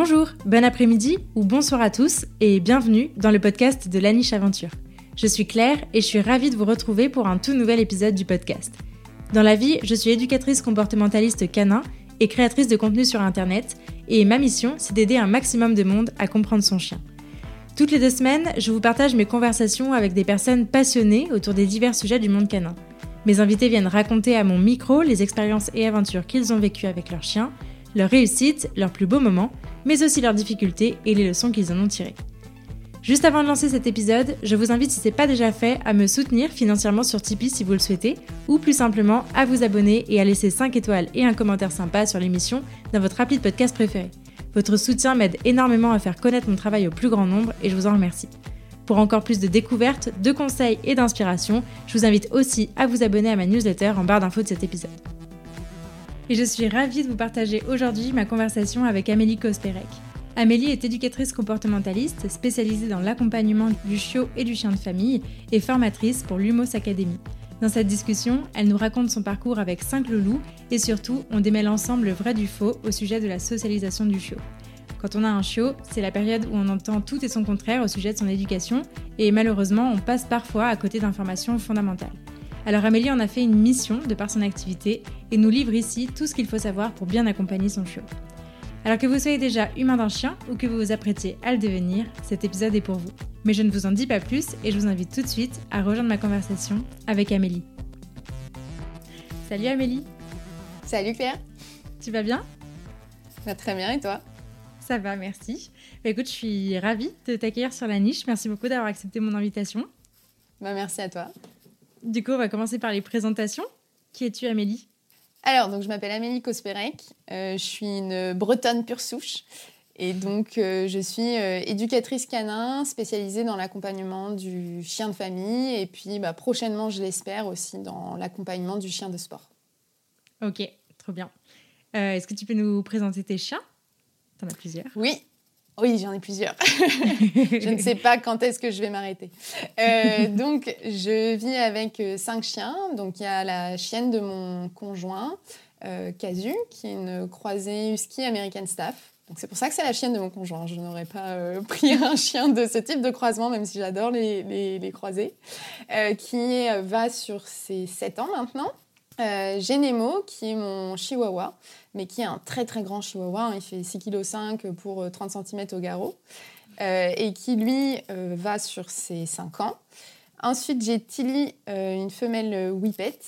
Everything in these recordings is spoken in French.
Bonjour, bon après-midi ou bonsoir à tous et bienvenue dans le podcast de La Niche Aventure. Je suis Claire et je suis ravie de vous retrouver pour un tout nouvel épisode du podcast. Dans la vie, je suis éducatrice comportementaliste canin et créatrice de contenu sur Internet et ma mission, c'est d'aider un maximum de monde à comprendre son chien. Toutes les deux semaines, je vous partage mes conversations avec des personnes passionnées autour des divers sujets du monde canin. Mes invités viennent raconter à mon micro les expériences et aventures qu'ils ont vécues avec leurs chiens, leurs réussites, leurs plus beaux moments, mais aussi leurs difficultés et les leçons qu'ils en ont tirées. Juste avant de lancer cet épisode, je vous invite, si ce n'est pas déjà fait, à me soutenir financièrement sur Tipeee si vous le souhaitez, ou plus simplement à vous abonner et à laisser 5 étoiles et un commentaire sympa sur l'émission dans votre appli de podcast préféré. Votre soutien m'aide énormément à faire connaître mon travail au plus grand nombre et je vous en remercie. Pour encore plus de découvertes, de conseils et d'inspiration, je vous invite aussi à vous abonner à ma newsletter en barre d'infos de cet épisode et je suis ravie de vous partager aujourd'hui ma conversation avec Amélie Kosperek. Amélie est éducatrice comportementaliste spécialisée dans l'accompagnement du chiot et du chien de famille et formatrice pour l'Humos Academy. Dans cette discussion, elle nous raconte son parcours avec 5 loulous et surtout, on démêle ensemble le vrai du faux au sujet de la socialisation du chiot. Quand on a un chiot, c'est la période où on entend tout et son contraire au sujet de son éducation et malheureusement, on passe parfois à côté d'informations fondamentales. Alors Amélie en a fait une mission de par son activité et nous livre ici tout ce qu'il faut savoir pour bien accompagner son chiot. Alors que vous soyez déjà humain d'un chien ou que vous vous apprêtiez à le devenir, cet épisode est pour vous. Mais je ne vous en dis pas plus et je vous invite tout de suite à rejoindre ma conversation avec Amélie. Salut Amélie Salut Claire Tu vas bien? Va très bien et toi? Ça va, merci. Bah, écoute, je suis ravie de t'accueillir sur la niche. Merci beaucoup d'avoir accepté mon invitation. Bah, merci à toi. Du coup, on va commencer par les présentations. Qui es-tu, Amélie? Alors, donc, je m'appelle Amélie Kosperek. Euh, je suis une bretonne pure souche. Et donc, euh, je suis euh, éducatrice canin spécialisée dans l'accompagnement du chien de famille. Et puis, bah, prochainement, je l'espère, aussi dans l'accompagnement du chien de sport. Ok, trop bien. Est-ce que tu peux nous présenter tes chiens T'en as plusieurs. Oui, oui, j'en ai plusieurs. je ne sais pas quand est-ce que je vais m'arrêter. Euh, donc, je vis avec euh, cinq chiens. Donc, il y a la chienne de mon conjoint, euh, Kazu, qui est une croisée husky American Staff. Donc, c'est pour ça que c'est la chienne de mon conjoint. Je n'aurais pas pris un chien de ce type de croisement, même si j'adore les, les, les croisés, qui va sur ses 7 ans maintenant. J'ai Nemo, qui est mon chihuahua, mais qui est un très très grand chihuahua. Hein. Il fait 6,5 kg pour 30 euh, cm au garrot. Euh, et qui lui euh, va sur ses 5 ans. Ensuite, j'ai Tilly, une femelle Whippet,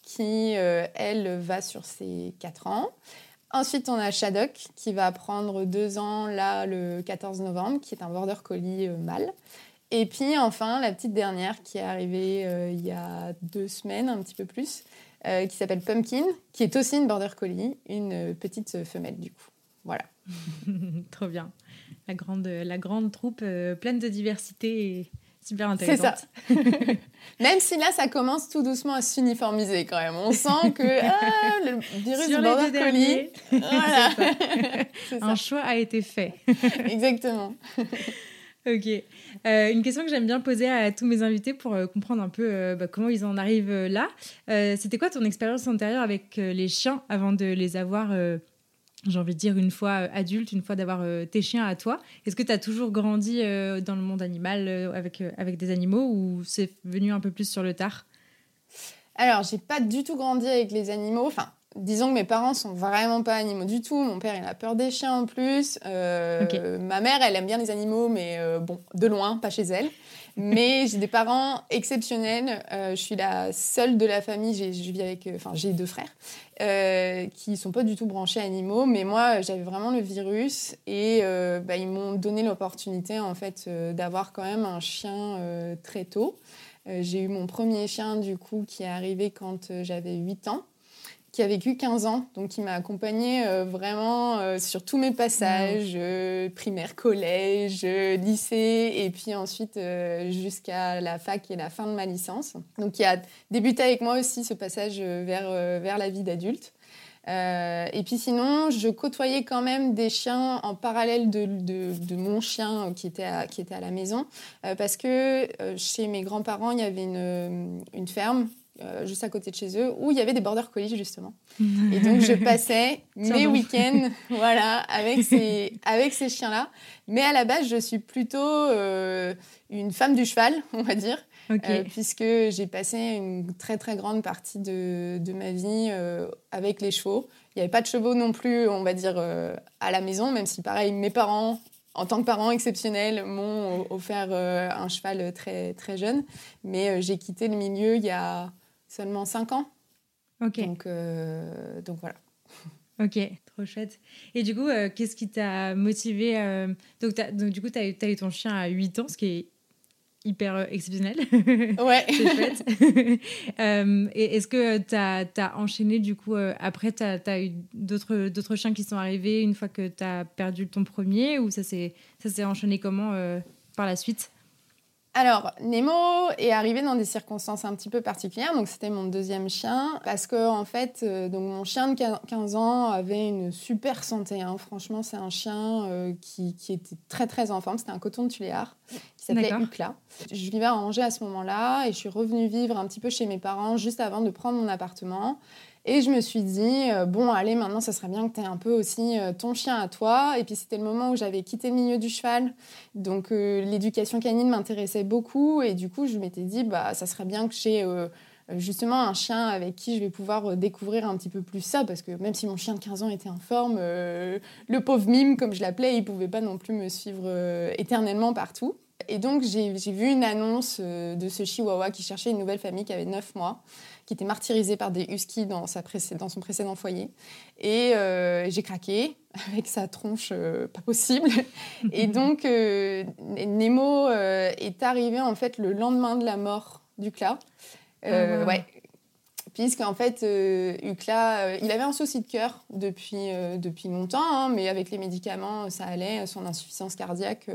qui elle va sur ses 4 ans. Ensuite, on a Shadok qui va prendre 2 ans là le 14 novembre, qui est un border collie mâle. Et puis enfin, la petite dernière qui est arrivée il y a deux semaines, un petit peu plus, euh, qui s'appelle Pumpkin, qui est aussi une border collie, une petite femelle du coup. Voilà. Trop bien. La grande, la grande troupe euh, pleine de diversité et super intéressante. C'est ça. même si là, ça commence tout doucement à s'uniformiser quand même. On sent que ah, le virus Sur border collie. Voilà. Un choix a été fait. Exactement. Ok. Euh, une question que j'aime bien poser à tous mes invités pour euh, comprendre un peu euh, bah, comment ils en arrivent là. C'était quoi ton expérience antérieure avec les chiens avant de les avoir, j'ai envie de dire, une fois adulte, une fois d'avoir tes chiens à toi? Est-ce que tu as toujours grandi dans le monde animal avec, avec des animaux ou c'est venu un peu plus sur le tard? Alors, j'ai pas du tout grandi avec les animaux. Enfin, disons que mes parents sont vraiment pas animaux du tout. Mon père, il a peur des chiens en plus. Euh, ma mère, elle aime bien les animaux, mais euh, bon, de loin, pas chez elle. Mais j'ai des parents exceptionnels. Euh, je suis la seule de la famille. Je vis avec, enfin, j'ai deux frères qui sont pas du tout branchés animaux. Mais moi, j'avais vraiment le virus et bah, ils m'ont donné l'opportunité en fait d'avoir quand même un chien très tôt. j'ai eu mon premier chien du coup qui est arrivé quand j'avais 8 ans qui a vécu 15 ans, donc qui m'a accompagnée euh, vraiment euh, sur tous mes passages, euh, primaire, collège, lycée, et puis ensuite jusqu'à la fac et la fin de ma licence. Donc qui a débuté avec moi aussi ce passage vers, vers la vie d'adulte. et puis sinon, je côtoyais quand même des chiens en parallèle de, de, mon chien qui était à, qui était à la maison, parce que chez mes grands-parents, il y avait une, une ferme juste à côté de chez eux, où il y avait des border collies justement. Et donc je passais mes week-ends, voilà, avec ces, avec ces chiens-là. Mais à la base, je suis plutôt une femme du cheval, on va dire. puisque j'ai passé une très très grande partie de, de ma vie avec les chevaux. Il n'y avait pas de chevaux non plus, on va dire, à la maison, même si pareil, mes parents en tant que parent exceptionnel, m'ont offert euh, un cheval très, très jeune. Mais euh, j'ai quitté le milieu il y a seulement 5 ans. Ok. Donc, euh, donc voilà. Ok, trop chouette. Et du coup, qu'est-ce qui t'a motivé donc, donc, du coup, tu as, as, eu ton chien à 8 ans, ce qui est hyper euh, exceptionnel. Ouais. c'est chouette. euh, et est-ce que tu as, as, enchaîné, du coup, euh, après, tu as, eu d'autres chiens qui sont arrivés une fois que tu as perdu ton premier ou ça s'est enchaîné comment euh, par la suite? Alors, Nemo est arrivé dans des circonstances un petit peu particulières. Donc, c'était mon deuxième chien. Parce que, en fait, euh, donc mon chien de 15 ans avait une super santé. Hein. Franchement, c'est un chien euh, qui, qui, était très, très en forme. C'était un coton de Tuléar qui s'appelait Ucla. Je vivais à Angers à ce moment-là et je suis revenue vivre un petit peu chez mes parents juste avant de prendre mon appartement. Et je me suis dit, euh, bon, allez, maintenant, ça serait bien que tu aies un peu aussi euh, ton chien à toi. Et puis, c'était le moment où j'avais quitté le milieu du cheval. Donc, euh, l'éducation canine m'intéressait beaucoup. Et du coup, je m'étais dit, bah, ça serait bien que j'ai justement un chien avec qui je vais pouvoir découvrir un petit peu plus ça. Parce que même si mon chien de 15 ans était en forme, le pauvre mime, comme je l'appelais, il pouvait pas non plus me suivre éternellement partout. Et donc, j'ai vu une annonce de ce chihuahua qui cherchait une nouvelle famille qui avait 9 mois qui était martyrisé par des huskies dans, sa dans son précédent foyer. Et euh, j'ai craqué avec sa tronche euh, pas possible. Et donc, euh, Nemo est arrivé en fait le lendemain de la mort d'Ucla. Ah, ouais. Puisqu'en fait, Ucla, il avait un souci de cœur depuis, depuis longtemps, hein, mais avec les médicaments, ça allait. Son insuffisance cardiaque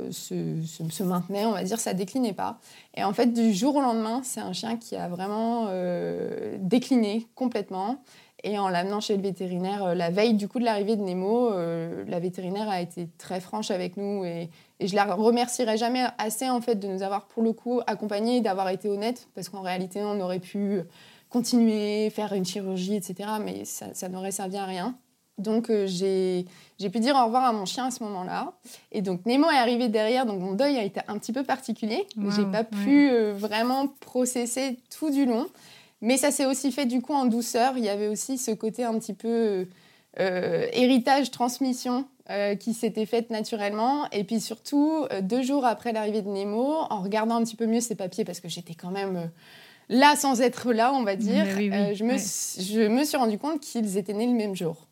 euh, se, maintenait, on va dire, ça déclinait pas. Et en fait, du jour au lendemain, c'est un chien qui a vraiment euh, décliné complètement. Et en l'amenant chez le vétérinaire, euh, la veille du coup de l'arrivée de Nemo, la vétérinaire a été très franche avec nous et, et, je la remercierai jamais assez en fait de nous avoir pour le coup accompagnés d'avoir été honnête parce qu'en réalité on aurait pu continuer, faire une chirurgie, etc. Mais ça, ça n'aurait servi à rien. Donc euh, j'ai pu dire au revoir à mon chien à ce moment-là. Et donc Nemo est arrivé derrière, donc mon deuil a été un petit peu particulier. Je j'ai pas pu euh, vraiment processer tout du long. Mais ça s'est aussi fait du coup en douceur. Il y avait aussi ce côté un petit peu euh, héritage, transmission qui s'était fait naturellement. Et puis surtout, deux jours après l'arrivée de Nemo, en regardant un petit peu mieux ses papiers, parce que j'étais quand même là sans être là, on va dire, je, me, je me suis rendu compte qu'ils étaient nés le même jour.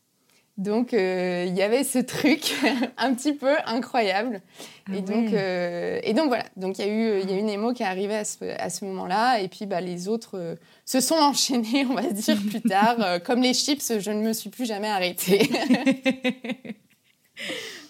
Donc, euh, il y avait ce truc un petit peu incroyable. Ah et, donc, euh, et donc, voilà. Donc, il y, a eu, y a eu Nemo qui est arrivé à ce, à ce moment-là. Et puis, bah, les autres euh, se sont enchaînés, on va dire, plus tard. comme les chips, je ne me suis plus jamais arrêtée.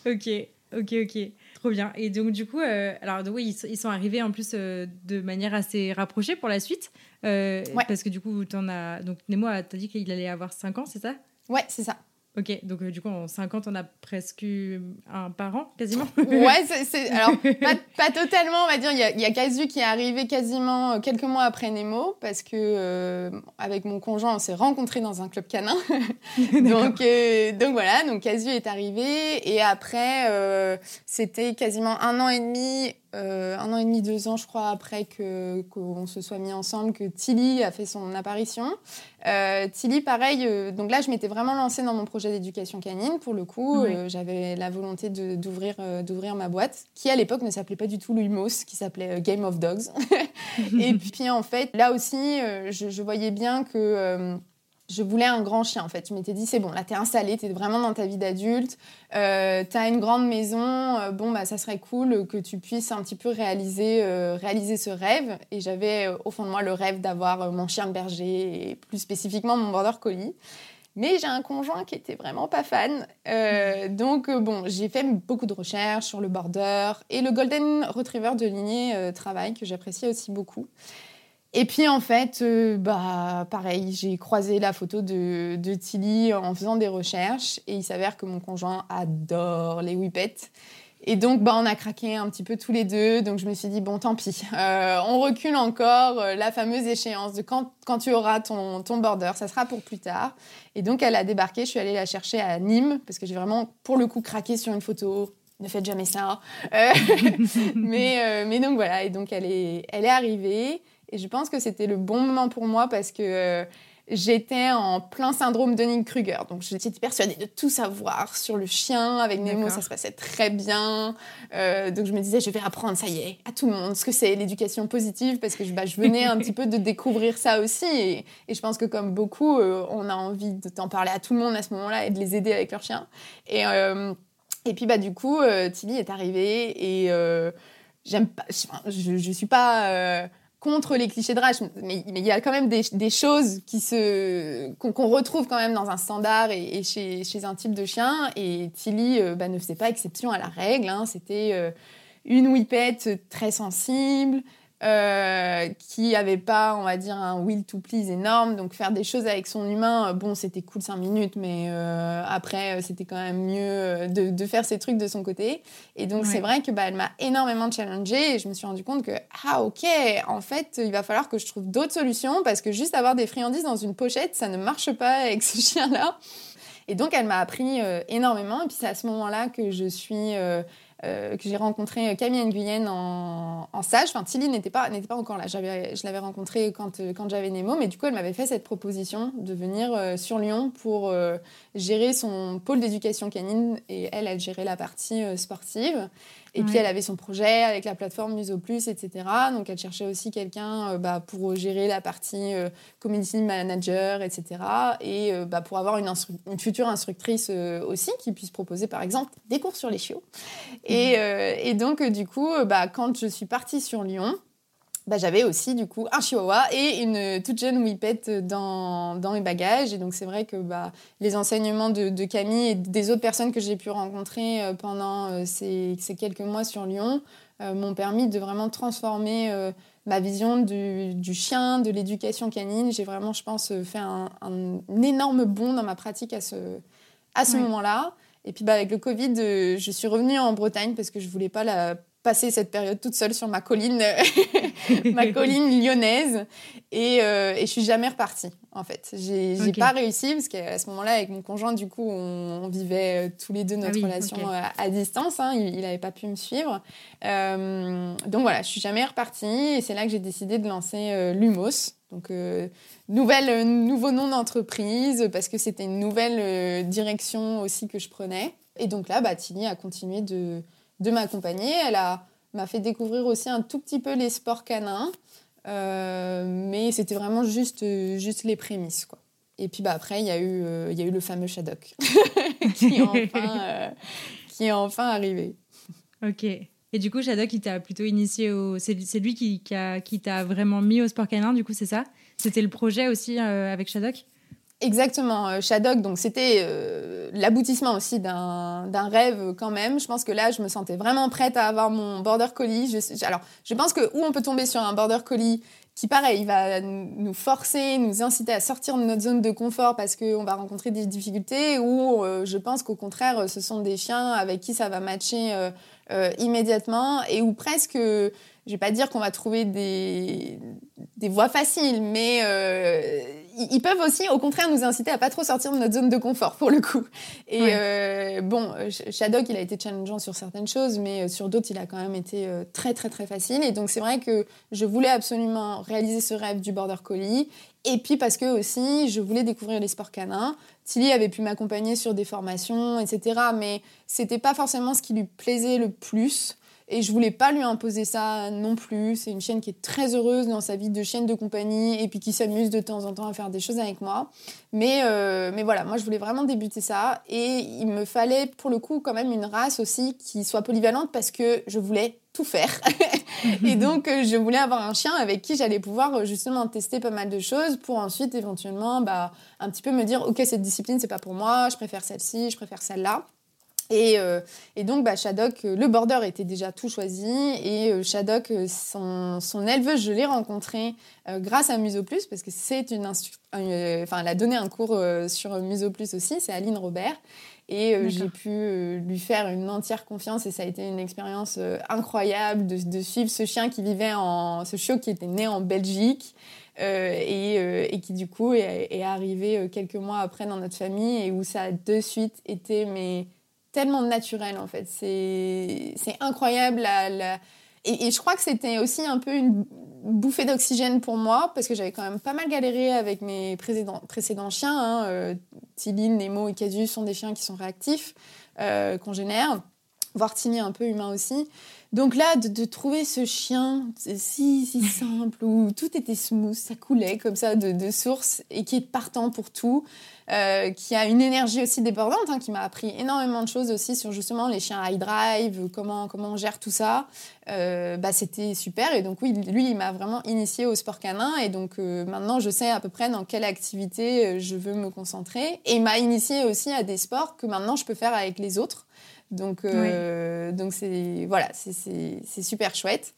ok, ok, ok. Trop bien. Et donc, du coup, alors, oui, ils, sont arrivés en plus de manière assez rapprochée pour la suite. Parce que du coup, en as... donc, Nemo, t'as dit qu'il allait avoir 5 ans, c'est ça? Ouais, c'est ça. Ok, donc euh, du coup, en 50, on a presque un parent, quasiment Ouais, c'est, alors pas, pas, totalement, on va dire. Il y a, il y a Casu qui est arrivé quasiment euh, quelques mois après Nemo, parce que euh, avec mon conjoint, on s'est rencontrés dans un club canin. donc, donc voilà, donc Casu est arrivé. Et après, c'était quasiment un an et demi euh, un an et demi, deux ans, je crois, après que qu'on se soit mis ensemble, que Tilly a fait son apparition. Euh, Tilly, pareil, euh, donc là, je m'étais vraiment lancée dans mon projet d'éducation canine. Pour le coup, j'avais la volonté d'ouvrir d'ouvrir ma boîte, qui à l'époque ne s'appelait pas du tout Lumos, qui s'appelait Game of Dogs. et puis, en fait, là aussi, je, je, voyais bien que je voulais un grand chien en fait. Je m'étais dit c'est bon, là t'es installé, t'es vraiment dans ta vie d'adulte, euh, t'as une grande maison, euh, bon bah ça serait cool que tu puisses un petit peu réaliser, euh, réaliser ce rêve. Et j'avais au fond de moi le rêve d'avoir mon chien de berger et plus spécifiquement mon border collie. Mais j'ai un conjoint qui était vraiment pas fan. donc bon, j'ai fait beaucoup de recherches sur le border et le golden retriever de lignée travail que j'appréciais aussi beaucoup. Et puis en fait, euh, bah pareil, j'ai croisé la photo de, de, Tilly en faisant des recherches et il s'avère que mon conjoint adore les whippets. Et donc, bah, on a craqué un petit peu tous les deux. Donc, je me suis dit, bon, tant pis. Euh, on recule encore euh, la fameuse échéance de quand, quand tu auras ton, ton border. Ça sera pour plus tard. Et donc, elle a débarqué. Je suis allée la chercher à Nîmes parce que j'ai vraiment, pour le coup, craqué sur une photo. Ne faites jamais ça. Mais, mais donc, voilà. Et donc, elle est, elle est arrivée. Et je pense que c'était le bon moment pour moi parce que j'étais en plein syndrome Dunning-Kruger. Donc, j'étais persuadée de tout savoir sur le chien. Avec Nemo, ça se passait très bien. Euh, donc, je me disais, je vais apprendre, ça y est, à tout le monde, ce que c'est l'éducation positive, parce que bah, je venais un petit peu de découvrir ça aussi. Et, je pense que, comme beaucoup, euh, on a envie de t'en parler à tout le monde à ce moment-là et de les aider avec leur chien. Et, euh, et puis, bah, du coup, Tilly est arrivée et j'aime pas, je, ne suis pas contre les clichés de rage, mais, il y a quand même des, choses qui se qu'on retrouve quand même dans un standard et, chez, chez, un type de chien. Et Tilly euh, bah, ne faisait pas exception à la règle. Hein. C'était euh, une whippette très sensible, euh, qui avait pas, on va dire, un will to please énorme. Donc faire des choses avec son humain, euh, bon, c'était cool cinq minutes, mais euh, après, c'était quand même mieux de, de, faire ses trucs de son côté. Et donc c'est vrai que bah, elle m'a énormément challengée et je me suis rendu compte que ah ok, en fait, il va falloir que je trouve d'autres solutions parce que juste avoir des friandises dans une pochette, ça ne marche pas avec ce chien-là. Et donc elle m'a appris énormément. Et puis c'est à ce moment-là que je suis euh, que j'ai rencontré Camille Nguyen en, en stage. Enfin, Tilly n'était pas, pas encore là. Je l'avais rencontrée quand, euh, quand j'avais Nemo, mais du coup, elle m'avait fait cette proposition de venir euh, sur Lyon pour gérer son pôle d'éducation canine et elle, elle gérait la partie sportive. Et puis, elle avait son projet avec la plateforme Muso Plus, etc. Donc, elle cherchait aussi quelqu'un euh, bah, pour gérer la partie euh, community manager, etc. Et euh, bah, pour avoir une, une future instructrice aussi qui puisse proposer, par exemple, des cours sur les chiots. Et, et, donc, du coup, bah, quand je suis partie sur Lyon, bah, j'avais aussi du coup un chihuahua et une toute jeune whippette dans, dans mes bagages. Et donc c'est vrai que bah, les enseignements de, de, Camille et des autres personnes que j'ai pu rencontrer euh, pendant euh, ces, ces, quelques mois sur Lyon euh, m'ont permis de vraiment transformer ma vision du, du chien, de l'éducation canine. J'ai vraiment, je pense, fait un, un, énorme bond dans ma pratique à ce, à ce moment-là. Et puis bah, avec le Covid, je suis revenue en Bretagne parce que je voulais pas la passer cette période toute seule sur ma colline, ma colline lyonnaise. Et, euh, et je suis jamais repartie, en fait. J'ai n'ai pas réussi, parce qu'à ce moment-là, avec mon conjoint, du coup, on, vivait euh, tous les deux notre ah relation euh, à, distance. Hein. il n'avait pas pu me suivre. Euh, donc voilà, je suis jamais repartie. Et c'est là que j'ai décidé de lancer Lumos. Donc, nouvelle, nouveau nom d'entreprise, parce que c'était une nouvelle direction aussi que je prenais. Et donc là, bah, Tilly a continué de de m'accompagner. Elle m'a fait découvrir aussi un tout petit peu les sports canins, euh, mais c'était vraiment juste, juste les prémices. Quoi. Et puis bah, après, il y, a eu, euh, y a eu le fameux Shadok qui, est enfin, euh, qui est enfin arrivé. Ok. Et du coup, Shadok, il t'a plutôt initié au. C'est lui qui, qui, t'a vraiment mis au sport canin, du coup, c'est ça? C'était le projet aussi avec Shadok Exactement, euh, Shadok, donc c'était euh, l'aboutissement aussi d'un rêve quand même. Je pense que là, je me sentais vraiment prête à avoir mon border collie. Alors, je pense que où on peut tomber sur un border collie qui, pareil, va nous forcer, nous inciter à sortir de notre zone de confort parce qu'on va rencontrer des difficultés, ou euh, je pense qu'au contraire, ce sont des chiens avec qui ça va matcher immédiatement et où presque je vais pas dire qu'on va trouver des, des voies faciles, mais euh, ils peuvent aussi, au contraire, nous inciter à pas trop sortir de notre zone de confort, pour le coup. Et euh, bon, Shadok, il a été challengeant sur certaines choses, mais euh, sur d'autres, il a quand même été très, très, très facile. Et donc, c'est vrai que je voulais absolument réaliser ce rêve du Border Collie. Et puis, parce que aussi, je voulais découvrir les sports canins. Tilly avait pu m'accompagner sur des formations, etc. Mais c'était pas forcément ce qui lui plaisait le plus. Et je voulais pas lui imposer ça non plus. C'est une chienne qui est très heureuse dans sa vie de chienne de compagnie et puis qui s'amuse de temps en temps à faire des choses avec moi. Mais, euh, mais voilà, moi je voulais vraiment débuter ça. Et il me fallait pour le coup quand même une race aussi qui soit polyvalente parce que je voulais tout faire. et donc euh, je voulais avoir un chien avec qui j'allais pouvoir euh, justement tester pas mal de choses pour ensuite éventuellement bah, un petit peu me dire ok cette discipline c'est pas pour moi, je préfère celle-ci, je préfère celle-là. Et, donc, bah, Shadok, le border était déjà tout choisi. Et Shadok, son, son, éleveuse, je l'ai rencontrée grâce à Musoplus, parce que c'est une enfin, elle a donné un cours sur Musoplus aussi, c'est Aline Robert. Et euh, j'ai pu euh, lui faire une entière confiance et ça a été une expérience euh, incroyable de, suivre ce chien qui vivait en... ce chiot qui était né en Belgique et, et, qui du coup est, arrivé quelques mois après dans notre famille et où ça a de suite été mais tellement naturel en fait. C'est incroyable la et, je crois que c'était aussi un peu une bouffée d'oxygène pour moi, parce que j'avais quand même pas mal galéré avec mes précédents, chiens. Hein. Euh, Nemo et Casus sont des chiens qui sont réactifs, euh, congénères, Timmy un peu humain aussi. Donc là, de, trouver ce chien si, si simple, où tout était smooth, ça coulait comme ça de, de source, et qui est partant pour tout, euh, qui a une énergie aussi débordante, hein, qui m'a appris énormément de choses aussi sur justement les chiens high drive, comment, comment on gère tout ça. Euh, bah, C'était super. Et donc, oui, lui, il m'a vraiment initié au sport canin. Et donc, euh, maintenant, je sais à peu près dans quelle activité je veux me concentrer. Et il m'a initié aussi à des sports que maintenant, je peux faire avec les autres. Donc, donc c'est voilà, c'est super chouette.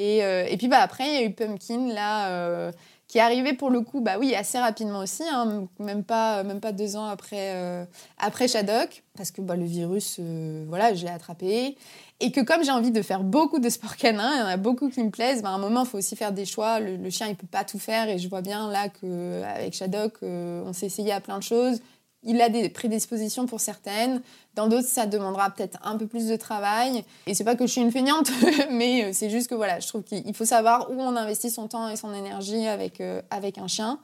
Et, et, puis bah, après, il y a eu Pumpkin, là, qui est arrivé pour le coup, bah oui, assez rapidement aussi, hein, même, pas, même pas deux ans après, euh, après Shadok, parce que bah, le virus, euh, voilà, je l'ai attrapé. Et que comme j'ai envie de faire beaucoup de sport canin, il y en a beaucoup qui me plaisent, bah, à un moment, il faut aussi faire des choix. Le, chien, il peut pas tout faire, et je vois bien là qu'avec Shadok, euh, on s'est essayé à plein de choses il a des prédispositions pour certaines. Dans d'autres, ça demandera peut-être un peu plus de travail. Et c'est pas que je suis une feignante, mais euh, c'est juste que voilà, je trouve qu'il faut savoir où on investit son temps et son énergie avec, euh, avec un chien.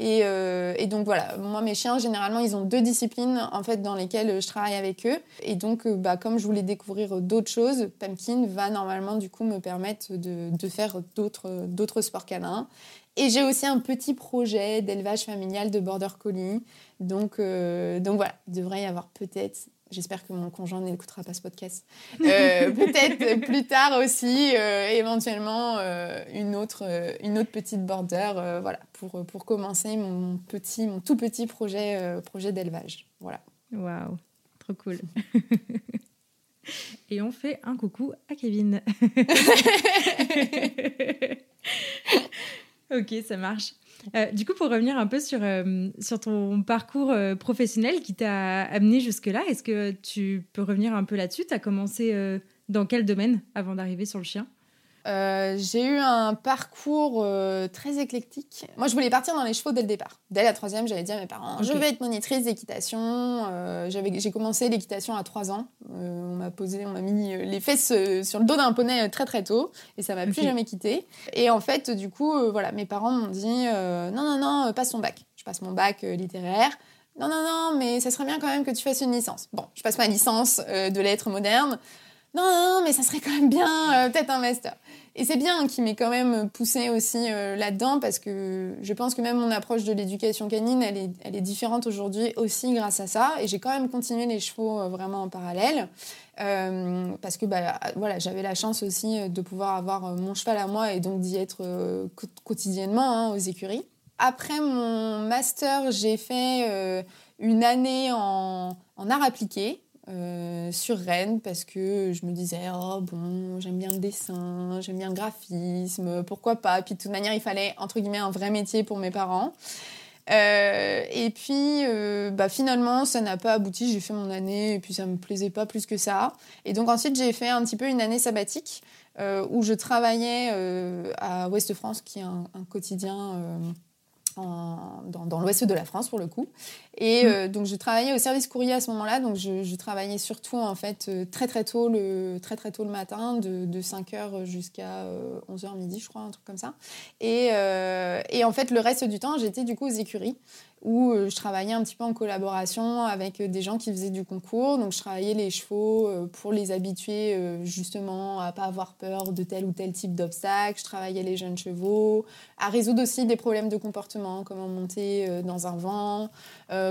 Euh, et, donc voilà, moi mes chiens généralement ils ont deux disciplines en fait dans lesquelles je travaille avec eux. Et donc bah, comme je voulais découvrir d'autres choses, Pumpkin va normalement du coup me permettre de, faire d'autres sports canins. Et j'ai aussi un petit projet d'élevage familial de border collie. Donc, euh, donc voilà, il devrait y avoir peut-être, j'espère que mon conjoint n'écoutera pas ce podcast, euh, peut-être plus tard aussi, euh, éventuellement, une, autre, une autre petite border, voilà, pour, pour commencer mon, petit, mon tout petit projet, projet d'élevage. Voilà. Waouh, trop cool. Et on fait un coucou à Kevin. Ok, ça marche. Euh, du coup, pour revenir un peu sur, euh, sur ton parcours euh, professionnel qui t'a amené jusque-là, est-ce que tu peux revenir un peu là-dessus? Tu as commencé dans quel domaine avant d'arriver sur le chien? Euh, j'ai eu un parcours euh, très éclectique. Moi, je voulais partir dans les chevaux dès le départ. Dès la troisième, j'avais dit à mes parents je vais être monitrice d'équitation. Euh, j'ai commencé l'équitation à trois ans. on m'a posé, on m'a mis les fesses sur le dos d'un poney très très tôt et ça m'a plus jamais quitté. Et en fait, du coup, voilà, mes parents m'ont dit non, non, non, passe ton bac. Je passe mon bac littéraire. Non, non, non, mais ça serait bien quand même que tu fasses une licence. Bon, je passe ma licence de lettres modernes. Non, non, non, mais ça serait quand même bien, peut-être un master. Et c'est bien qu'il m'ait quand même poussé aussi euh, là-dedans parce que je pense que même mon approche de l'éducation canine, elle est, elle est différente aujourd'hui aussi grâce à ça. Et j'ai quand même continué les chevaux euh, vraiment en parallèle euh, parce que bah, voilà, j'avais la chance aussi de pouvoir avoir mon cheval à moi et donc d'y être quotidiennement hein, aux écuries. Après mon master, j'ai fait une année en, en art appliqué. Euh, sur Rennes parce que je me disais oh bon j'aime bien le dessin j'aime bien le graphisme pourquoi pas? Puis de toute manière il fallait entre guillemets un vrai métier pour mes parents. Euh, et puis euh, bah, finalement ça n'a pas abouti. J'ai fait mon année et puis ça me plaisait pas plus que ça. Et donc ensuite j'ai fait un petit peu une année sabbatique où je travaillais à Ouest France qui est un quotidien dans, l'ouest de la France pour le coup. Et mm. euh, donc je travaillais au service courrier à ce moment-là, donc je, travaillais surtout en fait euh, très très tôt le, très, très tôt le matin, de, 5h jusqu'à 11h euh, midi je crois, un truc comme ça. Et, et en fait le reste du temps j'étais du coup aux écuries où je travaillais un petit peu en collaboration avec des gens qui faisaient du concours. Donc je travaillais les chevaux pour les habituer justement à pas avoir peur de tel ou tel type d'obstacle. Je travaillais les jeunes chevaux, à résoudre aussi des problèmes de comportement comment monter dans un vent,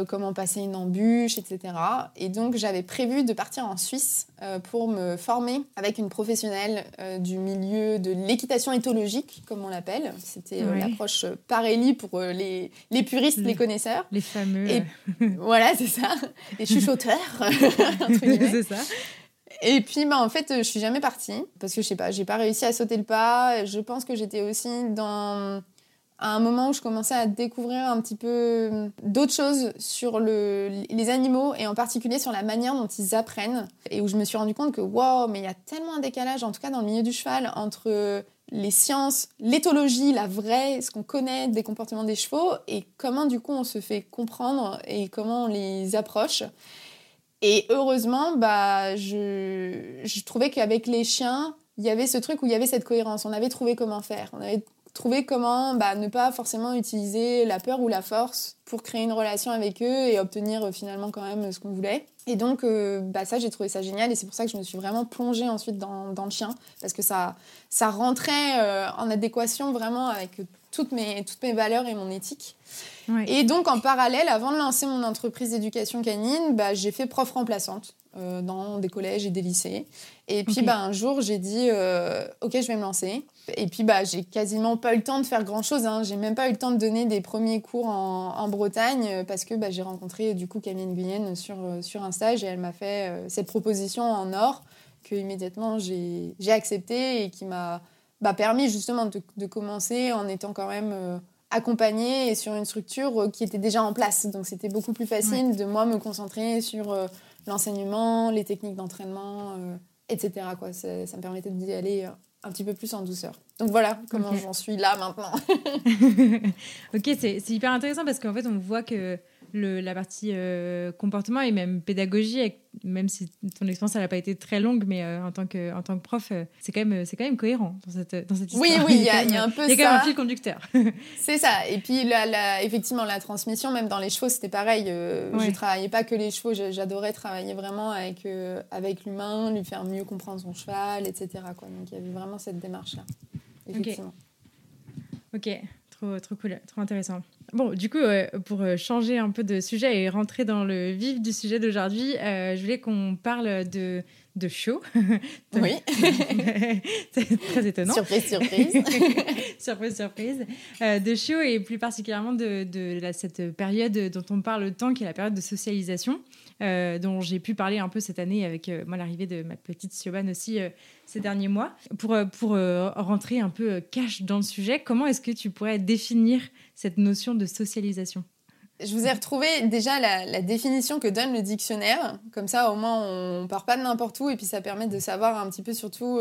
comment passer une embûche, etc. Et donc j'avais prévu de partir en Suisse pour me former avec une professionnelle du milieu de l'équitation éthologique, comme on l'appelle. C'était l'approche Parelli pour les, les puristes, les connaisseurs. Les fameux. Et, voilà, c'est ça. Les chuchoteurs. c'est ça. Et puis, bah, en fait, je suis jamais partie parce que je sais pas, j'ai pas réussi à sauter le pas. Je pense que j'étais aussi dans un moment où je commençais à découvrir un petit peu d'autres choses sur le, les animaux et en particulier sur la manière dont ils apprennent et où je me suis rendu compte que wow, mais il y a tellement un décalage, en tout cas dans le milieu du cheval, entre les sciences, l'éthologie, la vraie, ce qu'on connaît des comportements des chevaux et comment du coup on se fait comprendre et comment on les approche. Et heureusement, bah, je, je trouvais qu'avec les chiens, il y avait ce truc où il y avait cette cohérence. On avait trouvé comment faire. On avait trouvé comment bah, ne pas forcément utiliser la peur ou la force pour créer une relation avec eux et obtenir euh, finalement quand même ce qu'on voulait. Et donc, euh, bah, ça, j'ai trouvé ça génial et c'est pour ça que je me suis vraiment plongée ensuite dans, dans le chien parce que ça, ça rentrait euh, en adéquation vraiment avec toutes mes, toutes mes valeurs et mon éthique. Et donc, en parallèle, avant de lancer mon entreprise d'éducation canine, bah, j'ai fait prof remplaçante euh, dans des collèges et des lycées. Et puis, bah, un jour, j'ai dit euh, Ok, je vais me lancer. Et puis, bah, j'ai quasiment pas eu le temps de faire grand-chose. Hein. J'ai même pas eu le temps de donner des premiers cours en, Bretagne euh, parce que bah, j'ai rencontré du coup Camille Guyenne sur, sur un stage et elle m'a fait cette proposition en or que immédiatement j'ai accepté et qui m'a bah, permis justement de, de, commencer en étant quand même accompagnée et sur une structure qui était déjà en place. Donc c'était beaucoup plus facile de moi me concentrer sur l'enseignement, les techniques d'entraînement, euh, etc. Quoi. Ça, me permettait d'y aller un petit peu plus en douceur. Donc voilà comment j'en suis là maintenant. ok, c'est hyper intéressant parce qu'en fait on voit que le, la partie euh, comportement et même pédagogie, même si ton expérience n'a pas été très longue, mais euh, en, tant que, en tant que prof, euh, c'est quand, même, quand même cohérent dans cette, dans cette histoire. Oui, oui, il y, a, un peu ça. Il y a quand même un fil conducteur. c'est ça. Et puis, la, effectivement, la transmission, même dans les chevaux, c'était pareil. Je ne travaillais pas que les chevaux, j'adorais travailler vraiment avec, avec l'humain, lui faire mieux comprendre son cheval, etc. Quoi. Donc, il y avait vraiment cette démarche-là. Effectivement. Ok, trop, trop cool, trop intéressant. Bon, du coup, euh, pour euh, changer un peu de sujet et rentrer dans le vif du sujet d'aujourd'hui, euh, je voulais qu'on parle de, de show. oui. C'est très étonnant. Surprise, surprise. surprise, surprise. de show et plus particulièrement de, de cette période dont on parle tant, qui est la période de socialisation. Euh, dont j'ai pu parler un peu cette année avec euh, moi l'arrivée de ma petite Siobhan aussi euh, ces derniers mois. Pour, pour rentrer un peu cash dans le sujet, comment est-ce que tu pourrais définir cette notion de socialisation? Je vous ai retrouvé déjà la, définition que donne le dictionnaire. Comme ça, au moins, on part pas de n'importe où et puis ça permet de savoir un petit peu surtout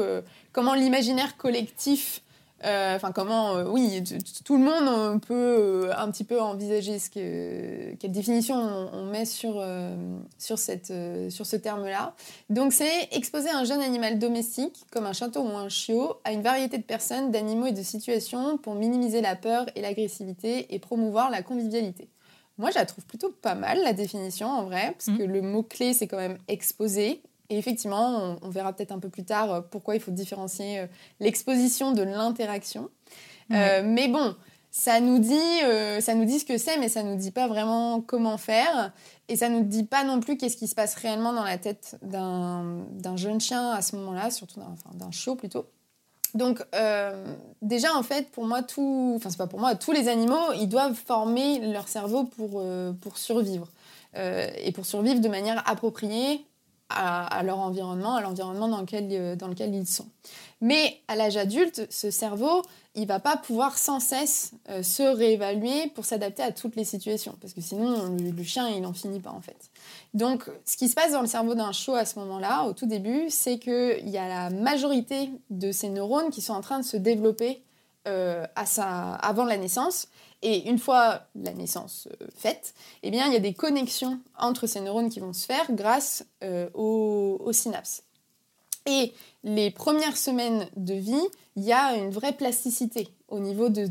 comment l'imaginaire collectif enfin, comment, euh, oui, tout le monde peut euh, un petit peu envisager ce que, quelle définition on, met sur, sur, cette, sur ce terme-là. Donc, c'est exposer un jeune animal domestique, comme un château ou un chiot, à une variété de personnes, d'animaux et de situations pour minimiser la peur et l'agressivité et promouvoir la convivialité. Moi, je la trouve plutôt pas mal, la définition, en vrai, parce mmh. que le mot-clé, c'est quand même exposer. Et effectivement, on, verra peut-être un peu plus tard euh, pourquoi il faut différencier euh, l'exposition de l'interaction. Euh, mais bon, ça nous dit, ça nous dit ce que c'est, mais ça nous dit pas vraiment comment faire, et ça nous dit pas non plus qu'est-ce qui se passe réellement dans la tête d'un jeune chien à ce moment-là, surtout d'un enfin, chiot plutôt. Donc déjà en fait pour moi tout, enfin c'est pas pour moi, tous les animaux ils doivent former leur cerveau pour pour survivre et pour survivre de manière appropriée à, leur environnement, à l'environnement dans lequel, euh, dans lequel ils sont. Mais à l'âge adulte, ce cerveau, il va pas pouvoir sans cesse euh, se réévaluer pour s'adapter à toutes les situations, parce que sinon, le, chien, il n'en finit pas en fait. Donc, ce qui se passe dans le cerveau d'un chiot à ce moment-là, au tout début, c'est qu'il y a la majorité de ces neurones qui sont en train de se développer euh, avant la naissance, et une fois la naissance euh, faite, eh bien, il y a des connexions entre ces neurones qui vont se faire grâce euh, aux, synapses. Et les premières semaines de vie, il y a une vraie plasticité au niveau de,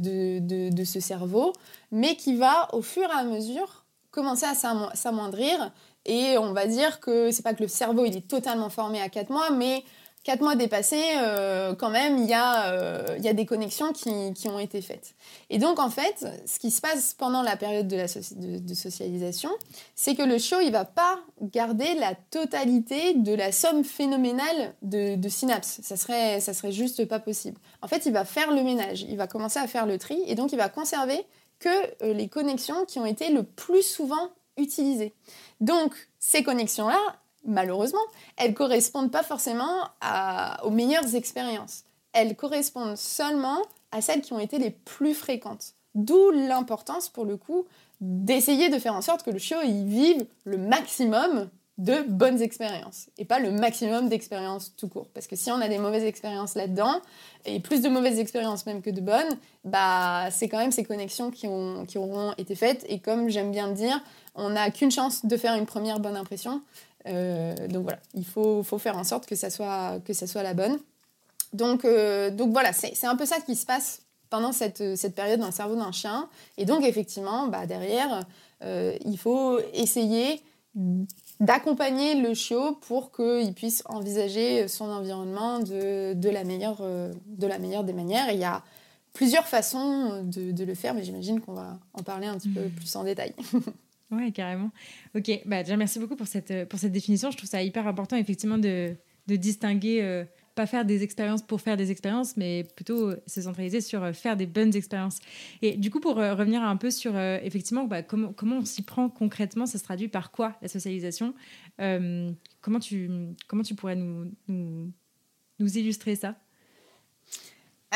de, ce cerveau, mais qui va au fur et à mesure commencer à s'amoindrir. Et on va dire que c'est pas que le cerveau il est totalement formé à 4 mois, mais quatre mois dépassés, euh, quand même, il y, a, euh, des connexions qui, ont été faites. Et donc, en fait, ce qui se passe pendant la période de, socialisation, c'est que le chiot, il va pas garder la totalité de la somme phénoménale de, synapses. Ça serait, serait juste pas possible. En fait, il va faire le ménage, il va commencer à faire le tri, et donc il va conserver que euh, les connexions qui ont été le plus souvent utilisées. Donc, ces connexions-là, malheureusement, elles correspondent pas forcément aux meilleures expériences. Elles correspondent seulement à celles qui ont été les plus fréquentes. D'où l'importance, pour le coup, d'essayer de faire en sorte que le chiot y vive le maximum de bonnes expériences et pas le maximum d'expériences tout court. Parce que si on a des mauvaises expériences là-dedans, et plus de mauvaises expériences même que de bonnes, bah, c'est quand même ces connexions qui, ont, qui auront été faites. Et comme j'aime bien le dire, on n'a qu'une chance de faire une première bonne impression. Euh, donc voilà, il faut, faut, faire en sorte que ça soit, que ça soit la bonne. Donc, euh, donc voilà, c'est un peu ça qui se passe pendant cette, cette période dans le cerveau d'un chien. Et donc effectivement, bah, derrière, euh, il faut essayer d'accompagner le chiot pour qu'il puisse envisager son environnement de, de, la meilleure, de la meilleure des manières. Et il y a plusieurs façons de, de le faire, mais j'imagine qu'on va en parler un petit peu mmh. plus en détail. Ouais, carrément. Ok, bah, déjà merci beaucoup pour cette, pour cette définition. Je trouve ça hyper important effectivement de, de distinguer, euh, pas faire des expériences pour faire des expériences, mais plutôt se centraliser sur euh, faire des bonnes expériences. Et du coup, pour euh, revenir un peu sur effectivement bah, comment, comment on s'y prend concrètement, ça se traduit par quoi la socialisation? Comment, tu, comment tu pourrais nous, nous illustrer ça?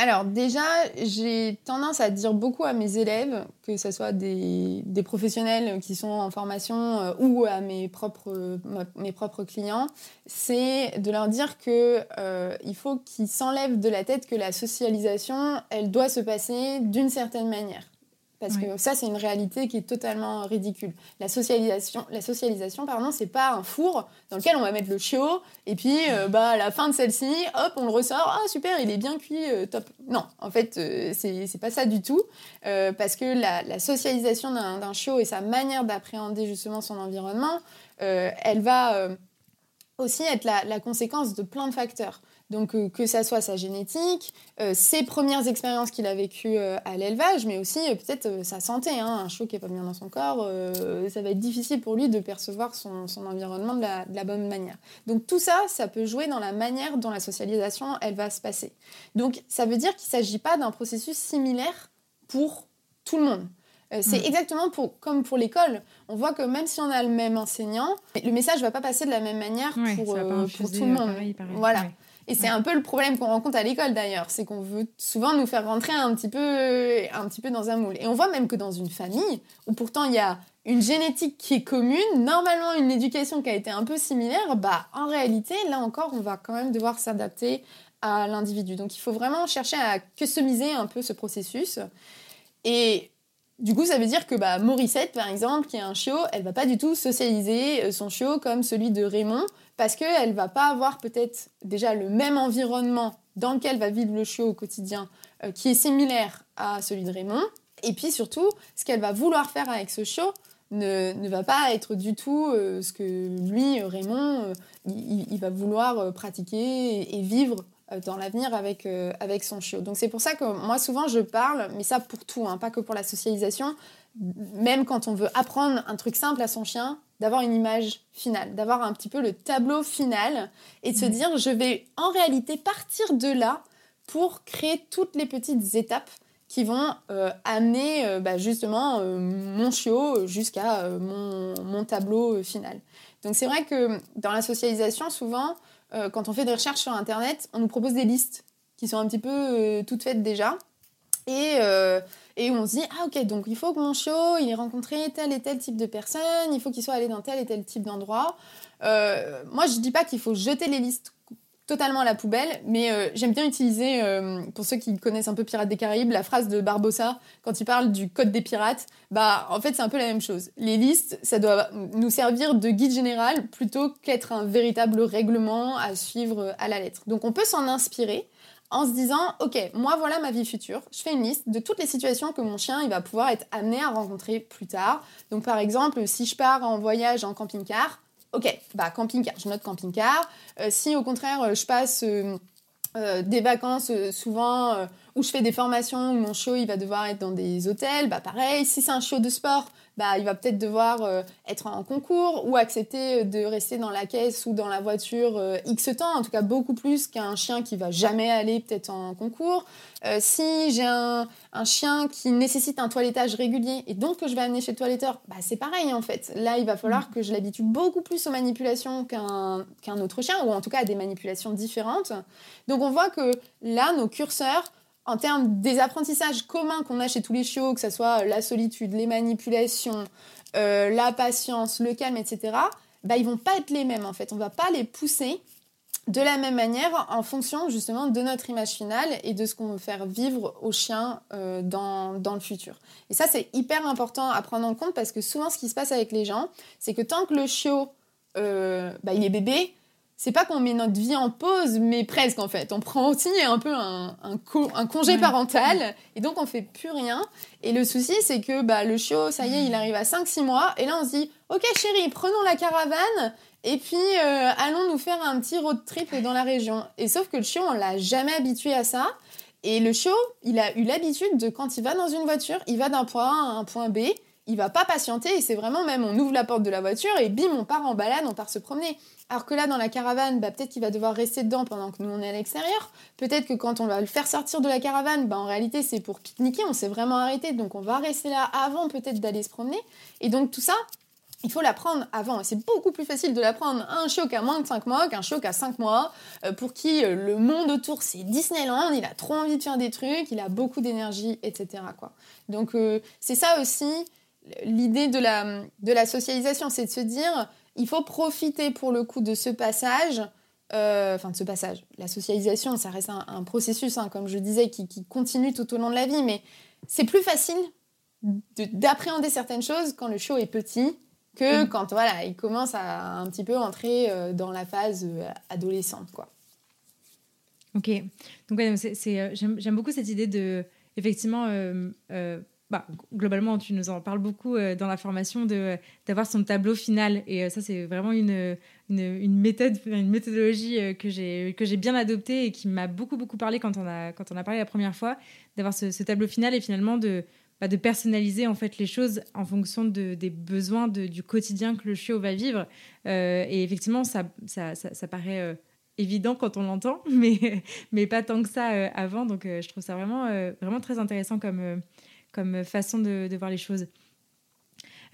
Alors déjà, j'ai tendance à dire beaucoup à mes élèves, que ce soit des, professionnels qui sont en formation euh, ou à mes propres, mes propres clients, c'est de leur dire qu'il euh, faut qu'ils s'enlèvent de la tête que la socialisation, elle doit se passer d'une certaine manière. Parce que ça, c'est une réalité qui est totalement ridicule. La socialisation, la socialisation pardon, c'est pas un four dans lequel on va mettre le chiot et puis euh, bah, à la fin de celle-ci, hop, on le ressort. Ah, super, il est bien cuit, euh, top. Non, en fait, euh, c'est pas ça du tout. parce que la, socialisation d'un chiot et sa manière d'appréhender justement son environnement, elle va aussi être la, la, conséquence de plein de facteurs. Donc euh, que ça soit sa génétique, euh, ses premières expériences qu'il a vécues euh, à l'élevage, mais aussi peut-être sa santé. Hein. Un chiot qui n'est pas bien dans son corps, ça va être difficile pour lui de percevoir son, environnement de la, bonne manière. Donc tout ça, ça peut jouer dans la manière dont la socialisation, elle va se passer. Donc ça veut dire qu'il ne s'agit pas d'un processus similaire pour tout le monde. c'est mm. exactement pour, comme pour l'école. On voit que même si on a le même enseignant, le message ne va pas passer de la même manière pour, pour tout le monde. voilà. Et c'est un peu le problème qu'on rencontre à l'école d'ailleurs, c'est qu'on veut souvent nous faire rentrer un petit, peu, un petit peu dans un moule. Et on voit même que dans une famille, où pourtant il y a une génétique qui est commune, normalement une éducation qui a été un peu similaire, bah en réalité, là encore, on va quand même devoir s'adapter à l'individu. Donc il faut vraiment chercher à customiser un peu ce processus. Et du coup, ça veut dire que bah, Morissette, par exemple, qui est un chiot, elle va pas du tout socialiser euh, son chiot comme celui de Raymond, parce qu'elle va pas avoir peut-être déjà le même environnement dans lequel va vivre le chiot au quotidien, euh, qui est similaire à celui de Raymond. Et puis surtout, ce qu'elle va vouloir faire avec ce chiot ne, va pas être du tout euh, ce que lui, Raymond, il, va vouloir pratiquer et vivre dans l'avenir avec, euh, avec son chiot. Donc c'est pour ça que moi souvent je parle, mais ça pour tout, hein, pas que pour la socialisation, même quand on veut apprendre un truc simple à son chien, d'avoir une image finale, d'avoir un petit peu le tableau final et de se dire je vais en réalité partir de là pour créer toutes les petites étapes qui vont euh, amener bah, justement mon chiot jusqu'à mon, mon, tableau final. Donc c'est vrai que dans la socialisation, souvent, euh, quand on fait des recherches sur Internet, on nous propose des listes qui sont un petit peu euh, toutes faites déjà. Et, euh, et on se dit, ah ok, donc il faut que mon chiot, il ait rencontré tel et tel type de personnes, il faut qu'il soit allé dans tel et tel type d'endroit. moi, je dis pas qu'il faut jeter les listes totalement à la poubelle, mais euh, j'aime bien utiliser, euh, pour ceux qui connaissent un peu Pirates des Caraïbes, la phrase de Barbossa quand il parle du code des pirates. Bah, en fait, c'est un peu la même chose. Les listes, ça doit nous servir de guide général plutôt qu'être un véritable règlement à suivre à la lettre. Donc, on peut s'en inspirer en se disant, ok, moi voilà ma vie future, je fais une liste de toutes les situations que mon chien il va pouvoir être amené à rencontrer plus tard. Donc par exemple, si je pars en voyage en camping-car, ok, bah camping-car, je note camping-car. si au contraire je passe des vacances souvent où je fais des formations, où mon show il va devoir être dans des hôtels, bah pareil, si c'est un show de sport, bah, il va peut-être devoir euh, être en concours ou accepter de rester dans la caisse ou dans la voiture euh, X temps, en tout cas beaucoup plus qu'un chien qui va jamais aller peut-être en concours. Euh, si j'ai un, chien qui nécessite un toilettage régulier et donc que je vais amener chez le toiletteur, bah, c'est pareil en fait. Là, il va falloir mm. que je l'habitue beaucoup plus aux manipulations qu'un qu'un autre chien ou en tout cas à des manipulations différentes. Donc on voit que là, nos curseurs en termes des apprentissages communs qu'on a chez tous les chiots, que ce soit la solitude, les manipulations, euh, la patience, le calme, etc., bah, ils vont pas être les mêmes en fait. On va pas les pousser de la même manière en fonction justement de notre image finale et de ce qu'on veut faire vivre aux chiens euh, dans, le futur. Et ça, c'est hyper important à prendre en compte parce que souvent, ce qui se passe avec les gens, c'est que tant que le chiot, euh, bah, il est bébé, c'est pas qu'on met notre vie en pause, mais presque en fait. On prend aussi un peu un, un, congé parental et donc on fait plus rien. Et le souci, c'est que bah, le chiot, ça y est, il arrive à 5-6 mois et là on se dit Ok chérie, prenons la caravane et puis euh, allons nous faire un petit road trip dans la région. Et sauf que le chiot, on l'a jamais habitué à ça. Et le chiot, il a eu l'habitude de quand il va dans une voiture, il va d'un point A à un point B il va pas patienter et c'est vraiment même on ouvre la porte de la voiture et bim on part en balade, on part se promener. Alors que là dans la caravane, bah, peut-être qu'il va devoir rester dedans pendant que nous on est à l'extérieur. Peut-être que quand on va le faire sortir de la caravane, bah, en réalité c'est pour pique-niquer, on s'est vraiment arrêté donc on va rester là avant peut-être d'aller se promener. Et donc tout ça, il faut l'apprendre avant. C'est beaucoup plus facile de l'apprendre à un qui a moins de 5 mois qu'un qui a 5 mois, euh, pour qui euh, le monde autour c'est Disneyland, il a trop envie de faire des trucs, il a beaucoup d'énergie, etc. Donc euh, c'est ça aussi l'idée de la, de la socialisation, c'est de se dire, il faut profiter pour le coup de ce passage, euh, enfin de ce passage. La socialisation, ça reste un, processus, hein, comme je disais, qui, continue tout au long de la vie, mais c'est plus facile d'appréhender certaines choses quand le show est petit que mm. quand voilà, il commence à un petit peu entrer euh, dans la phase euh, adolescente. Quoi. Ok, donc j'aime beaucoup cette idée de, effectivement, bah, globalement, tu nous en parles beaucoup euh, dans la formation d'avoir son tableau final. Et euh, ça, c'est vraiment une, une, méthode, une méthodologie euh, que j'ai bien adoptée et qui m'a beaucoup, beaucoup parlé quand on a, quand on a parlé la première fois, d'avoir ce, tableau final et finalement de, bah, de personnaliser en fait les choses en fonction de, des besoins du quotidien que le chiot va vivre. et effectivement, ça, ça, ça, paraît évident quand on l'entend, mais, mais pas tant que ça avant. Donc, je trouve ça vraiment, vraiment très intéressant comme, comme façon de, voir les choses.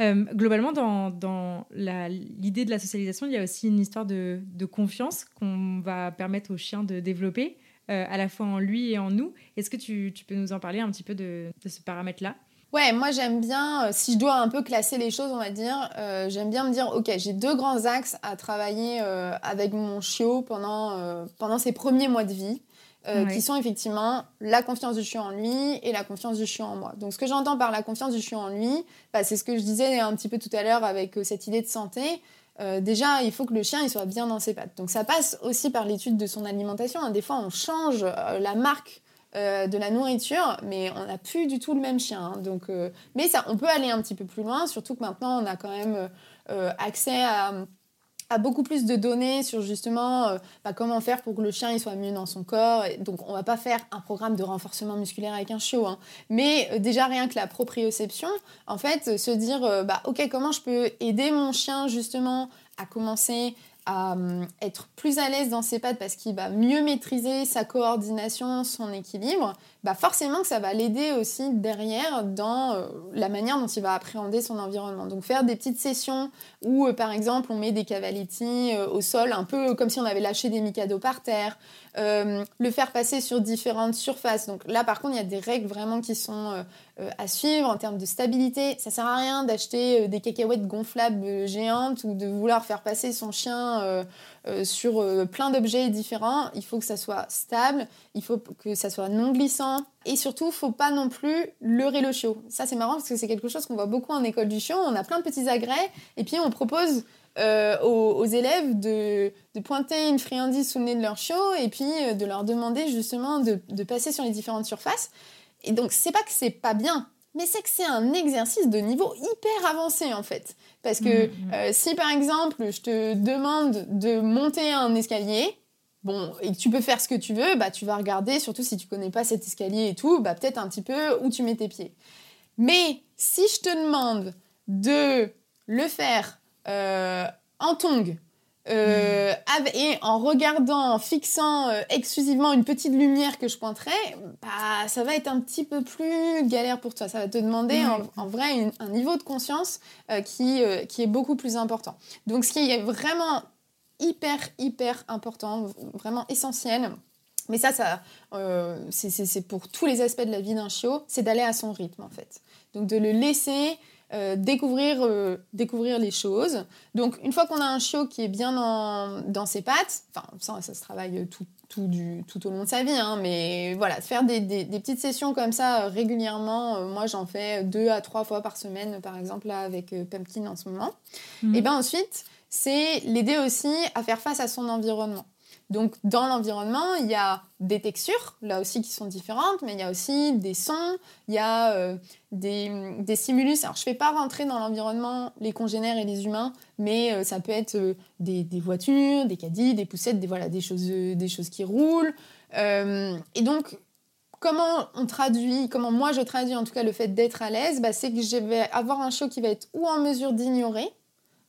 Euh, globalement, dans, l'idée de la socialisation, il y a aussi une histoire de, confiance qu'on va permettre au chien de développer, euh, à la fois en lui et en nous. Est-ce que tu, peux nous en parler un petit peu de, ce paramètre-là? Ouais, moi j'aime bien, euh, si je dois un peu classer les choses, on va dire, j'aime bien me dire, ok, j'ai deux grands axes à travailler avec mon chiot pendant, pendant ses premiers mois de vie. Euh, qui sont effectivement la confiance du chiot en lui et la confiance du chiot en moi. Donc ce que j'entends par la confiance du chiot en lui, bah, c'est ce que je disais un petit peu tout à l'heure avec euh, cette idée de santé. Euh, déjà, il faut que le chien il soit bien dans ses pattes. Donc ça passe aussi par l'étude de son alimentation. Hein. Des fois, on change la marque de la nourriture, mais on n'a plus du tout le même chien. Hein. Donc, mais ça, on peut aller un petit peu plus loin, surtout que maintenant on a quand même accès à a beaucoup plus de données sur justement euh, bah, comment faire pour que le chien il soit mieux dans son corps. donc on va pas faire un programme de renforcement musculaire avec un chiot, hein. mais euh, déjà rien que la proprioception, en fait, se dire euh, bah ok comment je peux aider mon chien justement à commencer à hum, être plus à l'aise dans ses pattes parce qu'il va mieux maîtriser sa coordination, son équilibre, bah forcément que ça va l'aider aussi derrière dans euh, la manière dont il va appréhender son environnement. Donc faire des petites sessions où euh, par exemple on met des cavaletti euh, au sol, un peu comme si on avait lâché des micados par terre, le faire passer sur différentes surfaces. Donc là par contre il y a des règles vraiment qui sont à suivre en termes de stabilité. Ça sert à rien d'acheter des cacahuètes gonflables géantes ou de vouloir faire passer son chien sur euh, plein d'objets différents. Il faut que ça soit stable, il faut que ça soit non glissant. Et surtout, il faut pas non plus leurrer le chiot. Ça, c'est marrant parce que c'est quelque chose qu'on voit beaucoup en école du chiot. On a plein de petits agrès et puis on propose euh, aux, élèves de, pointer une friandise sous le nez de leur chiot et puis de leur demander justement de, de passer sur les différentes surfaces. Et donc, c'est pas que c'est pas bien, mais c'est que c'est un exercice de niveau hyper avancé en fait. Parce que mm, mm. Euh, si par exemple je te demande de monter un escalier, bon, et que tu peux faire ce que tu veux, bah tu vas regarder, surtout si tu connais pas cet escalier et tout, bah peut-être un petit peu où tu mets tes pieds. Mais si je te demande de le faire euh, en tongue, euh, et en regardant, en fixant euh, exclusivement une petite lumière que je pointerai, bah, ça va être un petit peu plus galère pour toi. Ça va te demander en, vrai un niveau de conscience euh, qui, qui est beaucoup plus important. Donc ce qui est vraiment hyper, hyper important, vraiment essentiel, mais ça, ça c'est pour tous les aspects de la vie d'un chiot, c'est d'aller à son rythme en fait. Donc de le laisser euh, découvrir, euh, découvrir les choses. Donc, une fois qu'on a un chiot qui est bien dans, ses pattes, enfin, ça, ça se travaille tout, tout, du, tout au long de sa vie, hein, mais voilà, faire des, petites sessions comme ça euh, régulièrement, moi j'en fais deux à trois fois par semaine, par exemple, là avec Pumpkin en ce moment. Mhm. Et bien ensuite, c'est l'aider aussi à faire face à son environnement. Donc dans l'environnement, il y a des textures, là aussi qui sont différentes, mais il y a aussi des sons, il y a euh, des, stimulus. Alors je ne fais pas rentrer dans l'environnement les congénères et les humains, mais euh, ça peut être euh, des, voitures, des caddies, des poussettes, des, voilà, des, choses, des choses qui roulent. et donc comment on traduit, comment moi je traduis en tout cas le fait d'être à l'aise, bah, c'est que je vais avoir un show qui va être ou en mesure d'ignorer,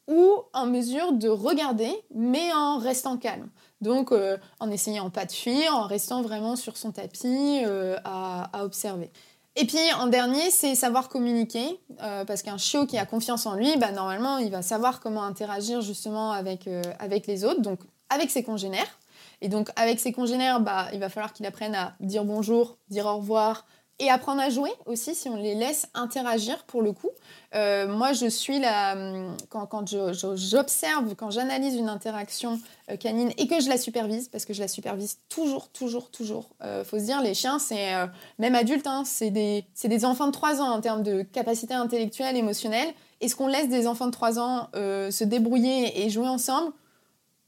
ou en mesure de regarder, mais en restant calme. Donc, euh, en essayant pas de fuir, en restant vraiment sur son tapis euh, à, observer. Et puis, en dernier, c'est savoir communiquer, euh, parce qu'un chiot qui a confiance en lui, bah, normalement, il va savoir comment interagir justement avec, avec les autres, donc avec ses congénères. Et donc, avec ses congénères, bah, il va falloir qu'il apprenne à dire bonjour, dire au revoir, et apprendre à jouer aussi si on les laisse interagir pour le coup. Euh, moi, je suis là, hum, quand, quand j'observe, quand j'analyse une interaction euh, canine et que je la supervise, parce que je la supervise toujours, toujours, toujours. Euh, faut se dire, les chiens, c'est même adultes, hein, c'est des, des, enfants de 3 ans en termes de capacité intellectuelle, émotionnelle. Est-ce qu'on laisse des enfants de 3 ans se débrouiller et jouer ensemble?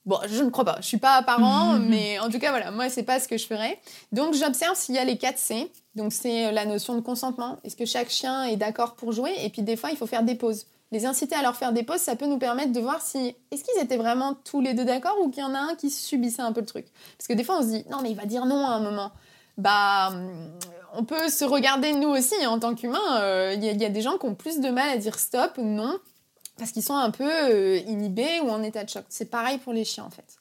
Bon, je ne crois pas. Je suis pas parent, mais en tout cas, voilà, moi, c'est pas ce que je ferais. Donc, j'observe s'il y a les 4 C. Donc, c'est euh, la notion de consentement. Est-ce que chaque chien est d'accord pour jouer? Et puis, des fois, il faut faire des pauses. Les inciter à leur faire des pauses, ça peut nous permettre de voir si est-ce qu'ils étaient vraiment tous les deux d'accord ou qu'il y en a un qui subissait un peu le truc? Parce que des fois, on se dit non, mais il va dire non à un moment. Bah, on peut se regarder nous aussi en tant qu'humains. Euh, il y, a des gens qui ont plus de mal à dire stop, non parce qu'ils sont un peu euh, inhibés ou en état de choc. C'est pareil pour les chiens en fait.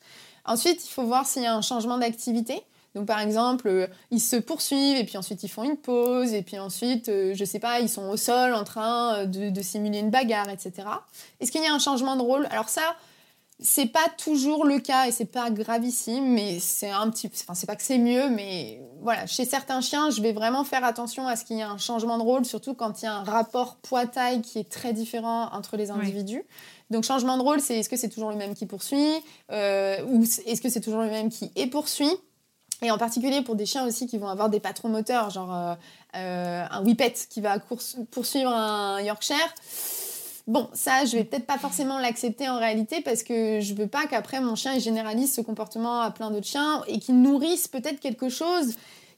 Ensuite, il faut voir s'il y a un changement d'activité. Donc par exemple, euh, ils se poursuivent et puis ensuite ils font une pause et puis ensuite, euh, je sais pas, ils sont au sol en train de, de simuler une bagarre, etc. Est-ce qu'il y a un changement de rôle? Alors ça, c'est pas toujours le cas et c'est pas gravissime, mais c'est un petit, enfin c'est pas que c'est mieux, mais voilà, chez certains chiens, je vais vraiment faire attention à ce qu'il y ait un changement de rôle, surtout quand il y a un rapport poids-taille qui est très différent entre les individus. Donc changement de rôle, c'est est-ce que c'est toujours le même qui poursuit euh, ou est-ce que c'est toujours le même qui est poursuit? Et en particulier pour des chiens aussi qui vont avoir des patrons moteurs, genre euh, euh, un whippet qui va poursuivre un Yorkshire Bon, ça, je vais peut-être pas forcément l'accepter en réalité parce que je veux pas qu'après mon chien généralise ce comportement à plein d'autres chiens et qu'il nourrisse peut-être quelque chose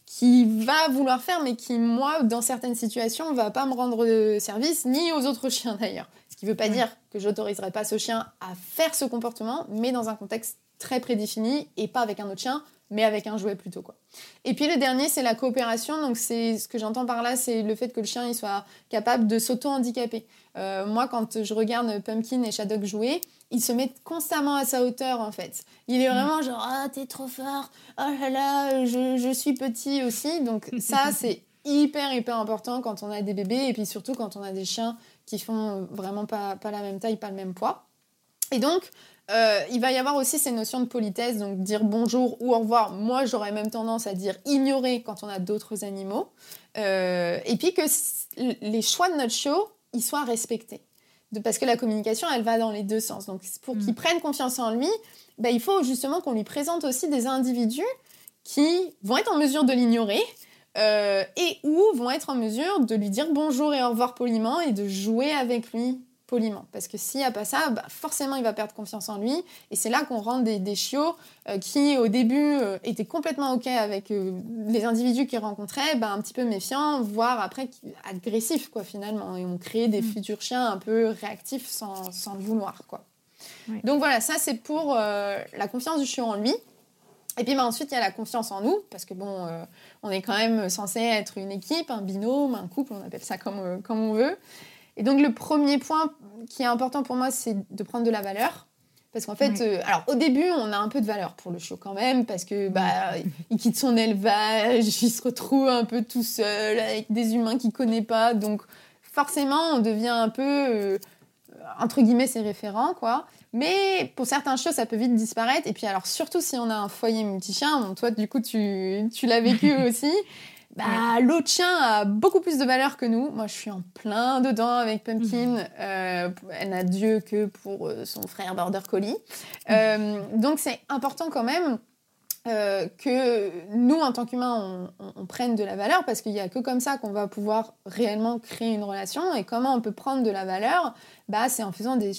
qui va vouloir faire mais qui, moi, dans certaines situations, va pas me rendre service, ni aux autres chiens d'ailleurs. Ce qui veut pas dire que j'autoriserai pas ce chien à faire ce comportement, mais dans un contexte très prédéfini et pas avec un autre chien, mais avec un jouet plutôt quoi. Et puis le dernier c'est la coopération, donc c'est ce que j'entends par là, c'est le fait que le chien il soit capable de s'auto-handicaper. Euh, moi quand je regarde Pumpkin et Shadok jouer, ils se mettent constamment à sa hauteur en fait. Il est vraiment genre ah t'es trop fort, oh là là je, je suis petit aussi, donc ça c'est hyper hyper important quand on a des bébés et puis surtout quand on a des chiens qui font vraiment pas, pas la même taille, pas le même poids. Et donc, euh, il va y avoir aussi ces notions de politesse, donc dire bonjour ou au revoir. Moi, j'aurais même tendance à dire ignorer quand on a d'autres animaux. Euh, et puis que les choix de notre show, ils soient respectés. parce que la communication, elle va dans les deux sens. Donc, pour qu'il mm. prenne confiance en lui, bah, il faut justement qu'on lui présente aussi des individus qui vont être en mesure de l'ignorer euh, et ou vont être en mesure de lui dire bonjour et au revoir poliment et de jouer avec lui poliment. Parce que s'il n'y a pas ça, bah, forcément, il va perdre confiance en lui. Et c'est là qu'on rend des, chiots euh, qui, au début, euh, étaient complètement OK avec euh, les individus qu'ils rencontraient, bah, un petit peu méfiants, voire après agressifs, quoi, finalement. Et on crée des mm. futurs chiens un peu réactifs sans, sans le vouloir, quoi. Donc voilà, ça, c'est pour la confiance du chiot en lui. Et puis bah, ensuite, il y a la confiance en nous, parce que bon, on est quand même censé être une équipe, un binôme, un couple, on appelle ça comme, comme on veut. Et donc le premier point qui est important pour moi, c'est de prendre de la valeur. Parce qu'en fait, euh, alors au début, on a un peu de valeur pour le chiot quand même, parce que bah, il quitte son élevage, il se retrouve un peu tout seul avec des humains qu'il connaît pas, donc forcément, on devient un peu euh, entre guillemets ses référents, quoi. Mais pour certains chiots, ça peut vite disparaître. Et puis alors surtout si on a un foyer multi-chien, toi du coup tu, tu l'as vécu aussi bah, l'autre chien a beaucoup plus de valeur que nous. Moi, je suis en plein dedans avec Pumpkin. Mhm. Euh, elle n'a Dieu que pour euh, son frère Border Collie. Euh, donc, c'est important quand même euh, que nous, en tant qu'humains, on, prenne de la valeur parce qu'il n'y a que comme ça qu'on va pouvoir réellement créer une relation. Et comment on peut prendre de la valeur? Bah, C'est en faisant des,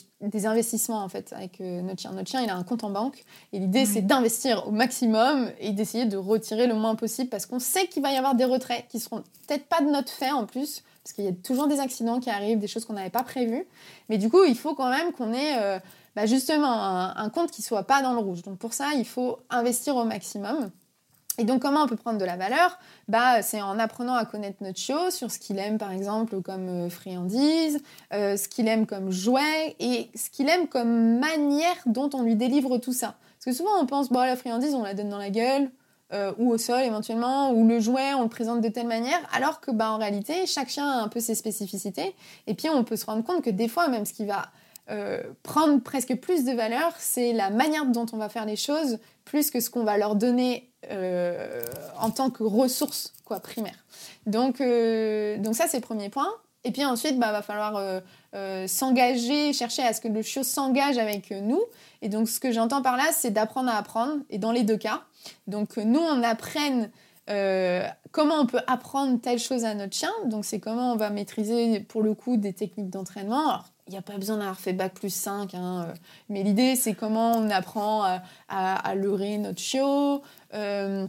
investissements en fait avec euh, notre chien. Notre chien, il a un compte en banque et l'idée, c'est d'investir au maximum et d'essayer de retirer le moins possible parce qu'on sait qu'il va y avoir des retraits qui seront peut-être pas de notre fait en plus parce qu'il y a toujours des accidents qui arrivent, des choses qu'on n'avait pas prévues. Mais du coup, il faut quand même qu'on ait... Euh, bah, justement un, compte qui soit pas dans le rouge. Donc pour ça, il faut investir au maximum. Et donc, comment on peut prendre de la valeur? Bah, C'est en apprenant à connaître notre chiot sur ce qu'il aime, par exemple, comme euh, friandise, euh, ce qu'il aime comme jouet et ce qu'il aime comme manière dont on lui délivre tout ça. Parce que souvent, on pense, bon, la friandise, on la donne dans la gueule, euh, ou au sol éventuellement, ou le jouet, on le présente de telle manière, alors que bah, en réalité, chaque chien a un peu ses spécificités. Et puis, on peut se rendre compte que des fois, même ce qui va euh, prendre presque plus de valeur, c'est la manière dont on va faire les choses, plus que ce qu'on va leur donner euh, en tant que ressource quoi, primaire. Donc, euh, donc ça, c'est le premier point. Et puis ensuite, bah, va falloir s'engager, chercher à ce que le chiot s'engage avec nous. Et donc, ce que j'entends par là, c'est d'apprendre à apprendre, et dans les deux cas. Donc, nous, on apprenne comment on peut apprendre telle chose à notre chien. Donc, c'est comment on va maîtriser, pour le coup, des techniques d'entraînement il n'y a pas besoin d'avoir fait bac plus 5. Hein, euh. mais l'idée, c'est comment on apprend à, à, leurrer notre chiot, euh,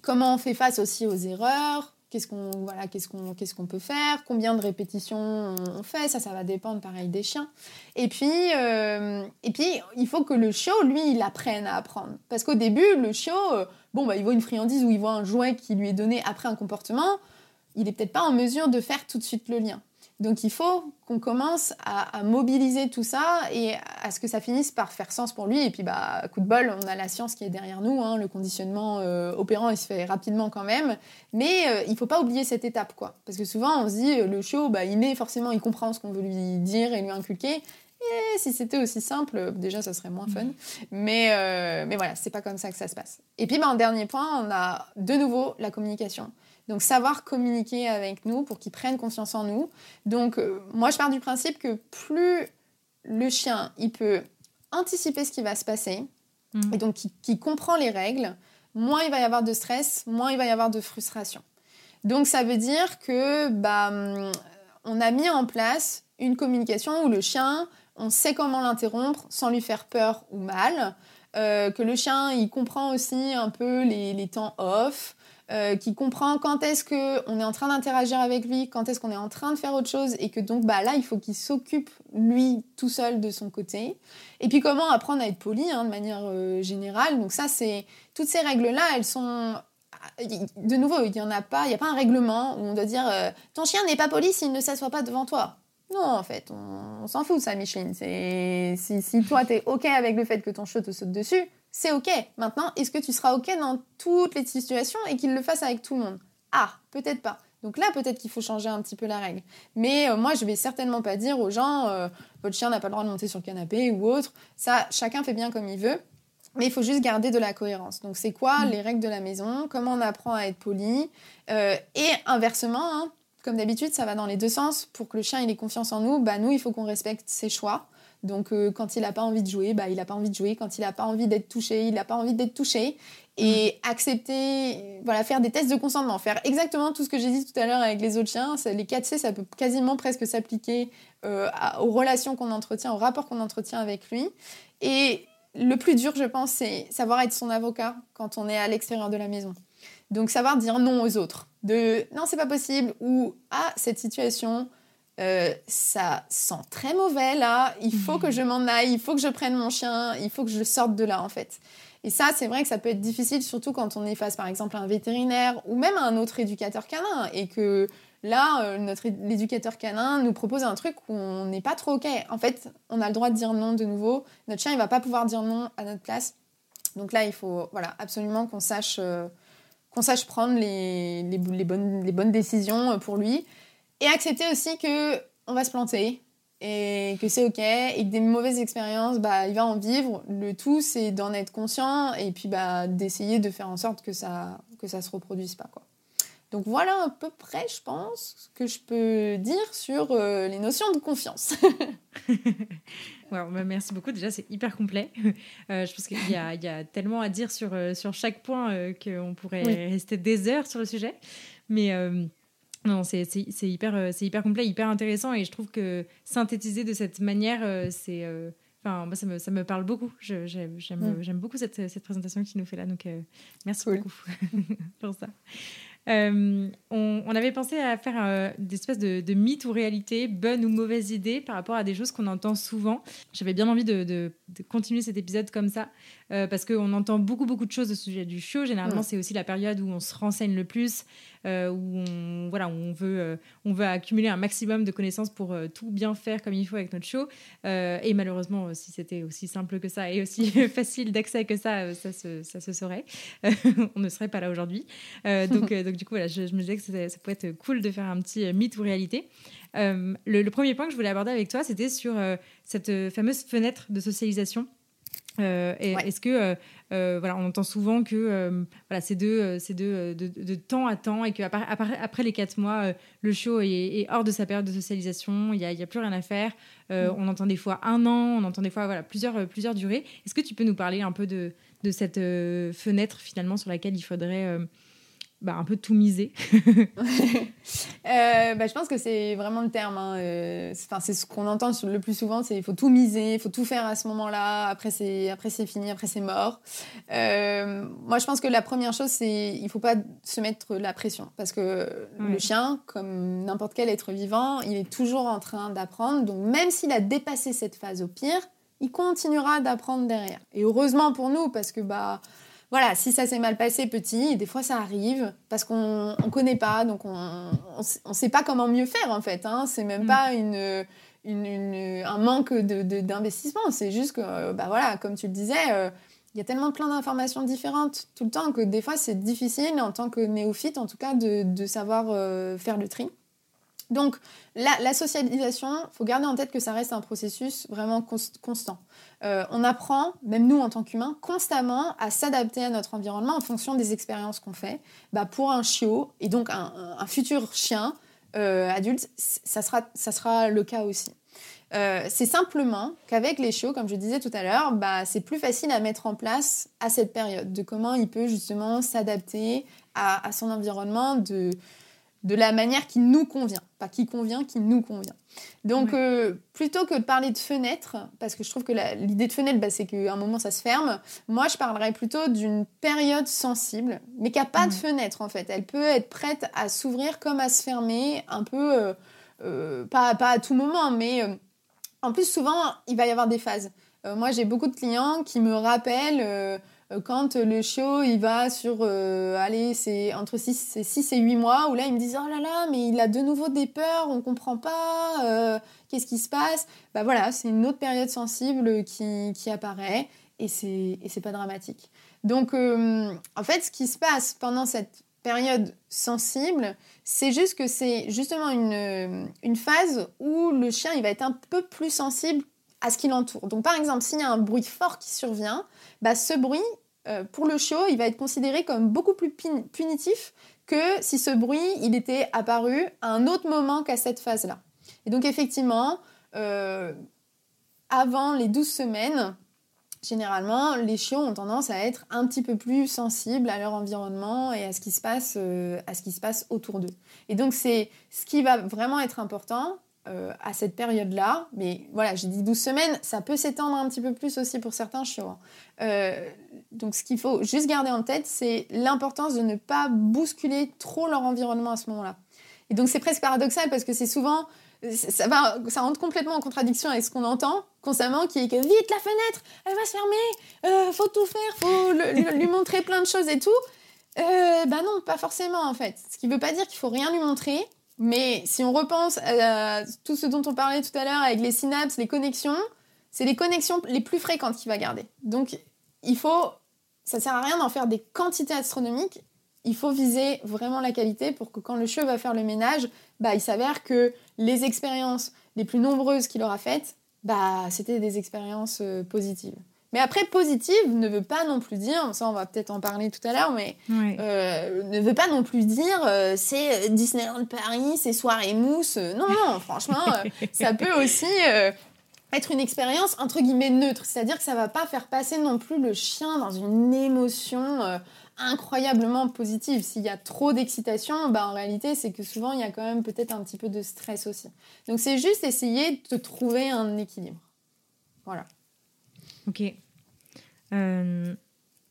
comment on fait face aussi aux erreurs, qu'est-ce qu'on voilà, qu'est-ce qu'on peut faire, combien de répétitions on fait, ça, ça va dépendre pareil des chiens. Et puis, euh, et puis il faut que le chiot, lui, il apprenne à apprendre. Parce qu'au début, le chiot, bon, bah, il voit une friandise ou il voit un jouet qui lui est donné après un comportement, il n'est peut-être pas en mesure de faire tout de suite le lien. Donc il faut qu'on commence à, mobiliser tout ça et à ce que ça finisse par faire sens pour lui. Et puis, bah, coup de bol, on a la science qui est derrière nous. Hein. le conditionnement euh, opérant, il se fait rapidement quand même. Mais euh, il ne faut pas oublier cette étape, quoi. Parce que souvent, on se dit, euh, le chiot, bah, il est forcément, il comprend ce qu'on veut lui dire et lui inculquer. Et si c'était aussi simple, déjà, ça serait moins fun. Mais, mais voilà, c'est pas comme ça que ça se passe. Et puis, bah, en dernier point, on a de nouveau la communication. Donc savoir communiquer avec nous pour qu'ils prennent confiance en nous. Donc euh, moi je pars du principe que plus le chien il peut anticiper ce qui va se passer mm. et donc qui, comprend les règles, moins il va y avoir de stress, moins il va y avoir de frustration. Donc ça veut dire que bah hum, on a mis en place une communication où le chien on sait comment l'interrompre sans lui faire peur ou mal. Euh, que le chien, il comprend aussi un peu les, les temps off, euh, qui comprend quand est-ce qu'on est en train d'interagir avec lui, quand est-ce qu'on est en train de faire autre chose, et que donc bah, là, il faut qu'il s'occupe, lui, tout seul de son côté. Et puis comment apprendre à être poli, hein, de manière euh, générale. Donc ça, c'est... Toutes ces règles-là, elles sont... De nouveau, il n'y en a pas, il n'y a pas un règlement où on doit dire euh, ton chien n'est pas poli s'il ne s'assoit pas devant toi. Non, en fait, on, s'en fout ça, Micheline. Si, si toi, t'es OK avec le fait que ton chat te saute dessus, c'est OK. Maintenant, est-ce que tu seras OK dans toutes les situations et qu'il le fasse avec tout le monde? Ah, peut-être pas. Donc là, peut-être qu'il faut changer un petit peu la règle. Mais euh, moi, je vais certainement pas dire aux gens, euh, votre chien n'a pas le droit de monter sur le canapé ou autre. Ça, chacun fait bien comme il veut. Mais il faut juste garder de la cohérence. Donc, c'est quoi mm. les règles de la maison? Comment on apprend à être poli? Euh, Et inversement, hein, comme d'habitude, ça va dans les deux sens. Pour que le chien ait confiance en nous, bah, nous, il faut qu'on respecte ses choix. Donc quand il n'a pas envie de jouer, bah, il n'a pas envie de jouer. Quand il n'a pas envie d'être touché, il n'a pas envie d'être touché. Et mm. accepter, voilà, faire des tests de consentement, faire exactement tout ce que j'ai dit tout à l'heure avec les autres chiens. les 4C, ça peut quasiment presque s'appliquer aux relations qu'on entretient, aux rapports qu'on entretient avec lui. Et le plus dur, je pense, c'est savoir être son avocat quand on est à l'extérieur de la maison. Donc savoir dire non aux autres. De non, c'est pas possible ou ah, cette situation, euh, ça sent très mauvais là, il faut que je m'en aille, il faut que je prenne mon chien, il faut que je sorte de là en fait. Et ça, c'est vrai que ça peut être difficile, surtout quand on est face par exemple à un vétérinaire ou même à un autre éducateur canin et que Là, euh, notre l'éducateur canin nous propose un truc où on n'est pas trop OK. En fait, on a le droit de dire non de nouveau. Notre chien, il va pas pouvoir dire non à notre place. Donc là, il faut voilà, absolument qu'on sache, euh, qu'on sache prendre les, les, bonnes, les bonnes décisions pour lui. Et accepter aussi que on va se planter et que c'est OK et que des mauvaises expériences, bah, il va en vivre. Le tout, c'est d'en être conscient et puis bah, d'essayer de faire en sorte que ça que ça se reproduise pas. Quoi. Donc voilà à peu près, je pense, ce que je peux dire sur euh, les notions de confiance. Bah, merci beaucoup. Déjà, c'est hyper complet. Euh, je pense qu'il y, y, a tellement à dire sur, euh, sur chaque point qu'on pourrait rester des heures sur le sujet. Mais non, c'est hyper, c'est hyper complet, hyper intéressant. Et je trouve que synthétiser de cette manière, c'est... Enfin, moi, ça me, ça me parle beaucoup. J'aime beaucoup cette, cette présentation tu nous fais là. Donc, merci beaucoup pour ça. Euh, on, avait pensé à faire euh, des espèces de, de mythes ou réalités, bonnes ou mauvaises idées par rapport à des choses qu'on entend souvent. J'avais bien envie de, continuer cet épisode comme ça, euh, parce qu'on entend beaucoup, beaucoup de choses au sujet du show. Généralement, c'est aussi la période où on se renseigne le plus, euh, où on, voilà, on, veut, euh, on veut accumuler un maximum de connaissances pour euh, tout bien faire comme il faut avec notre show. et malheureusement, si c'était aussi simple que ça et aussi facile d'accès que ça, ça se, ça se saurait. on ne serait pas là aujourd'hui. donc, donc, du coup, voilà, je, me disais que ça, pourrait être cool de faire un petit mythe ou réalité. le, premier point que je voulais aborder avec toi, c'était sur cette fameuse fenêtre de socialisation. Est-ce que voilà, on entend souvent que euh, voilà, c'est de, euh, de, de, temps à temps et qu'après après, les quatre mois, le show est, hors de sa période de socialisation, il n'y a, a, plus rien à faire. Mm. On entend des fois un an, on entend des fois voilà, plusieurs, plusieurs durées. Est-ce que tu peux nous parler un peu de, de cette fenêtre finalement sur laquelle il faudrait bah, un peu tout miser euh, bah, Je pense que c'est vraiment le terme. Hein. Euh, c'est ce qu'on entend le plus souvent, c'est il faut tout miser, il faut tout faire à ce moment-là, après c'est fini, après c'est mort. Euh, moi, je pense que la première chose, c'est il faut pas se mettre la pression. Parce que le chien, comme n'importe quel être vivant, il est toujours en train d'apprendre. Donc même s'il a dépassé cette phase au pire, il continuera d'apprendre derrière. Et heureusement pour nous, parce que... bah voilà, si ça s'est mal passé petit, des fois ça arrive parce qu'on ne connaît pas, donc on ne sait pas comment mieux faire en fait. Hein. C'est même mm. pas une, un manque d'investissement, c'est juste que, bah voilà, comme tu le disais, euh, il y a tellement plein d'informations différentes tout le temps que des fois c'est difficile en tant que néophyte en tout cas de, savoir euh, faire le tri. Donc, la, socialisation, il faut garder en tête que ça reste un processus vraiment constant. Euh, on apprend, même nous en tant qu'humains, constamment à s'adapter à notre environnement en fonction des expériences qu'on fait. Bah, pour un chiot, et donc un, futur chien euh, adulte, ça sera, ça sera le cas aussi. Euh, c'est simplement qu'avec les chiots, comme je disais tout à l'heure, bah, c'est plus facile à mettre en place à cette période, de comment il peut justement s'adapter à, à, son environnement, de, de la manière qui nous convient. Pas qui convient, qui nous convient. Donc, euh, plutôt que de parler de fenêtre, parce que je trouve que l'idée de fenêtre, bah, c'est qu'à un moment, ça se ferme, moi, je parlerais plutôt d'une période sensible, mais qui n'a pas de fenêtre, en fait. Elle peut être prête à s'ouvrir comme à se fermer, un peu, euh, euh, pas, pas, à tout moment, mais en plus, souvent, il va y avoir des phases. moi, j'ai beaucoup de clients qui me rappellent quand le chiot il va sur euh, allez c'est entre 6, 6 et 8 mois où là ils me disent oh là là mais il a de nouveau des peurs on comprend pas euh, qu'est-ce qui se passe? Bah voilà c'est une autre période sensible qui, qui apparaît et c'est et c'est pas dramatique donc en fait ce qui se passe pendant cette période sensible c'est juste que c'est justement une, une phase où le chien il va être un peu plus sensible à ce qui l'entoure. Donc par exemple, s'il y a un bruit fort qui survient, bah, ce bruit, euh, pour le chiot, il va être considéré comme beaucoup plus punitif que si ce bruit, il était apparu à un autre moment qu'à cette phase-là. Et donc effectivement, euh, avant les 12 semaines, généralement, les chiots ont tendance à être un petit peu plus sensibles à leur environnement et à ce qui se passe, euh, à ce qui se passe autour d'eux. Et donc, c'est ce qui va vraiment être important euh, à cette période-là. Mais voilà, j'ai dit 12 semaines, ça peut s'étendre un petit peu plus aussi pour certains chiots. Hein. Euh, donc, ce qu'il faut juste garder en tête, c'est l'importance de ne pas bousculer trop leur environnement à ce moment-là. Et donc, c'est presque paradoxal parce que c'est souvent ça, rentre complètement en contradiction avec ce qu'on entend constamment, qui est que vite la fenêtre, elle va se fermer, euh, faut tout faire, faut lui montrer plein de choses et tout. Euh, bah non, pas forcément en fait. Ce qui veut pas dire qu'il faut rien lui montrer, mais si on repense à tout ce dont on parlait tout à l'heure avec les synapses, les connexions, c'est les connexions les plus fréquentes qu'il va garder. Donc il faut, ça sert à rien d'en faire des quantités astronomiques. Il faut viser vraiment la qualité pour que quand le chiot va faire le ménage, bah, il s'avère que les expériences les plus nombreuses qu'il aura faites, bah, c'était des expériences euh, positives. Mais après, positive ne veut pas non plus dire, ça on va peut-être en parler tout à l'heure, mais euh, ne veut pas non plus dire euh, c'est Disneyland Paris, c'est soirée mousse. Non, non, franchement, ça peut aussi être une expérience entre guillemets neutre, c'est-à-dire que ça va pas faire passer non plus le chien dans une émotion incroyablement positive. S'il y a trop d'excitation, bah, en réalité, c'est que souvent, il y a quand même peut-être un petit peu de stress aussi. Donc, c'est juste essayer de trouver un équilibre. Voilà. Ok. Euh,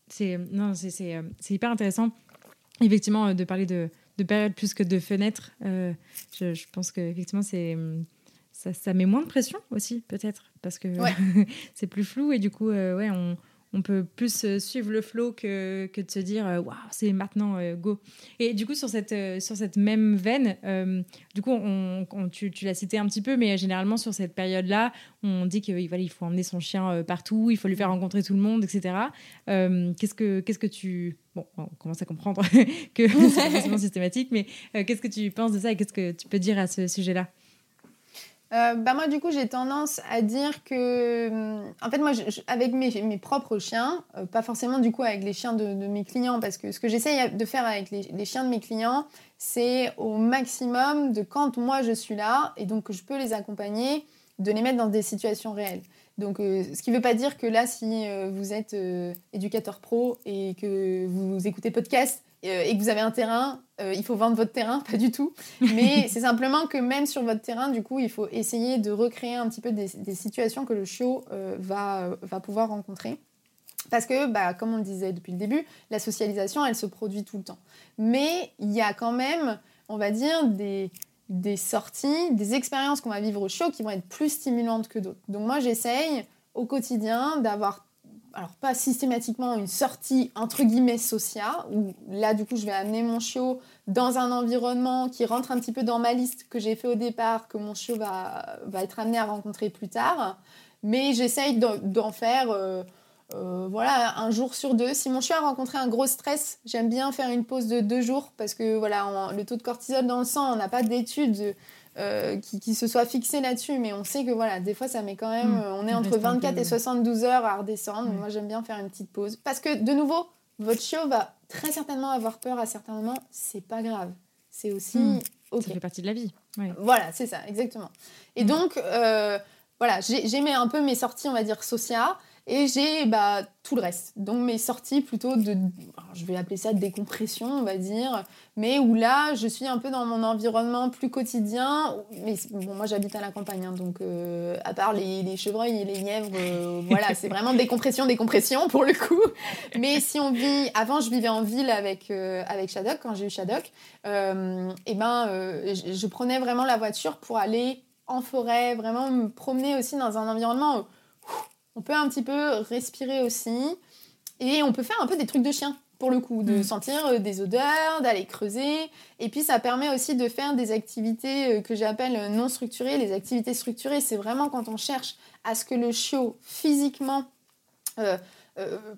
c'est non, c'est, euh, c'est, hyper intéressant, effectivement, euh, de parler de, de période plus que de fenêtre. je, je, pense qu'effectivement, c'est, ça, ça, met moins de pression aussi, peut-être, parce que c'est plus flou et du coup, ouais, on on peut plus euh, suivre le flow que, que de se dire euh, waouh c'est maintenant euh, go. Et du coup sur cette sur cette même veine du coup on, tu, tu l'as cité un petit peu mais généralement sur cette période là on dit qu'il il faut emmener son chien partout il faut lui faire rencontrer tout le monde etc qu'est-ce que qu'est-ce que tu bon on commence à comprendre que c'est pas forcément systématique mais qu'est-ce que tu penses de ça et qu'est-ce que tu peux dire à ce sujet là euh, bah moi, du coup, j'ai tendance à dire que, en fait, moi, avec mes, mes, propres chiens, euh, pas forcément du coup avec les chiens de, mes clients, parce que ce que j'essaye de faire avec les, les, chiens de mes clients, c'est au maximum de quand moi je suis là et donc que je peux les accompagner, de les mettre dans des situations réelles. Donc, euh, ce qui ne veut pas dire que là, si vous êtes éducateur pro et que vous écoutez podcast, et que vous avez un terrain, euh, il faut vendre votre terrain, pas du tout. Mais c'est simplement que même sur votre terrain, du coup, il faut essayer de recréer un petit peu des, situations que le chiot euh, va, va pouvoir rencontrer. Parce que, bah, comme on le disait depuis le début, la socialisation, elle se produit tout le temps. Mais il y a quand même, on va dire, des, des sorties, des expériences qu'on va vivre au chiot qui vont être plus stimulantes que d'autres. Donc moi, j'essaye au quotidien d'avoir alors pas systématiquement une sortie entre guillemets sociale, où là du coup je vais amener mon chiot dans un environnement qui rentre un petit peu dans ma liste que j'ai fait au départ, que mon chiot va, va être amené à rencontrer plus tard, mais j'essaye d'en faire euh, euh, voilà, un jour sur deux. Si mon chiot a rencontré un gros stress, j'aime bien faire une pause de deux jours parce que voilà, le taux de cortisol dans le sang, on n'a pas d'études euh, qui, se soit fixé là-dessus, mais on sait que voilà, des fois ça met quand même, hmm. euh, on est entre 24 et 72 heures à redescendre. Moi j'aime bien faire une petite pause parce que de nouveau, votre chiot va très certainement avoir peur à certains moments, c'est pas grave. C'est aussi hmm. Ça fait partie de la vie. Voilà, c'est ça, exactement. Et hmm. donc, euh, voilà, j'ai un peu mes sorties, on va dire, sociales. Et j'ai bah, tout le reste. Donc mes sorties plutôt de, je vais appeler ça décompression, on va dire, mais où là, je suis un peu dans mon environnement plus quotidien. Mais bon, moi j'habite à la campagne, hein, donc euh, à part les, chevreuils et les lièvres, euh, voilà, c'est vraiment décompression, décompression pour le coup. Mais si on vit, avant je vivais en ville avec, euh, avec Shadok, quand j'ai eu Shadok, et ben je, prenais vraiment la voiture pour aller en forêt, vraiment me promener aussi dans un environnement on peut un petit peu respirer aussi. Et on peut faire un peu des trucs de chien, pour le coup, de mm. sentir euh, des odeurs, d'aller creuser. Et puis, ça permet aussi de faire des activités euh, que j'appelle non structurées. Les activités structurées, c'est vraiment quand on cherche à ce que le chiot, physiquement, euh,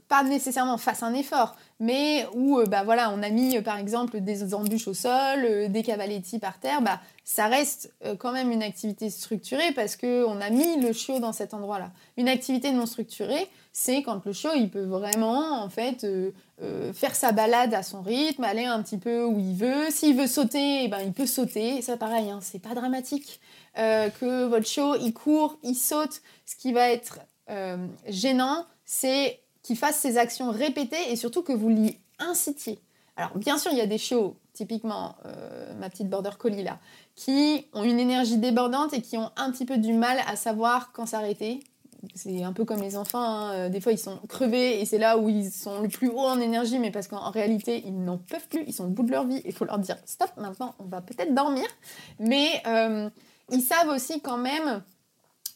pas nécessairement fasse un effort, mais où bah, voilà, on a mis par exemple des embûches au sol, des cavaletti par terre, bah, ça reste quand même une activité structurée parce qu'on a mis le chiot dans cet endroit-là. Une activité non structurée, c'est quand le chiot il peut vraiment en fait faire sa balade à son rythme, aller un petit peu où il veut. S'il veut sauter, eh ben, il peut sauter. ça pareil, hein, c'est pas dramatique. que votre chiot il court, il saute. Ce qui va être gênant, c'est qui fasse ces actions répétées et surtout que vous l'y incitiez. Alors bien sûr, il y a des chiots, typiquement euh, ma petite border collie là, qui ont une énergie débordante et qui ont un petit peu du mal à savoir quand s'arrêter. C'est un peu comme les enfants, hein. euh, des fois ils sont crevés et c'est là où ils sont le plus haut en énergie, mais parce qu'en réalité ils n'en peuvent plus, ils sont au bout de leur vie, il faut leur dire stop, maintenant on va peut-être dormir. Mais euh, ils savent aussi quand même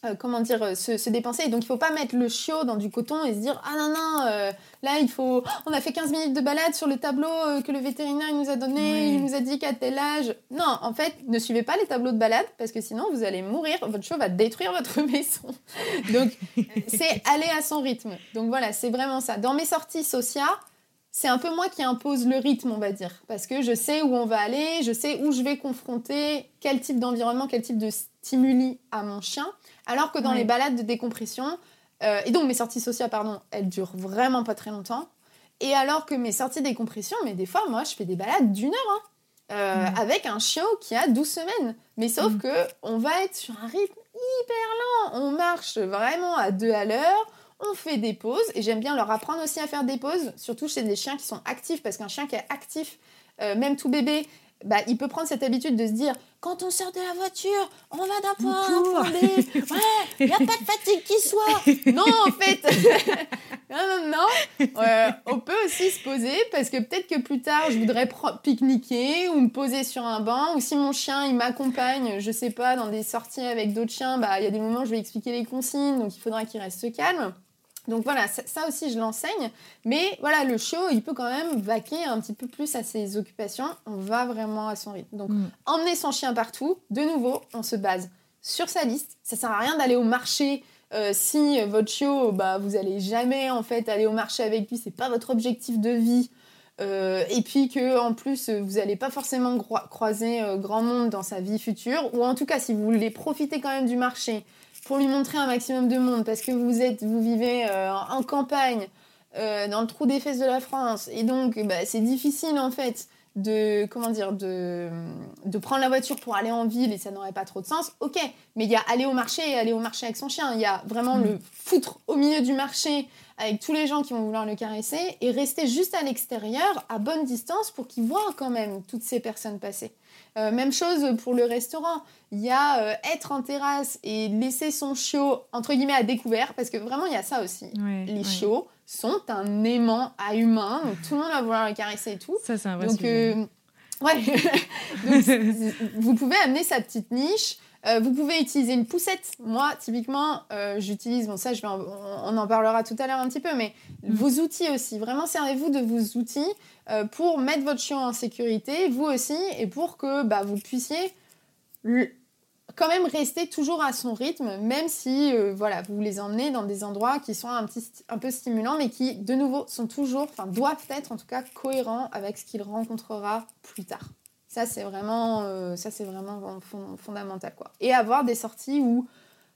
euh, comment dire, euh, se, dépenser. donc, il faut pas mettre le chiot dans du coton et se dire Ah non, non, euh, là, il faut. On a fait 15 minutes de balade sur le tableau que le vétérinaire nous a donné, il nous a dit qu'à tel âge. Non, en fait, ne suivez pas les tableaux de balade parce que sinon, vous allez mourir. Votre chiot va détruire votre maison. donc, c'est aller à son rythme. Donc, voilà, c'est vraiment ça. Dans mes sorties sociales, c'est un peu moi qui impose le rythme, on va dire, parce que je sais où on va aller, je sais où je vais confronter quel type d'environnement, quel type de stimuli à mon chien. Alors que dans les balades de décompression, euh, et donc mes sorties sociales, pardon, elles durent vraiment pas très longtemps. Et alors que mes sorties de décompression, mais des fois, moi, je fais des balades d'une heure. Hein, euh, avec un chiot qui a 12 semaines. Mais sauf qu'on que on va être sur un rythme hyper lent. On marche vraiment à deux à l'heure. On fait des pauses. Et j'aime bien leur apprendre aussi à faire des pauses. Surtout chez des chiens qui sont actifs. Parce qu'un chien qui est actif, euh, même tout bébé, bah, il peut prendre cette habitude de se dire quand on sort de la voiture, on va d'un point à un point B. Ouais, il n'y a pas de fatigue qui soit. Non, en fait. non, non, non. on peut aussi se poser parce que peut-être que plus tard, je voudrais pique-niquer ou me poser sur un banc. Ou si mon chien, il m'accompagne, je sais pas, dans des sorties avec d'autres chiens, bah, il y a des moments où je vais expliquer les consignes, donc il faudra qu'il reste calme. Donc voilà, ça, aussi je l'enseigne. Mais voilà, le show, il peut quand même vaquer un petit peu plus à ses occupations. On va vraiment à son rythme. Donc mm. emmener son chien partout, de nouveau, on se base sur sa liste. Ça sert à rien d'aller au marché euh, si votre chiot, bah, vous allez jamais en fait aller au marché avec lui, c'est pas votre objectif de vie. Euh, et puis que en plus vous n'allez pas forcément croiser euh, grand monde dans sa vie future, ou en tout cas si vous voulez profiter quand même du marché, pour lui montrer un maximum de monde parce que vous êtes, vous vivez euh, en campagne, euh, dans le trou des fesses de la France, et donc bah, c'est difficile en fait de comment dire de, de prendre la voiture pour aller en ville et ça n'aurait pas trop de sens. Ok, mais il y a aller au marché et aller au marché avec son chien. Il y a vraiment mm. le foutre au milieu du marché avec tous les gens qui vont vouloir le caresser et rester juste à l'extérieur à bonne distance pour qu'il voit quand même toutes ces personnes passer. Euh, même chose pour le restaurant. Il y a euh, être en terrasse et laisser son chiot, entre guillemets, à découvert, parce que vraiment, il y a ça aussi. les chiots sont un aimant à humain, donc tout le monde va vouloir le caresser et tout. Ça, c'est un vrai donc, euh, ouais. donc, vous pouvez amener sa petite niche. Vous pouvez utiliser une poussette. Moi, typiquement, j'utilise, bon ça, je vais on, en parlera tout à l'heure un petit peu, mais mm. vos outils aussi. Vraiment, servez-vous de vos outils. Euh, pour mettre votre chien en sécurité, vous aussi, et pour que bah, vous puissiez quand même rester toujours à son rythme, même si euh, voilà, vous les emmenez dans des endroits qui sont un, petit, un peu stimulants, mais qui, de nouveau, sont toujours, enfin, doivent être en tout cas cohérents avec ce qu'il rencontrera plus tard. Ça, c'est vraiment, euh, ça, c'est vraiment fondamental. Quoi. Et avoir des sorties où,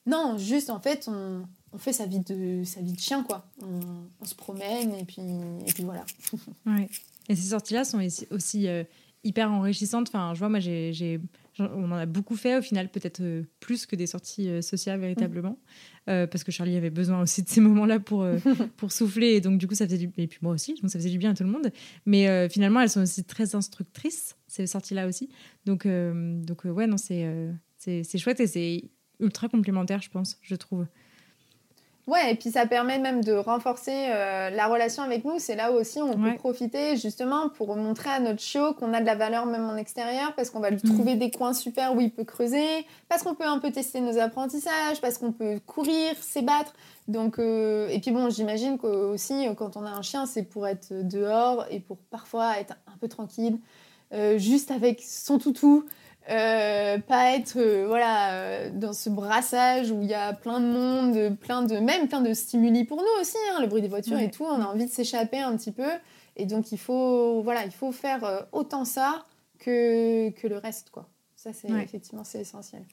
non, juste en fait, on, on fait sa vie de, sa vie de chien, quoi. On, se promène et puis, et puis voilà. ouais. Et ces sorties-là sont aussi euh, hyper enrichissantes. Enfin, je vois, moi, j'ai, on en a beaucoup fait au final, peut-être euh, plus que des sorties sociales véritablement, parce que Charlie avait besoin aussi de ces moments-là pour, pour souffler. Et donc, du coup, ça faisait du Et puis moi aussi, donc ça faisait du bien à tout le monde. Mais finalement, elles sont aussi très instructrices, ces sorties-là aussi. Donc, donc ouais, non, c'est, c'est chouette et c'est ultra complémentaire, je pense, je trouve. Ouais, et puis ça permet même de renforcer euh, la relation avec nous. C'est là où aussi on peut profiter justement pour montrer à notre chiot qu'on a de la valeur même en extérieur, parce qu'on va lui mm. trouver des coins super où il peut creuser, parce qu'on peut un peu tester nos apprentissages, parce qu'on peut courir, s'ébattre. Donc, euh, et puis bon, j'imagine aussi quand on a un chien, c'est pour être dehors et pour parfois être un peu tranquille, euh, juste avec son toutou. Euh, pas être euh, voilà dans ce brassage où il y a plein de monde, plein de même plein de stimuli pour nous aussi, hein, le bruit des voitures et tout. On a envie de s'échapper un petit peu, et donc il faut voilà, il faut faire autant ça que, que le reste quoi. Ça c'est effectivement c'est essentiel.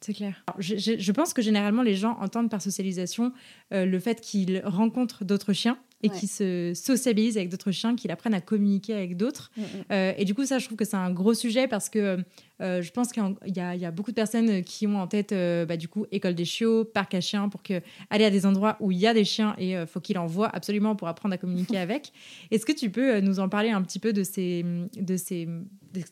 C'est clair. je, pense que généralement les gens entendent par socialisation le fait qu'ils rencontrent d'autres chiens et qui se sociabilisent avec d'autres chiens, qui apprennent à communiquer avec d'autres. Mm, mm. Euh, et du coup, ça, je trouve que c'est un gros sujet parce que euh, je pense qu'il y, a beaucoup de personnes qui ont en tête, euh, bah, du coup, école des chiots, parc à chiens, pour que, aller à des endroits où il y a des chiens et il faut qu'il en voit absolument pour apprendre à communiquer avec. Est-ce que tu peux nous en parler un petit peu de ces, de ces,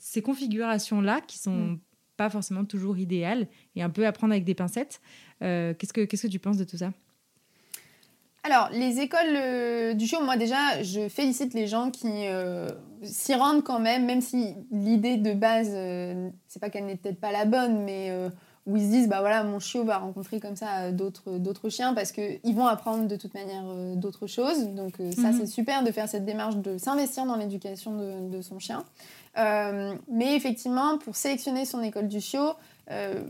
ces configurations-là qui sont mm. pas forcément toujours idéales et un peu apprendre avec des pincettes? Qu'est-ce que Qu'est-ce que tu penses de tout ça? Alors, les écoles euh, du show, moi déjà, je félicite les gens qui euh, s'y rendent quand même, même si l'idée de base, euh, c'est pas qu'elle n'est peut-être pas la bonne, mais où ils se disent, bah voilà, mon chiot va rencontrer comme ça d'autres chiens parce qu'ils vont apprendre de toute manière d'autres choses. Donc, ça, mhm. c'est super de faire cette démarche de s'investir dans l'éducation de, de, son chien. mais effectivement, pour sélectionner son école du chiot,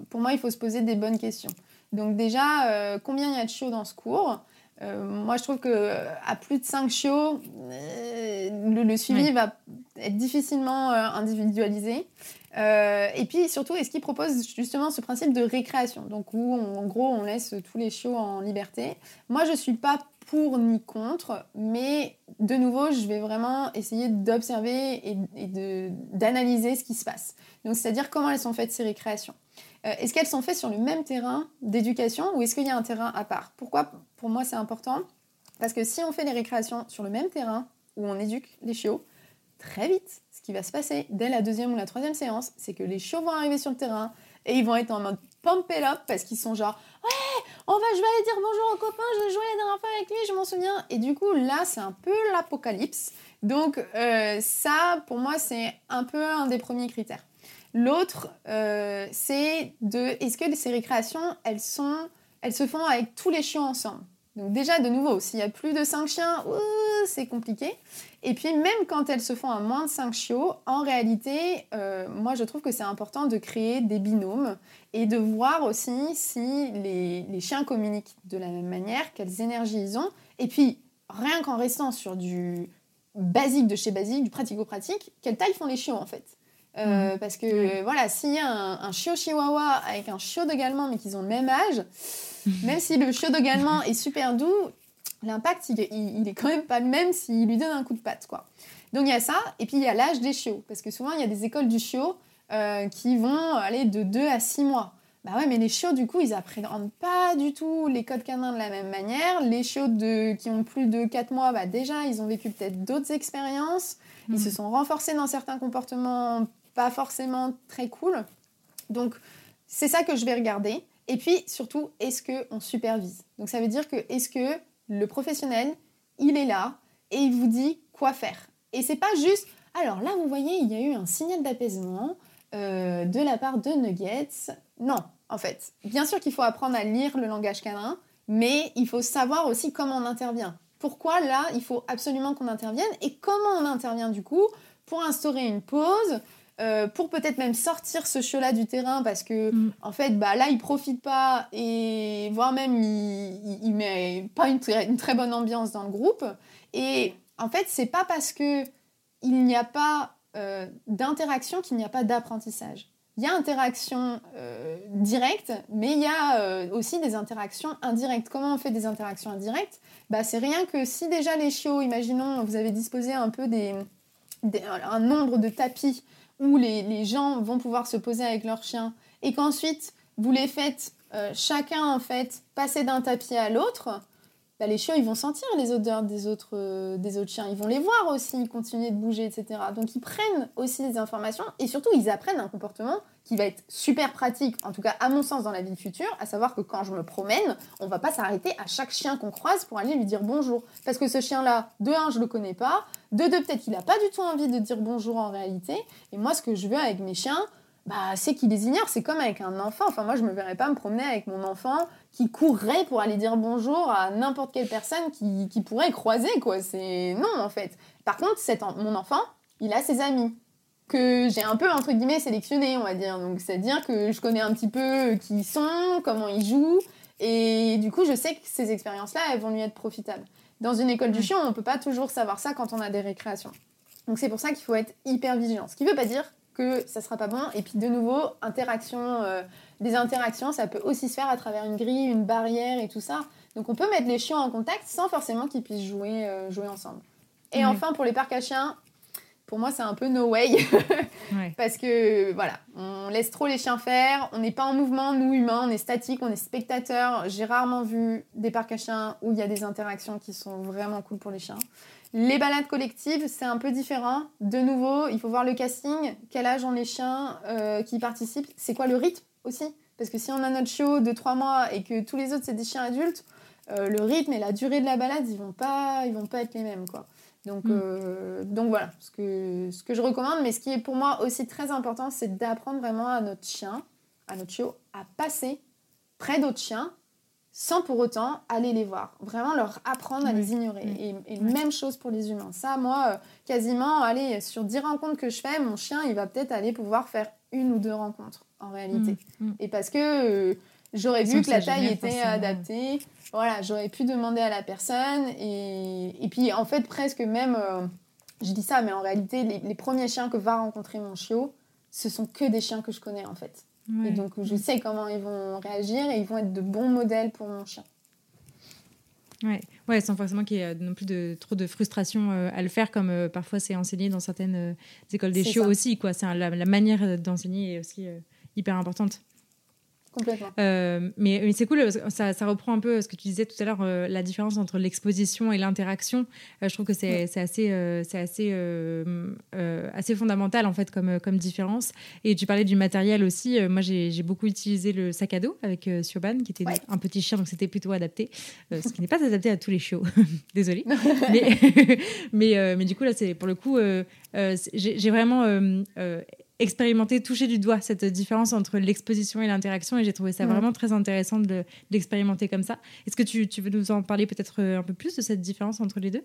pour moi, il faut se poser des bonnes questions. Donc, déjà, combien il y a de chiots dans ce cours? Euh, moi, je trouve que euh, à plus de 5 chiots, euh, le, suivi va être difficilement individualisé. et puis surtout, est-ce qu'il propose justement ce principe de récréation? Donc, où en gros, on laisse tous les chiots en liberté. Moi, je ne suis pas pour ni contre, mais de nouveau, je vais vraiment essayer d'observer et, et d'analyser ce qui se passe. Donc, c'est-à-dire comment elles sont faites ces récréations. Euh, est-ce qu'elles sont faites sur le même terrain d'éducation ou est-ce qu'il y a un terrain à part? Pourquoi pour moi c'est important? Parce que si on fait les récréations sur le même terrain où on éduque les chiots, très vite, ce qui va se passer dès la deuxième ou la troisième séance, c'est que les chiots vont arriver sur le terrain et ils vont être en mode pump it up parce qu'ils sont genre ouais on va je vais aller dire bonjour au copain je jouais la dernière fois avec lui je m'en souviens et du coup là c'est un peu l'apocalypse. Donc euh, ça pour moi c'est un peu un des premiers critères L'autre, euh, c'est de est-ce que ces récréations, elles, sont, elles se font avec tous les chiens ensemble? Donc déjà, de nouveau, s'il y a plus de 5 chiens, c'est compliqué. Et puis même quand elles se font à moins de 5 chiots, en réalité, euh, moi je trouve que c'est important de créer des binômes et de voir aussi si les, les chiens communiquent de la même manière, quelles énergies ils ont. Et puis, rien qu'en restant sur du basique de chez basique, du pratico-pratique, quelle taille font les chiots en fait? Euh, mm. Parce que voilà, s'il y a un, chiot chihuahua avec un chiot de galman mais qu'ils ont le même âge, même si le chiot de galman est super doux, l'impact il, il, est quand même pas le même s'il lui donne un coup de patte quoi. Donc il y a ça, et puis il y a l'âge des chiots, parce que souvent il y a des écoles du chiot euh, qui vont aller de 2 à 6 mois. Bah ouais, mais les chiots, du coup, ils apprennent pas du tout les codes canins de la même manière. Les chiots de, qui ont plus de 4 mois, bah déjà, ils ont vécu peut-être d'autres expériences. Ils mm. se sont renforcés dans certains comportements pas forcément très cool. Donc, c'est ça que je vais regarder. Et puis, surtout, est-ce qu'on supervise? Donc, ça veut dire que est-ce que le professionnel, il est là et il vous dit quoi faire? Et c'est pas juste, alors là, vous voyez, il y a eu un signal d'apaisement euh, de la part de Nuggets. Non, en fait. Bien sûr qu'il faut apprendre à lire le langage canin, mais il faut savoir aussi comment on intervient. Pourquoi là, il faut absolument qu'on intervienne et comment on intervient du coup pour instaurer une pause, euh, pour peut-être même sortir ce chiot-là du terrain parce que mm. en fait bah là il profite pas et voire même il, il, met pas une, une, très bonne ambiance dans le groupe. Et en fait c'est pas parce que il n'y a pas euh, d'interaction qu'il n'y a pas d'apprentissage. Il y a interaction euh, directe mais il y a aussi des interactions indirectes. Comment on fait des interactions indirectes? Bah c'est rien que si déjà les chiots imaginons vous avez disposé un peu des un nombre de tapis où les, gens vont pouvoir se poser avec leurs chiens et qu'ensuite vous les faites euh, chacun en fait passer d'un tapis à l'autre, bah, les chiots ils vont sentir les odeurs des autres, euh, des autres chiens, ils vont les voir aussi continuer de bouger, etc. Donc ils prennent aussi des informations et surtout ils apprennent un comportement qui va être super pratique, en tout cas à mon sens dans la vie future, à savoir que quand je me promène, on va pas s'arrêter à chaque chien qu'on croise pour aller lui dire bonjour. Parce que ce chien-là, de un, je le connais pas, de deux, peut-être qu'il a pas du tout envie de dire bonjour en réalité. Et moi, ce que je veux avec mes chiens, bah, c'est qu'ils les ignorent. C'est comme avec un enfant. Enfin, moi, je me verrais pas me promener avec mon enfant qui courrait pour aller dire bonjour à n'importe quelle personne qui, qui, pourrait croiser, quoi. C'est non, en fait. Par contre, mon enfant, il a ses amis que j'ai un peu, entre guillemets, sélectionné, on va dire. Donc, c'est-à-dire que je connais un petit peu qui ils sont, comment ils jouent. Et du coup, je sais que ces expériences-là, elles vont lui être profitables. Dans une école du chien, on ne peut pas toujours savoir ça quand on a des récréations. Donc, c'est pour ça qu'il faut être hyper vigilant. Ce qui ne veut pas dire que ça sera pas bon. Et puis, de nouveau, interaction, euh, des interactions, ça peut aussi se faire à travers une grille, une barrière et tout ça. Donc, on peut mettre les chiens en contact sans forcément qu'ils puissent jouer, euh, jouer ensemble. Et enfin, pour les parcs à chiens, pour moi, c'est un peu no way. Parce que, voilà, on laisse trop les chiens faire. On n'est pas en mouvement, nous, humains. On est statique, on est spectateur. J'ai rarement vu des parcs à chiens où il y a des interactions qui sont vraiment cool pour les chiens. Les balades collectives, c'est un peu différent. De nouveau, il faut voir le casting. Quel âge ont les chiens euh, qui participent C'est quoi le rythme? Aussi Parce que si on a notre chiot de 3 mois et que tous les autres, c'est des chiens adultes, euh, le rythme et la durée de la balade, ils vont pas, ils vont pas être les mêmes, quoi. Donc, mm. euh, donc voilà, ce que, ce que je recommande. Mais ce qui est pour moi aussi très important, c'est d'apprendre vraiment à notre chien, à notre chiot, à passer près d'autres chiens sans pour autant aller les voir. Vraiment leur apprendre à les ignorer. Mm. Et, même chose pour les humains. Ça, moi, euh, quasiment, allez, sur 10 rencontres que je fais, mon chien, il va peut-être aller pouvoir faire une ou deux rencontres en réalité. Mm. Et parce que... Euh, J'aurais vu que la taille était adaptée. Voilà, j'aurais pu demander à la personne. Et, et puis, en fait, presque même, euh, je dis ça, mais en réalité, les, premiers chiens que va rencontrer mon chiot, ce sont que des chiens que je connais, en fait. Et donc, je sais comment ils vont réagir et ils vont être de bons modèles pour mon chien. Ouais. ouais, sans forcément qu'il y ait non plus de, trop de frustration euh, à le faire, comme euh, parfois c'est enseigné dans certaines écoles des chiots aussi. Quoi. La, la manière d'enseigner est aussi hyper importante. Complètement. Euh, mais, mais c'est cool, ça, ça, reprend un peu ce que tu disais tout à l'heure, euh, la différence entre l'exposition et l'interaction. Euh, je trouve que c'est assez, c'est assez, assez fondamental en fait comme, comme différence. Et tu parlais du matériel aussi. moi, j'ai beaucoup utilisé le sac à dos avec Sioban, qui était un petit chien, donc c'était plutôt adapté. ce qui n'est pas adapté à tous les chiots, désolé. mais, mais, mais, du coup, là, c'est pour le coup, j'ai vraiment expérimenter, toucher du doigt cette différence entre l'exposition et l'interaction et j'ai trouvé ça vraiment très intéressant de, l'expérimenter comme ça. Est-ce que tu, veux nous en parler peut-être euh, un peu plus de cette différence entre les deux?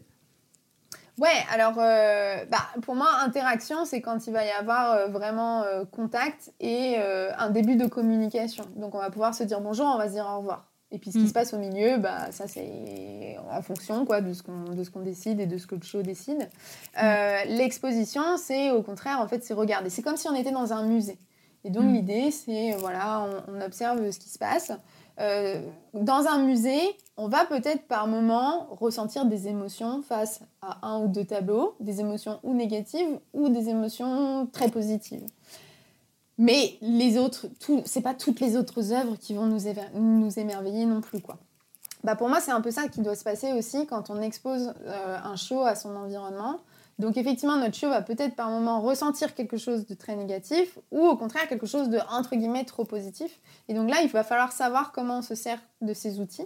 Ouais, alors euh, bah, pour moi, interaction, c'est quand il va y avoir euh, vraiment contact et un début de communication. Donc on va pouvoir se dire bonjour, on va se dire au revoir. Et puis ce qui mm. se passe au milieu, bah, ça c'est en fonction quoi, de ce qu'on décide et de ce que le show décide. Euh, mm. L'exposition, c'est au contraire, en fait, c'est regarder. C'est comme si on était dans un musée. Et donc mm. l'idée, c'est, voilà, on, observe ce qui se passe. Euh, dans un musée, on va peut-être par moment ressentir des émotions face à un ou deux tableaux, des émotions ou négatives ou des émotions très positives. Mais les autres, tout, c'est pas toutes les autres œuvres qui vont nous, nous émerveiller non plus, quoi. Bah pour moi, c'est un peu ça qui doit se passer aussi quand on expose euh, un show à son environnement. Donc effectivement, notre show va peut-être par moment ressentir quelque chose de très négatif ou au contraire quelque chose de entre guillemets trop positif. Et donc là, il va falloir savoir comment on se sert de ces outils.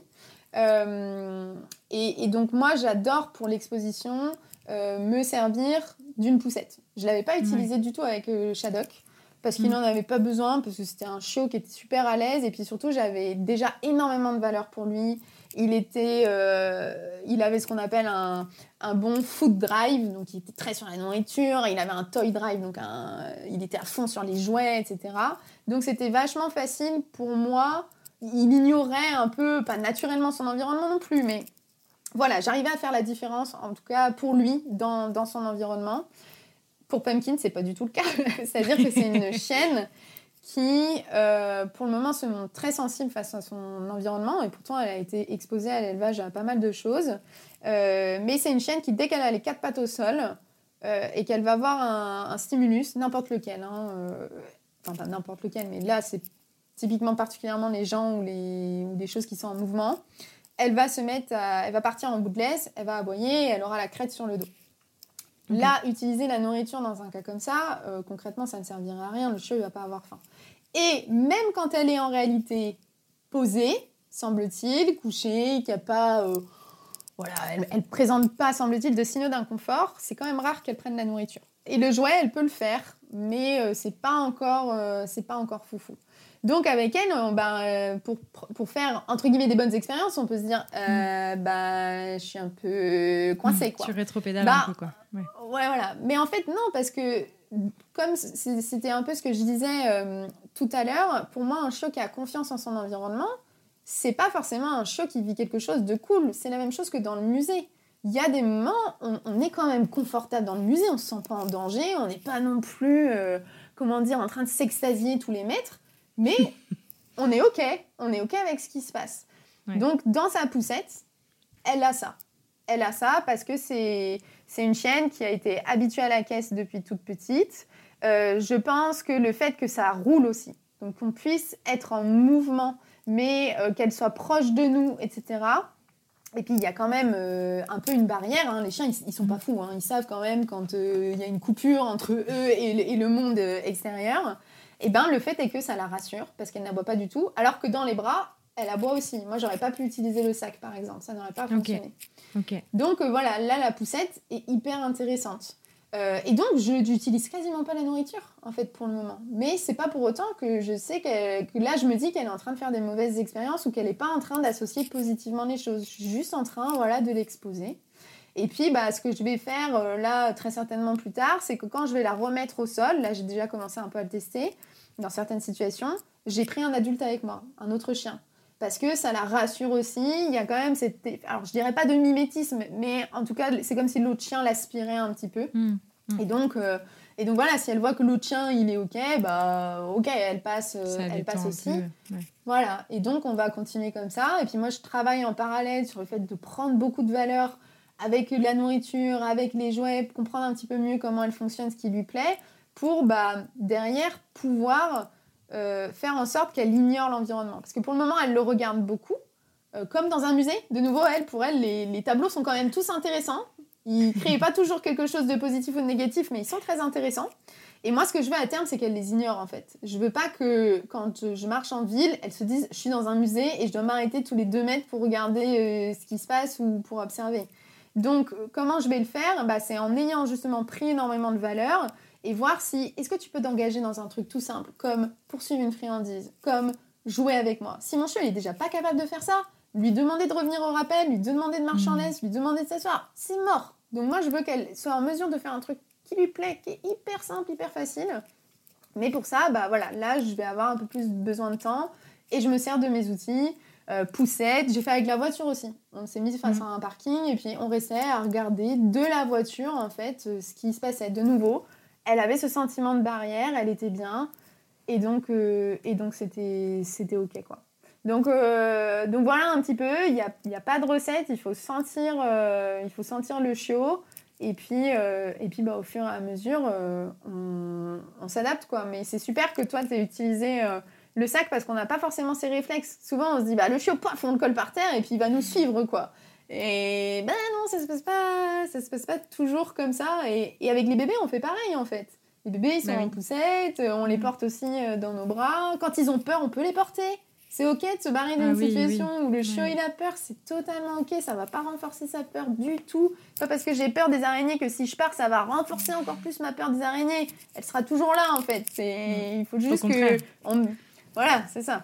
Euh, et, donc moi, j'adore pour l'exposition euh, me servir d'une poussette. Je l'avais pas utilisé du tout avec Shadok parce qu'il mm. n'en avait pas besoin, parce que c'était un chiot qui était super à l'aise, et puis surtout j'avais déjà énormément de valeur pour lui. Il était, euh, il avait ce qu'on appelle un, un, bon food drive, donc il était très sur la nourriture. Il avait un toy drive, donc il était à fond sur les jouets, etc. Donc c'était vachement facile pour moi. Il ignorait un peu, pas naturellement son environnement non plus, mais voilà, j'arrivais à faire la différence, en tout cas pour lui, dans, dans son environnement. Pour Pumpkin, c'est pas du tout le cas. C'est-à-dire que c'est une chienne qui, euh, pour le moment, se montre très sensible face à son environnement et pourtant elle a été exposée à l'élevage à pas mal de choses. Euh, mais c'est une chienne qui, dès qu'elle a les quatre pattes au sol euh, et qu'elle va voir un, stimulus, n'importe lequel, hein, enfin pas n'importe lequel, mais là c'est typiquement particulièrement les gens ou les, ou des choses qui sont en mouvement, elle va se mettre, elle va partir en bout de laisse, elle va aboyer et elle aura la crête sur le dos. Là, utiliser la nourriture dans un cas comme ça, euh, concrètement, ça ne servirait à rien. Le chiot, il va pas avoir faim. Et même quand elle est en réalité posée, semble-t-il, couchée, qui a pas... Euh, voilà, elle ne présente pas, semble-t-il, de signaux d'inconfort, c'est quand même rare qu'elle prenne la nourriture. Et le jouet, elle peut le faire, mais euh, c'est pas encore, c'est pas encore foufou. Donc avec elle, ben, euh, pour, pour, faire entre guillemets des bonnes expériences, on peut se dire, euh, mm. bah, je suis un peu coincée. Mm. Quoi. Tu rétropédales bah, un peu quoi. Ouais. voilà. Mais en fait non, parce que comme c'était un peu ce que je disais tout à l'heure, pour moi, un qui a confiance en son environnement, c'est pas forcément un chiot qui vit quelque chose de cool. C'est la même chose que dans le musée. Il y a des moments, on, on, est quand même confortable dans le musée, on se sent pas en danger, on n'est pas non plus, comment dire, en train de s'extasier tous les mètres, mais on est ok, on est ok avec ce qui se passe. Donc dans sa poussette, elle a ça. Elle a ça parce que c'est une chienne qui a été habituée à la caisse depuis toute petite. Euh, je pense que le fait que ça roule aussi, donc qu'on puisse être en mouvement, mais euh, qu'elle soit proche de nous, etc. Et puis il y a quand même euh, un peu une barrière. Hein. Les chiens, ils, ne sont pas fous. Hein. Ils savent quand même quand il y a une coupure entre eux et, et le monde extérieur. Et ben le fait est que ça la rassure parce qu'elle n'aboie pas du tout, alors que dans les bras, elle aboie aussi. Moi, j'aurais pas pu utiliser le sac, par exemple. Ça n'aurait pas fonctionné. Donc, euh, voilà, là, la poussette est hyper intéressante. Euh, et donc, je n'utilise quasiment pas la nourriture, en fait, pour le moment. Mais c'est pas pour autant que je sais que là, je me dis qu'elle est en train de faire des mauvaises expériences ou qu'elle n'est pas en train d'associer positivement les choses. Je suis juste en train, voilà, de l'exposer. Et puis, bah, ce que je vais faire euh, là, très certainement plus tard, c'est que quand je vais la remettre au sol, là, j'ai déjà commencé un peu à le tester, dans certaines situations, j'ai pris un adulte avec moi, un autre chien parce que ça la rassure aussi. Il y a quand même cette. Alors, je dirais pas de mimétisme, mais en tout cas, c'est comme si l'autre chien l'aspirait un petit peu. Mmh, mmh. Et donc. Euh, et donc voilà, si elle voit que l'autre chien il est ok, bah ok, elle passe, euh, elle passe aussi. Voilà. Et donc on va continuer comme ça. Et puis moi je travaille en parallèle sur le fait de prendre beaucoup de valeur avec la nourriture, avec les jouets, comprendre un petit peu mieux comment elle fonctionne, ce qui lui plaît, pour bah derrière pouvoir euh, faire en sorte qu'elle ignore l'environnement. Parce que pour le moment, elle le regarde beaucoup. Euh, comme dans un musée, de nouveau, elle, pour elle, les, tableaux sont quand même tous intéressants. Ils créent pas toujours quelque chose de positif ou de négatif, mais ils sont très intéressants. Et moi, ce que je veux à terme, c'est qu'elle les ignore en fait. Je veux pas que quand je marche en ville, elle se dise je suis dans un musée et je dois m'arrêter tous les deux mètres pour regarder euh, ce qui se passe ou pour observer. Donc, comment je vais le faire? Bah, C'est en ayant justement pris énormément de valeur, et voir si est-ce que tu peux t'engager dans un truc tout simple comme poursuivre une friandise, comme jouer avec moi. Si mon chien est déjà pas capable de faire ça, lui demander de revenir au rappel, lui demander de marcher en mmh. laisse, lui demander de s'asseoir, c'est mort. Donc moi je veux qu'elle soit en mesure de faire un truc qui lui plaît, qui est hyper simple, hyper facile. Mais pour ça, bah voilà, là je vais avoir un peu plus besoin de temps et je me sers de mes outils. Euh, poussette, j'ai fait avec la voiture aussi. On s'est mis face mmh. à un parking et puis on restait à regarder de la voiture en fait euh, ce qui se passait de nouveau elle avait ce sentiment de barrière, elle était bien, et donc euh, c'était ok quoi. Donc euh, donc voilà un petit peu, il n'y a, a pas de recette, il faut sentir euh, il faut sentir le chiot. Et puis, et puis bah, au fur et à mesure, on, on s'adapte. quoi. Mais c'est super que toi, tu aies utilisé le sac parce qu'on n'a pas forcément ces réflexes. Souvent, on se dit, bah, le chiot, paf, on le colle par terre et puis il va nous suivre. quoi. Et ben non, ça se passe pas, ça se passe pas toujours comme ça. Et, et avec les bébés, on fait pareil en fait. Les bébés, ils sont bah en poussette, on les mm. porte aussi euh, dans nos bras. Quand ils ont peur, on peut les porter. C'est ok de se barrer d'une ah situation où le chiot il a peur, c'est totalement ok, ça va pas renforcer sa peur du tout. Pas parce que j'ai peur des araignées que si je pars, ça va renforcer encore plus ma peur des araignées. Elle sera toujours là en fait. C'est, mm. il faut juste que, voilà, c'est ça.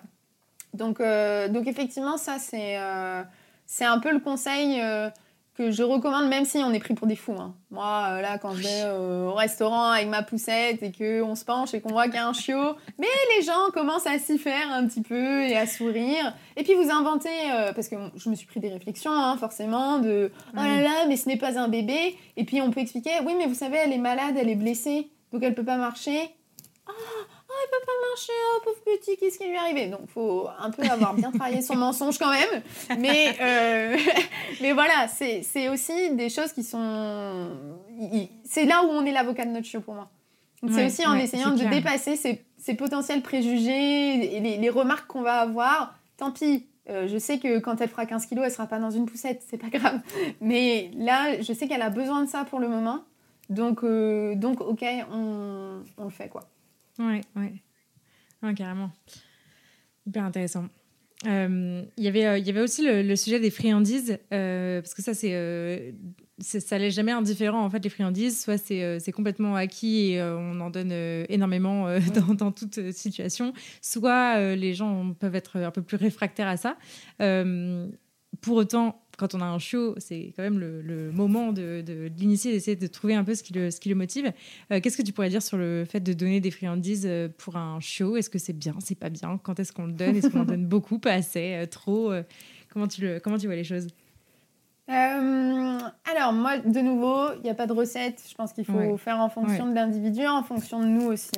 Donc, euh, donc effectivement, ça c'est, euh, c'est un peu le conseil euh, que je recommande, même si on est pris pour des fous. Hein. Moi, euh, là, quand je vais euh, au restaurant avec ma poussette et qu'on se penche et qu'on voit qu'il y a un chiot, mais les gens commencent à s'y faire un petit peu et à sourire. Et puis vous inventez, parce que je me suis pris des réflexions, hein, forcément, de oh là là, mais ce n'est pas un bébé. Et puis on peut expliquer, oui, mais vous savez, elle est malade, elle est blessée, donc elle peut pas marcher. Ah, oh, il peut pas marcher, oh pauvre petit, qu'est-ce qui lui est arrivé? Donc faut un peu avoir bien travaillé son mensonge quand même. Mais, euh, mais voilà, c'est aussi des choses qui sont... C'est là où on est l'avocat de notre chiot pour moi. C'est aussi en essayant de dépasser ces, ces, potentiels préjugés et les, les remarques qu'on va avoir. Tant pis, euh, je sais que quand elle fera 15 kilos, elle sera pas dans une poussette, c'est pas grave. Mais là, je sais qu'elle a besoin de ça pour le moment. Donc, euh, donc ok, on, on le fait quoi. Ouais, ouais. carrément. Hyper intéressant. Euh, y avait, euh, il y avait aussi le, sujet des friandises, euh, parce que ça, c'est, ça n'est jamais indifférent, en fait, les friandises. Soit c'est, complètement acquis et on en donne énormément dans, dans, toute situation, soit les gens peuvent être un peu plus réfractaires à ça. pour autant, quand on a un chiot, c'est quand même le, moment de, de, l'initier, d'essayer de trouver un peu ce qui le, ce qui le motive. Qu'est-ce que tu pourrais dire sur le fait de donner des friandises pour un chiot Est-ce que c'est bien, c'est pas bien? Quand est-ce qu'on le donne? Est-ce qu'on en donne beaucoup, pas assez, trop? Comment, tu le, comment tu vois les choses? Alors moi, de nouveau, il n'y a pas de recette. Je pense qu'il faut faire en fonction de l'individu, en fonction de nous aussi.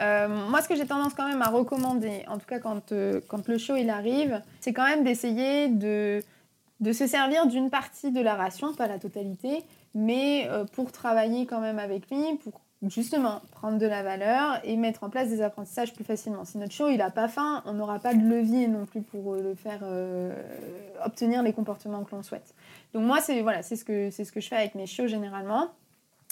Euh, moi, ce que j'ai tendance quand même à recommander, en tout cas quand, euh, quand le show il arrive, c'est quand même d'essayer de, de se servir d'une partie de la ration, pas la totalité, mais euh, pour travailler quand même avec lui, pour justement prendre de la valeur et mettre en place des apprentissages plus facilement. Si notre show il n'a pas faim, on n'aura pas de levier non plus pour le faire obtenir les comportements que l'on souhaite. Donc moi, c'est voilà, c'est ce, que, ce que je fais avec mes chiots généralement.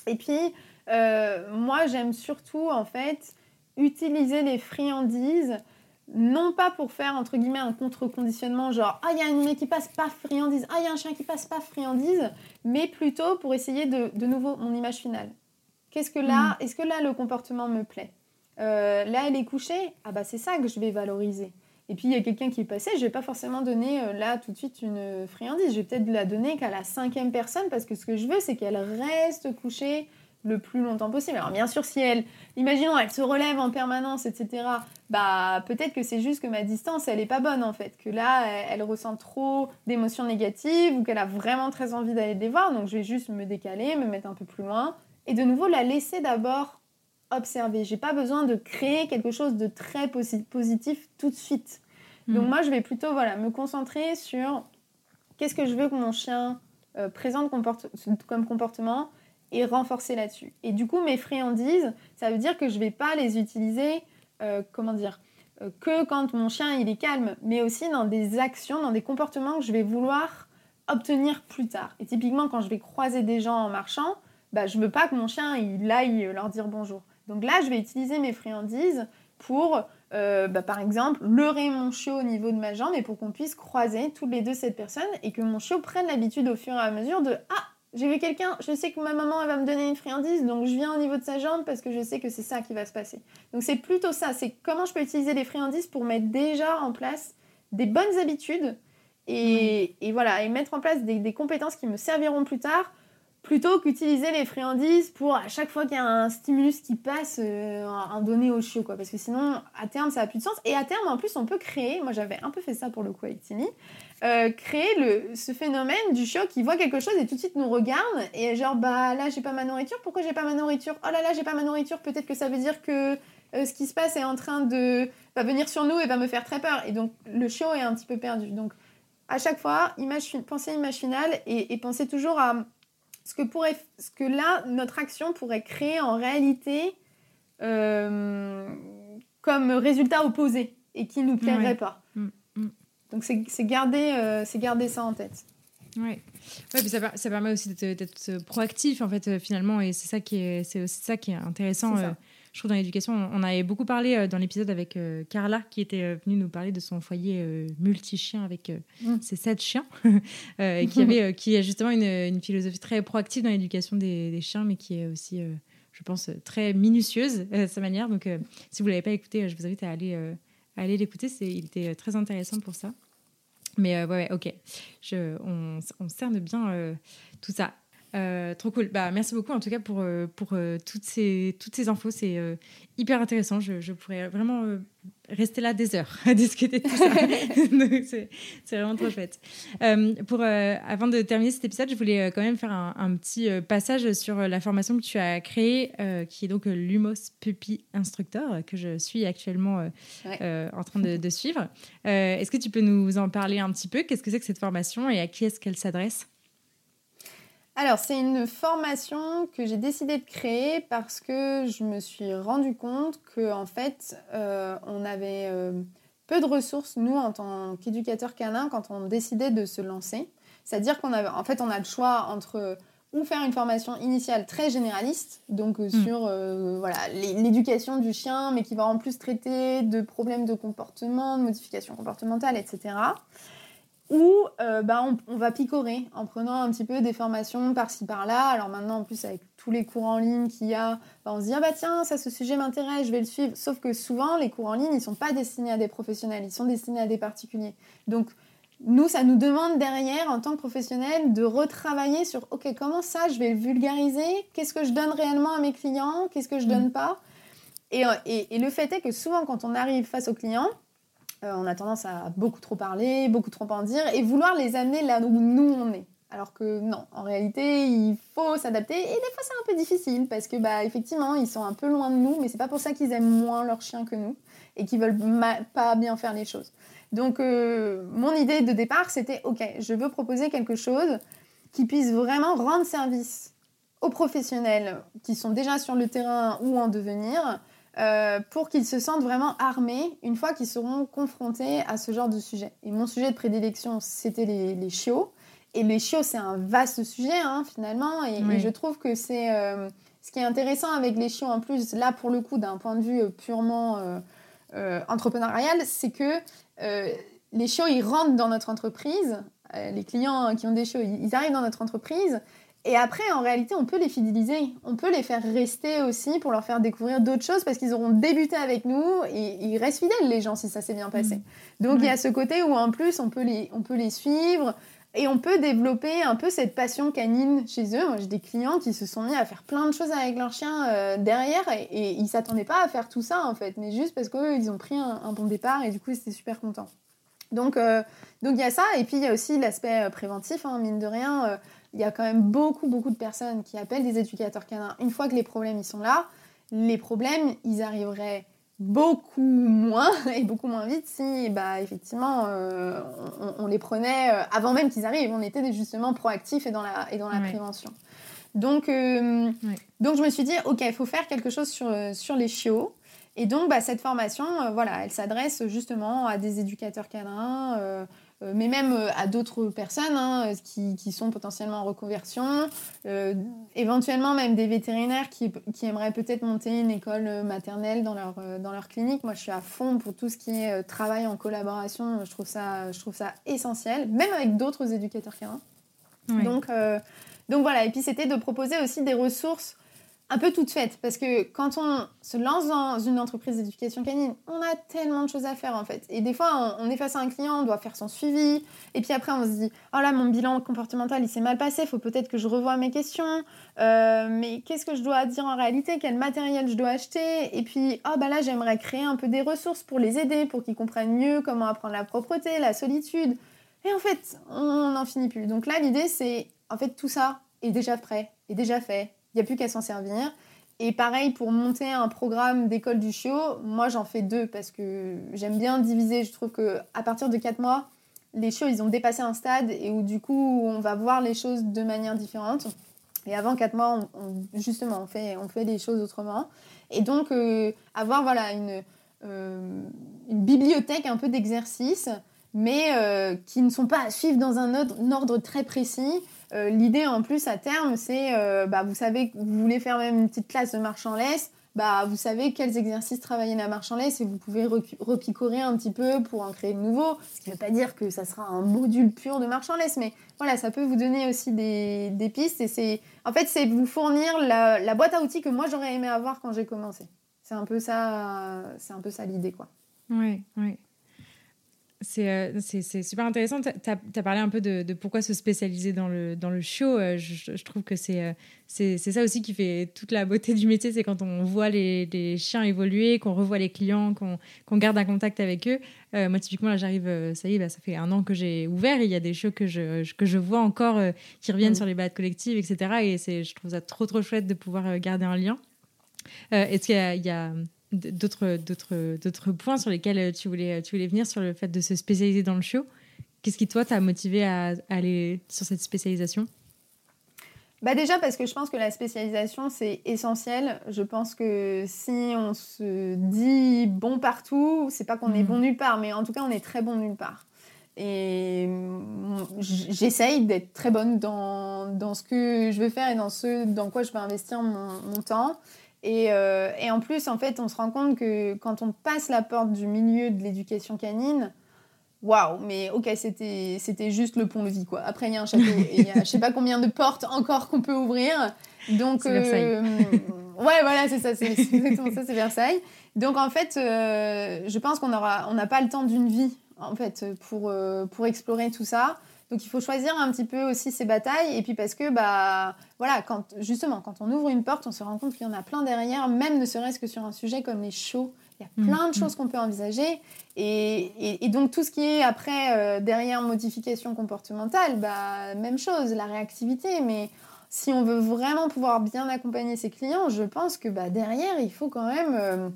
Et puis, moi, j'aime surtout en fait utiliser les friandises non pas pour faire entre guillemets un contre-conditionnement genre ah il y a un animal qui passe pas friandise ah il y a un chien qui passe pas friandise mais plutôt pour essayer de, de nouveau mon image finale. Qu'est-ce que là mm. est-ce que là le comportement me plaît? Euh, là elle est couchée ah bah c'est ça que je vais valoriser. Et puis il y a quelqu'un qui est passé je vais pas forcément donner euh, là tout de suite une friandise. Je vais peut-être la donner qu'à la cinquième personne parce que ce que je veux c'est qu'elle reste couchée le plus longtemps possible. Alors bien sûr, si elle, imaginons, elle se relève en permanence, etc., bah peut-être que c'est juste que ma distance, elle n'est pas bonne en fait, que là, elle, ressent trop d'émotions négatives ou qu'elle a vraiment très envie d'aller les voir, donc je vais juste me décaler, me mettre un peu plus loin, et de nouveau la laisser d'abord observer. J'ai pas besoin de créer quelque chose de très positif tout de suite. Donc hmm. moi, je vais plutôt voilà, me concentrer sur qu'est-ce que je veux que mon chien euh, présente comme comportement renforcer là-dessus. Et du coup, mes friandises, ça veut dire que je ne vais pas les utiliser, euh, comment dire, euh, que quand mon chien il est calme, mais aussi dans des actions, dans des comportements que je vais vouloir obtenir plus tard. Et typiquement, quand je vais croiser des gens en marchant, bah, je veux pas que mon chien il aille leur dire bonjour. Donc là, je vais utiliser mes friandises pour, euh, bah, par exemple, leurrer mon chiot au niveau de ma jambe et pour qu'on puisse croiser toutes les deux cette personne et que mon chiot prenne l'habitude au fur et à mesure de Ah, j'ai vu quelqu'un, je sais que ma maman elle va me donner une friandise, donc je viens au niveau de sa jambe parce que je sais que c'est ça qui va se passer. Donc c'est plutôt ça, c'est comment je peux utiliser les friandises pour mettre déjà en place des bonnes habitudes et, voilà, et mettre en place des, compétences qui me serviront plus tard plutôt qu'utiliser les friandises pour à chaque fois qu'il y a un stimulus qui passe, euh, en donner au chiot, quoi. Parce que sinon, à terme, ça n'a plus de sens. Et à terme, en plus, on peut créer, moi j'avais un peu fait ça pour le coup avec Timmy, euh, créer le, ce phénomène du chiot qui voit quelque chose et tout de suite nous regarde et genre, bah là, j'ai pas ma nourriture, pourquoi j'ai pas ma nourriture? Oh là là, j'ai pas ma nourriture, peut-être que ça veut dire que euh, ce qui se passe est en train de va venir sur nous et va me faire très peur. Et donc, le chiot est un petit peu perdu. Donc, à chaque fois, image, pensez image finale et, et pensez toujours à ce que, pourrait, ce que là, notre action pourrait créer en réalité euh, comme résultat opposé et qui ne nous plairait pas. Mm. Donc c'est garder, euh, garder ça en tête. Ouais. ouais puis ça, ça, permet aussi d'être proactif en fait finalement et c'est ça qui est c'est aussi ça qui est intéressant je trouve dans l'éducation, on avait beaucoup parlé euh, dans l'épisode avec euh, Carla, qui était euh, venue nous parler de son foyer multi-chien avec mm. ses sept chiens, et qui, avait, qui a justement une, philosophie très proactive dans l'éducation des, chiens, mais qui est aussi, je pense, très minutieuse à sa manière. Donc, si vous ne l'avez pas écouté, je vous invite à aller, aller l'écouter. Il était très intéressant pour ça. Mais ouais, ok. Je, on, on cerne bien tout ça. Euh, trop cool. Bah, merci beaucoup en tout cas pour, euh, pour euh, toutes, ces, toutes ces infos. C'est hyper intéressant. Je, je, pourrais vraiment rester là des heures à discuter de tout ça. c'est vraiment trop chouette. pour, avant de terminer cet épisode, je voulais quand même faire un, un petit passage sur la formation que tu as créée, qui est donc l'Humos Puppy Instructor, que je suis actuellement en train de, de suivre. Est-ce que tu peux nous en parler un petit peu? Qu'est-ce que c'est que cette formation et à qui est-ce qu'elle s'adresse? Alors, c'est une formation que j'ai décidé de créer parce que je me suis rendu compte qu'en en fait, euh, on avait euh, peu de ressources, nous, en tant qu'éducateurs canins, quand on décidait de se lancer. C'est-à-dire qu'on avait, en fait, on a le choix entre ou faire une formation initiale très généraliste, donc euh, hmm. sur voilà l'éducation du chien, mais qui va en plus traiter de problèmes de comportement, de modifications comportementales, etc ou euh, bah, on, va picorer en prenant un petit peu des formations par-ci par-là. Alors maintenant, en plus, avec tous les cours en ligne qu'il y a, bah, on se dit, ah bah tiens, ça, ce sujet m'intéresse, je vais le suivre. Sauf que souvent, les cours en ligne, ils ne sont pas destinés à des professionnels, ils sont destinés à des particuliers. Donc, nous, ça nous demande derrière, en tant que professionnel, de retravailler sur, OK, comment ça, je vais le vulgariser? Qu'est-ce que je donne réellement à mes clients? Qu'est-ce que je donne pas? Et, et, le fait est que souvent, quand on arrive face aux clients, on a tendance à beaucoup trop parler, beaucoup trop en dire, et vouloir les amener là où nous, on est. Alors que non, en réalité, il faut s'adapter. Et des fois, c'est un peu difficile parce que, bah, effectivement, ils sont un peu loin de nous, mais c'est pas pour ça qu'ils aiment moins leur chien que nous et qu'ils veulent pas bien faire les choses. Donc, euh, mon idée de départ, c'était OK, je veux proposer quelque chose qui puisse vraiment rendre service aux professionnels qui sont déjà sur le terrain ou en devenir. Euh, pour qu'ils se sentent vraiment armés une fois qu'ils seront confrontés à ce genre de sujet. Et mon sujet de prédilection, c'était les, les chiots. Et les chiots, c'est un vaste sujet, hein, finalement. Et, je trouve que c'est. Euh, ce qui est intéressant avec les chiots, en plus, là, pour le coup, d'un point de vue euh, purement entrepreneurial, c'est que les chiots, ils rentrent dans notre entreprise. les clients qui ont des chiots, ils arrivent dans notre entreprise. Et après, en réalité, on peut les fidéliser. On peut les faire rester aussi pour leur faire découvrir d'autres choses parce qu'ils auront débuté avec nous et ils restent fidèles, les gens, si ça s'est bien passé. Mmh. Donc, il y a ce côté où, en plus, on peut les, on peut les suivre. Et on peut développer un peu cette passion canine chez eux. Moi, j'ai des clients qui se sont mis à faire plein de choses avec leur chien euh, derrière et, et ils s'attendaient pas à faire tout ça en fait, mais juste parce qu'ils ont pris un, bon départ et du coup, ils étaient super contents. Donc, euh, donc il y a ça. Et puis, il y a aussi l'aspect euh, préventif, hein, mine de rien. Il y a quand même beaucoup, beaucoup de personnes qui appellent des éducateurs canins. Une fois que les problèmes, ils sont là, les problèmes, ils arriveraient beaucoup moins et beaucoup moins vite si bah effectivement euh, on, les prenait euh, avant même qu'ils arrivent. On était justement proactifs et dans la et dans la prévention. Donc euh, donc je me suis dit ok il faut faire quelque chose sur sur les chiots. Et donc bah, cette formation voilà elle s'adresse justement à des éducateurs canins mais même euh, à d'autres personnes hein, qui, qui, sont potentiellement en reconversion, euh, éventuellement même des vétérinaires qui, qui aimeraient peut-être monter une école maternelle dans leur, dans leur clinique. Moi, je suis à fond pour tout ce qui est travail en collaboration. Je trouve ça, je trouve ça essentiel, même avec d'autres éducateurs canins. Donc, donc voilà, et puis c'était de proposer aussi des ressources un peu toute faite parce que quand on se lance dans une entreprise d'éducation canine, on a tellement de choses à faire en fait. Et des fois, on, est face à un client, on doit faire son suivi, et puis après, on se dit oh là, mon bilan comportemental il s'est mal passé, faut peut-être que je revoie mes questions, euh, mais qu'est-ce que je dois dire en réalité, quel matériel je dois acheter, et puis oh bah là, j'aimerais créer un peu des ressources pour les aider, pour qu'ils comprennent mieux comment apprendre la propreté, la solitude. Et en fait, on n'en finit plus. Donc là, l'idée, c'est en fait tout ça est déjà prêt, est déjà fait n'y a plus qu'à s'en servir. Et pareil, pour monter un programme d'école du chiot, moi j'en fais deux parce que j'aime bien diviser. Je trouve qu'à partir de 4 mois, les chiots, ils ont dépassé un stade et où du coup, on va voir les choses de manière différente. Et avant 4 mois, justement, on fait, on fait les choses autrement. Et donc, euh, avoir voilà, une, euh, une bibliothèque un peu d'exercices, mais euh, qui ne sont pas à suivre dans un ordre très précis, euh, l'idée en plus à terme, c'est, euh, bah, vous savez, vous voulez faire même une petite classe de marche en laisse, bah, vous savez quels exercices travailler la marche en laisse et vous pouvez repicorer un petit peu pour en créer de nouveaux. Ce qui ne veut pas dire que ça sera un module pur de marche en laisse, mais voilà, ça peut vous donner aussi des, pistes. Et c'est, en fait, c'est vous fournir la, boîte à outils que moi j'aurais aimé avoir quand j'ai commencé. C'est un peu ça, c'est un peu ça l'idée, quoi. Oui, oui. Euh, c'est super intéressant. Tu as, parlé un peu de, pourquoi se spécialiser dans le, dans le show. Euh, je, trouve que euh, c'est c'est ça aussi qui fait toute la beauté du métier. C'est quand on voit les, les chiens évoluer, qu'on revoit les clients, qu'on garde un contact avec eux. moi, typiquement, là, j'arrive, ça y est, bah, ça fait un an que j'ai ouvert et il y a des shows que je, que je vois encore qui reviennent mmh. sur les balades collectives, etc. Et je trouve ça trop, trop chouette de pouvoir garder un lien. Est-ce qu'il y a d'autres, d'autres, d'autres points sur lesquels euh, tu voulais, tu voulais venir sur le fait de se spécialiser dans le show Qu'est-ce qui, toi, t'a motivé à, aller sur cette spécialisation? Bah déjà parce que je pense que la spécialisation c'est essentiel. Je pense que si on se dit bon partout, c'est pas qu'on est mhm. bon nulle part, mais en tout cas on est très bon nulle part. Et j'essaye d'être très bonne dans, dans, ce que je veux faire et dans ce dans quoi je veux investir mon, mon temps. Euh, et, en plus, en fait, on se rend compte que quand on passe la porte du milieu de l'éducation canine, waouh, mais ok, c'était, c'était juste le pont-levis, quoi. Après, il y a un château et il y a je sais pas combien de portes encore qu'on peut ouvrir. Donc, euh, ouais, voilà, c'est ça, c'est exactement ça, c'est Versailles. Donc, en fait, euh, je pense qu'on aura, on n'a pas le temps d'une vie, en fait, pour, pour explorer tout ça. Donc il faut choisir un petit peu aussi ses batailles. Et puis parce que, bah, voilà, quand, justement, quand on ouvre une porte, on se rend compte qu'il y en a plein derrière, même ne serait-ce que sur un sujet comme les shows. Il y a mm, plein de mm. choses qu'on peut envisager. Et, et, donc tout ce qui est après, euh, derrière modification comportementale, bah, même chose, la réactivité. Mais si on veut vraiment pouvoir bien accompagner ses clients, je pense que bah, derrière, il faut quand même euh,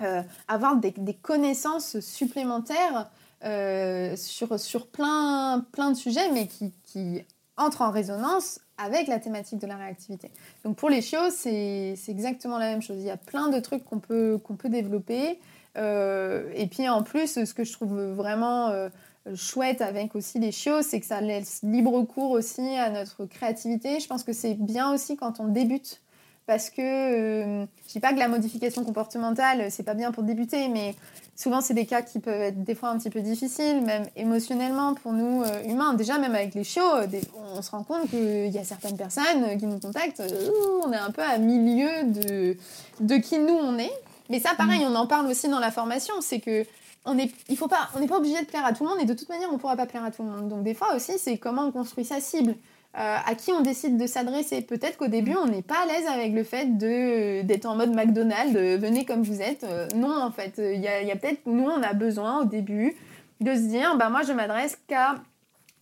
euh, avoir des, des, connaissances supplémentaires euh, sur, sur plein, plein de sujets, mais qui, qui entrent en résonance avec la thématique de la réactivité. Donc pour les chiots, c'est exactement la même chose. Il y a plein de trucs qu'on peut, peut développer. Euh, et puis en plus, ce que je trouve vraiment euh, chouette avec aussi les chiots, c'est que ça laisse libre cours aussi à notre créativité. Je pense que c'est bien aussi quand on débute. Parce que je je dis pas que la modification comportementale, c'est pas bien pour débuter, mais souvent, c'est des cas qui peuvent être des fois un petit peu difficiles, même émotionnellement pour nous euh, humains. Déjà, même avec les chiots, euh, on se rend compte qu'il y a certaines personnes qui nous contactent, euh, on est un peu à milieu de, de qui nous on est. Mais ça, pareil, mm. on en parle aussi dans la formation, c'est que on est, il faut pas, on n'est pas obligé de plaire à tout le monde et de toute manière, on ne pourra pas plaire à tout le monde. Donc des fois aussi, c'est comment on construit sa cible. Euh, à qui on décide de s'adresser. Peut-être qu'au début, on n'est pas à l'aise avec le fait d'être en mode McDonald's, venez comme vous êtes. Euh, non, en fait, il y a, peut-être, nous, on a besoin au début de se dire, bah, moi, je m'adresse qu'à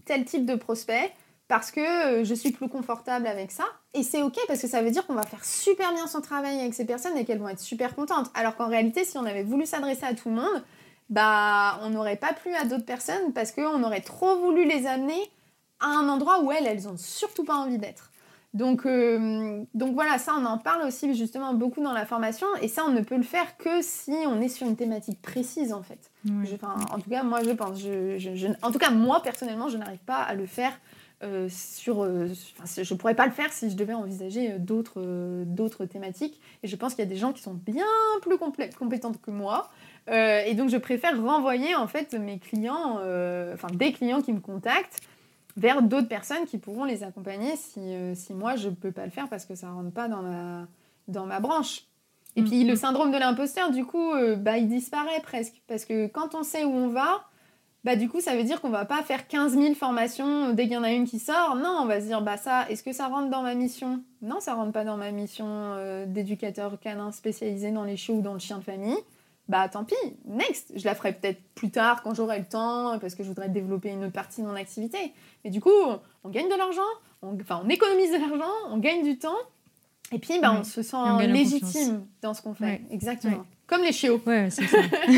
tel type de prospect parce que euh, je suis plus confortable avec ça. Et c'est ok parce que ça veut dire qu'on va faire super bien son travail avec ces personnes et qu'elles vont être super contentes. Alors qu'en réalité, si on avait voulu s'adresser à tout le monde, bah on n'aurait pas plu à d'autres personnes parce qu'on aurait trop voulu les amener à un endroit où elles, elles ont surtout pas envie d'être. Donc, euh, donc voilà, ça on en parle aussi justement beaucoup dans la formation et ça on ne peut le faire que si on est sur une thématique précise en fait. en tout cas, moi je pense, je, en tout cas moi personnellement je n'arrive pas à le faire euh, sur, euh, je pourrais pas le faire si je devais envisager d'autres d'autres thématiques et je pense qu'il y a des gens qui sont bien plus compétentes que moi et donc je préfère renvoyer en fait mes clients, enfin des clients qui me contactent vers d'autres personnes qui pourront les accompagner si, euh, si moi je ne peux pas le faire parce que ça ne rentre pas dans ma, dans ma branche. Et puis le mhm. syndrome de l'imposteur, du coup, euh, bah, il disparaît presque. Parce que quand on sait où on va, bah, du coup, ça veut dire qu'on va pas faire 15 000 formations dès qu'il y en a une qui sort. Non, on va se dire, bah ça, est-ce que ça rentre dans ma mission? Non, ça rentre pas dans ma mission euh, d'éducateur canin spécialisé dans les chiots ou dans le chien de famille bah tant pis, next. Je la ferai peut-être plus tard quand j'aurai le temps parce que je voudrais développer une autre partie de mon activité. Mais du coup, on gagne de l'argent, on, enfin on économise de l'argent, on gagne du temps et puis bah, on se sent légitime dans ce qu'on fait. Exactement. Comme les chiots. Ouais, c'est ça.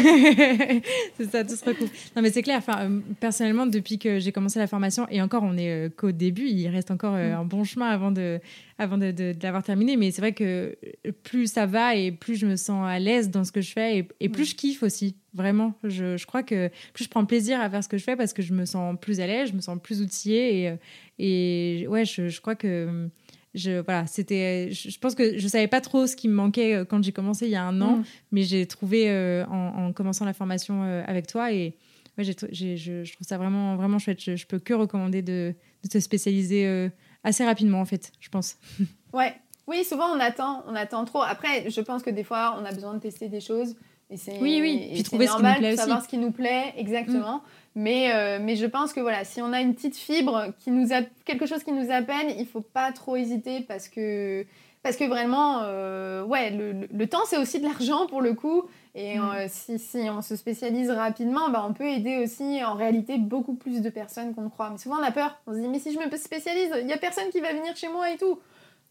c'est ça, tout se recoupe. Non, mais c'est clair. Enfin, euh, personnellement, depuis que j'ai commencé la formation, et encore, on est euh, qu'au début, il reste encore euh, mm. un bon chemin avant de, avant de, de, l'avoir terminé. Mais c'est vrai que plus ça va et plus je me sens à l'aise dans ce que je fais et, plus mm. je kiffe aussi. Vraiment, je, je, crois que plus je prends plaisir à faire ce que je fais parce que je me sens plus à l'aise, je me sens plus outillée et, et ouais, je, je crois que je voilà c'était je, pense que je savais pas trop ce qui me manquait euh, quand j'ai commencé il y a un an mm. mais j'ai trouvé euh, en, commençant la formation euh, avec toi et ouais, j'ai, je, je, trouve ça vraiment vraiment chouette. Je, je peux que recommander de, de te spécialiser assez rapidement en fait je pense. Ouais. Oui souvent on attend on attend trop. Après je pense que des fois on a besoin de tester des choses et c'est, oui oui. puis trouver normal ce qui nous plaît savoir ce qui nous plaît exactement. Mm. Mais, euh, mais je pense que voilà, si on a une petite fibre, qui nous a, quelque chose qui nous appelle, il faut pas trop hésiter parce que, parce que vraiment, euh, ouais, le, le, temps c'est aussi de l'argent pour le coup. Et mm. euh, si, si, on se spécialise rapidement, bah, on peut aider aussi en réalité beaucoup plus de personnes qu'on ne croit. Mais souvent on a peur. On se dit, mais si je me spécialise, il n'y a personne qui va venir chez moi et tout.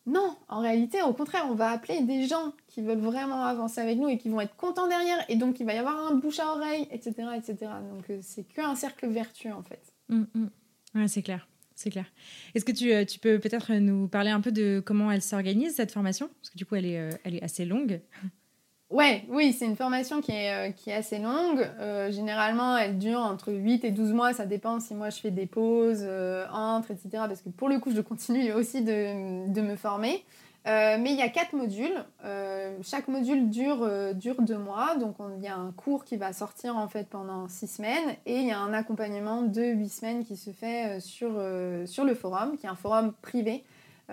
Non, en réalité, au contraire, on va appeler des gens qui veulent vraiment avancer avec nous et qui vont être contents derrière, et donc il va y avoir un bouche à oreille, etc. etc. Donc euh, c'est qu'un cercle vertueux en fait. Mm, mm. Ouais, c'est clair. C'est clair. Est-ce que tu, euh, tu peux peut-être nous parler un peu de comment elle s'organise, cette formation? Parce que du coup, elle est, euh, elle est assez longue. Ouais, oui, c'est une formation qui est, euh, qui est assez longue. Euh, généralement, elle dure entre 8 et 12 mois. Ça dépend si moi je fais des pauses euh, entre, etc. Parce que pour le coup, je continue aussi de, de me former. mais il y a quatre modules. chaque module dure, dure deux mois. Donc, il y a un cours qui va sortir en fait pendant six semaines. Et il y a un accompagnement de huit semaines qui se fait sur, sur le forum, qui est un forum privé.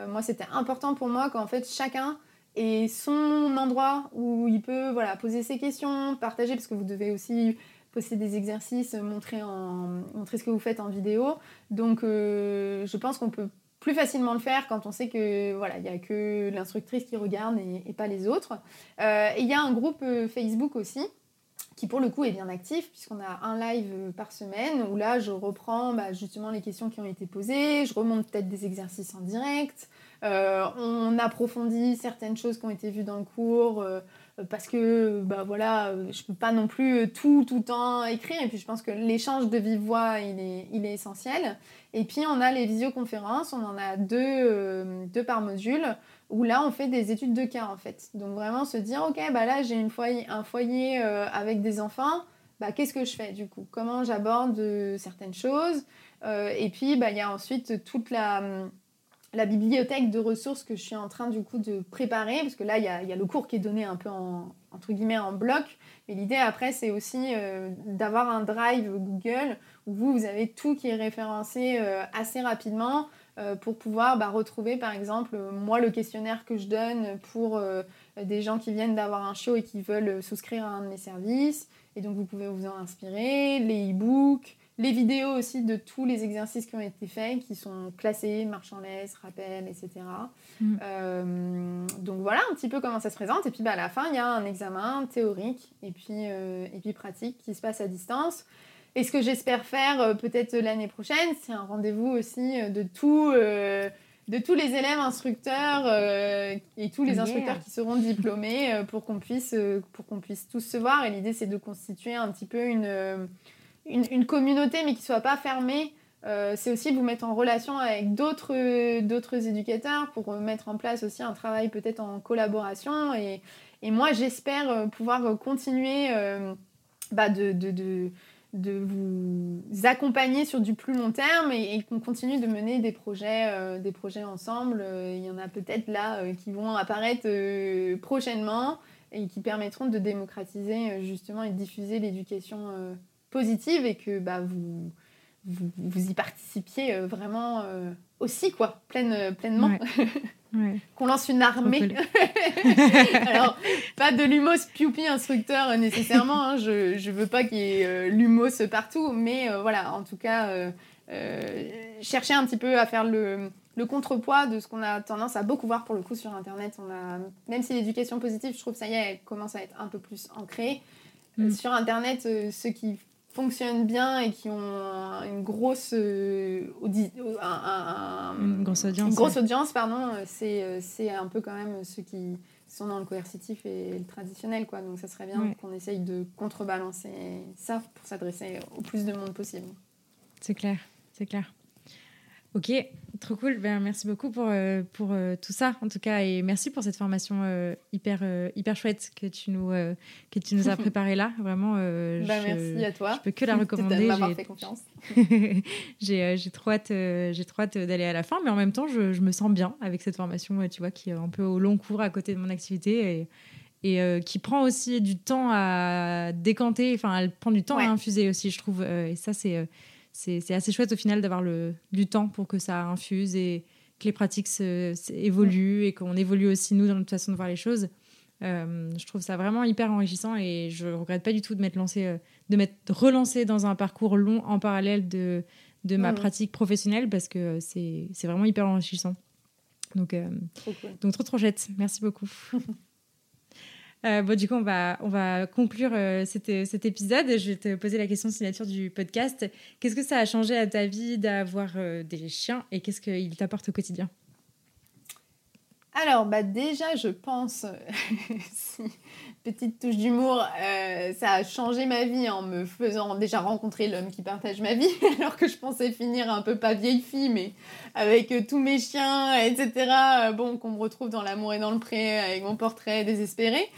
moi, c'était important pour moi qu'en fait, chacun et son endroit où il peut voilà, poser ses questions, partager, parce que vous devez aussi poster des exercices, montrer, montrer ce que vous faites en vidéo. Donc je pense qu'on peut plus facilement le faire quand on sait que voilà il y a que l'instructrice qui regarde et, pas les autres. et il y a un groupe Facebook aussi qui pour le coup est bien actif puisqu'on a un live euh, par semaine où là je reprends bah, justement les questions qui ont été posées, je remonte peut-être des exercices en direct, euh, on approfondit certaines choses qui ont été vues dans le cours euh, parce que bah voilà je peux pas non plus tout tout le temps écrire. Et puis je pense que l'échange de vive voix il est, il est essentiel. Et puis on a les visioconférences. On en a deux, deux par module où là, on fait des études de cas, en fait. Donc vraiment se dire, ok, bah là, j'ai foyer, un foyer euh, avec des enfants, bah, qu'est-ce que je fais du coup? Comment j'aborde euh, certaines choses? Euh, Et puis, bah, il y a ensuite toute la, la, bibliothèque de ressources que je suis en train du coup de préparer, parce que là, il y a, le cours qui est donné un peu en, bloc. Mais l'idée après, c'est aussi d'avoir un drive Google où vous, vous avez tout qui est référencé assez rapidement. Euh, pour pouvoir bah, retrouver par exemple moi le questionnaire que je donne pour euh, des gens qui viennent d'avoir un chiot et qui veulent souscrire à un de mes services. Et donc vous pouvez vous en inspirer, les e-books, les vidéos aussi de tous les exercices qui ont été faits, qui sont classés, marche en laisse, rappel, etc. Mm. Euh, donc voilà un petit peu comment ça se présente. Et puis bah, à la fin, il y a un examen théorique et puis, et puis pratique qui se passe à distance. Et ce que j'espère faire euh, peut-être l'année prochaine, c'est un rendez-vous aussi euh, de, tout, euh, de tous les élèves instructeurs et tous les instructeurs qui seront diplômés pour qu'on puisse, pour qu'on puisse tous se voir. Et l'idée, c'est de constituer un petit peu une, une, communauté, mais qui soit pas fermée. c'est aussi vous mettre en relation avec d'autres, éducateurs pour mettre en place aussi un travail peut-être en collaboration. Et, et moi, j'espère pouvoir continuer bah de, de, vous accompagner sur du plus long terme et, qu'on continue de mener des projets, euh, des projets ensemble. Euh, il y en a peut-être là euh, qui vont apparaître prochainement et qui permettront de démocratiser justement et de diffuser l'éducation positive et que bah, vous, vous, y participiez vraiment aussi, quoi, pleine, pleinement. Qu'on lance une armée. Alors, pas de lumos pioupi instructeur euh, nécessairement. Hein. Je, je veux pas qu'il y ait euh, lumos partout. Mais euh, voilà, en tout cas, chercher un petit peu à faire le, le contrepoids de ce qu'on a tendance à beaucoup voir pour le coup sur Internet. On a, même si l'éducation positive, je trouve ça y est, elle commence à être un peu plus ancrée. Mm. Sur Internet, ceux qui fonctionnent bien et qui ont une grosse, euh, une grosse audience, une grosse audience pardon, c'est, euh, c'est un peu quand même ceux qui sont dans le coercitif et le traditionnel. Quoi. Donc ça serait bien qu'on essaye de contrebalancer ça pour s'adresser au plus de monde possible. C'est clair, c'est clair. Ok, trop cool. Ben, merci beaucoup pour, euh, pour euh, tout ça, en tout cas. Et merci pour cette formation euh, hyper, hyper chouette que tu nous, que tu nous as préparée là. Vraiment, ben, merci à toi. Je peux que la recommander. fait confiance. j'ai trop hâte, j'ai trop hâte d'aller à la fin, mais en même temps, je, je, me sens bien avec cette formation, tu vois, qui est un peu au long cours à côté de mon activité. Et, et qui prend aussi du temps à décanter, enfin, elle prend du temps à infuser aussi, je trouve. et ça, c'est c'est assez chouette au final d'avoir du temps pour que ça infuse et que les pratiques évoluent et qu'on évolue aussi nous dans notre façon de voir les choses. Euh, je trouve ça vraiment hyper enrichissant et je regrette pas du tout de m'être lancé, euh, de m'être relancé dans un parcours long en parallèle de, de ma pratique professionnelle parce que c'est vraiment hyper enrichissant. Donc, euh, donc trop trop chouette. Merci beaucoup. Euh, bon, du coup, on va, on va conclure euh, cet, cet, épisode. Je vais te poser la question signature du podcast. Qu'est-ce que ça a changé à ta vie d'avoir euh, des chiens et qu'est-ce qu'ils t'apportent au quotidien? Alors, bah déjà, je pense, petite touche d'humour, euh, ça a changé ma vie en me faisant déjà rencontrer l'homme qui partage ma vie, alors que je pensais finir un peu pas vieille fille, mais avec euh, tous mes chiens, etc. Euh, bon, qu'on me retrouve dans l'amour et dans le pré avec mon portrait désespéré.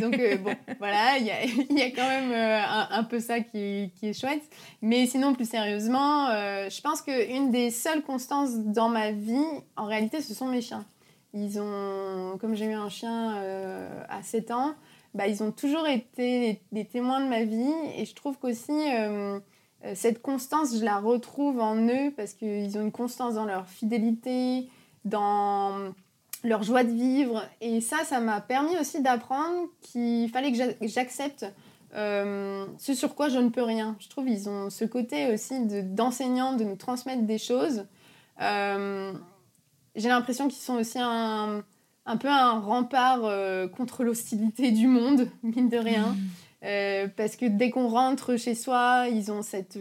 donc bon, voilà, il y a, y a, quand même un, peu ça qui, qui, est chouette. Mais sinon, plus sérieusement, je pense qu'une des seules constances dans ma vie, en réalité, ce sont mes chiens. Ils ont, comme j'ai eu un chien euh, à 7 ans, bah, ils ont toujours été des, témoins de ma vie. Et je trouve qu'aussi, euh, euh, cette constance, je la retrouve en eux parce qu'ils ont une constance dans leur fidélité, dans leur joie de vivre. Et ça, ça m'a permis aussi d'apprendre qu'il fallait que j'accepte ce sur quoi je ne peux rien. Je trouve qu'ils ont ce côté aussi d'enseignants, de, nous transmettre des choses. J'ai l'impression qu'ils sont aussi un, un, peu un rempart contre l'hostilité du monde, mine de rien. Mmh. parce que dès qu'on rentre chez soi, ils ont cette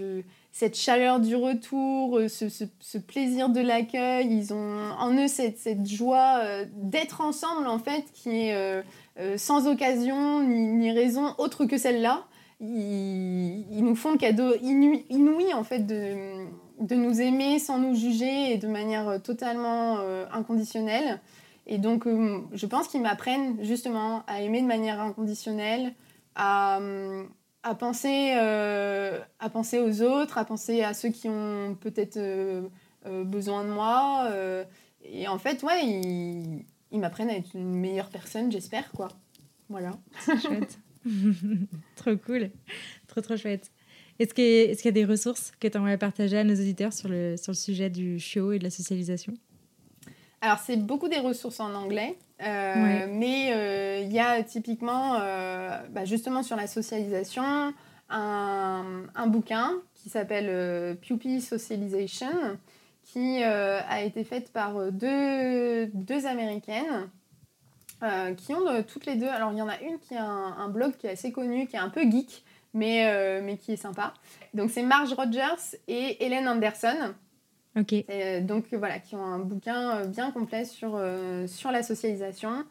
cette chaleur du retour, euh, ce, plaisir de l'accueil. Ils ont en eux cette, joie euh, d'être ensemble, en fait, qui est euh, sans occasion ni, raison autre que celle-là. Ils, nous font le cadeau inouï, en fait, de, de, nous aimer sans nous juger et de manière totalement inconditionnelle. Et donc, je pense qu'ils m'apprennent justement à aimer de manière inconditionnelle, à à penser, euh, à penser aux autres, à penser à ceux qui ont peut-être euh, euh, besoin de moi. et en fait, ouais, ils, ils m'apprennent à être une meilleure personne, j'espère, quoi. Voilà. C'est chouette. trop cool. Trop, trop chouette. Est-ce qu'il y, a des ressources que tu aimerais partager à nos auditeurs sur le, sur le sujet du chiot et de la socialisation? Alors, c'est beaucoup des ressources en anglais, euh, mais euh, il y a typiquement, euh, bah, justement sur la socialisation, un, un bouquin qui s'appelle Pupil Socialization, qui a été fait par deux, deux Américaines. qui ont toutes les deux. Alors, il y en a une qui a un, un, blog qui est assez connu, qui est un peu geek, mais, mais qui est sympa. Donc, c'est Marge Rogers et Hélène Anderson. Euh, donc voilà, qui ont un bouquin euh, bien complet sur, euh, sur la socialisation,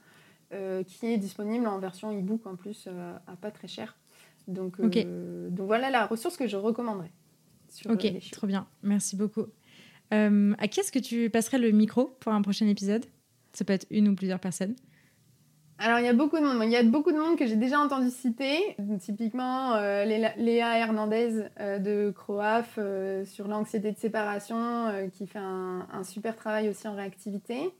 qui est disponible en version e-book en plus à pas très cher. Donc, donc voilà la ressource que je recommanderais. ok, trop bien. Merci beaucoup. à qui est-ce que tu passerais le micro pour un prochain épisode? Ça peut être une ou plusieurs personnes. Alors, il y a beaucoup de monde. Il y a beaucoup de monde que j'ai déjà entendu citer. Typiquement, euh, Léa Hernandez euh, de Croaf euh, sur l'anxiété de séparation, qui fait un, super travail aussi en réactivité.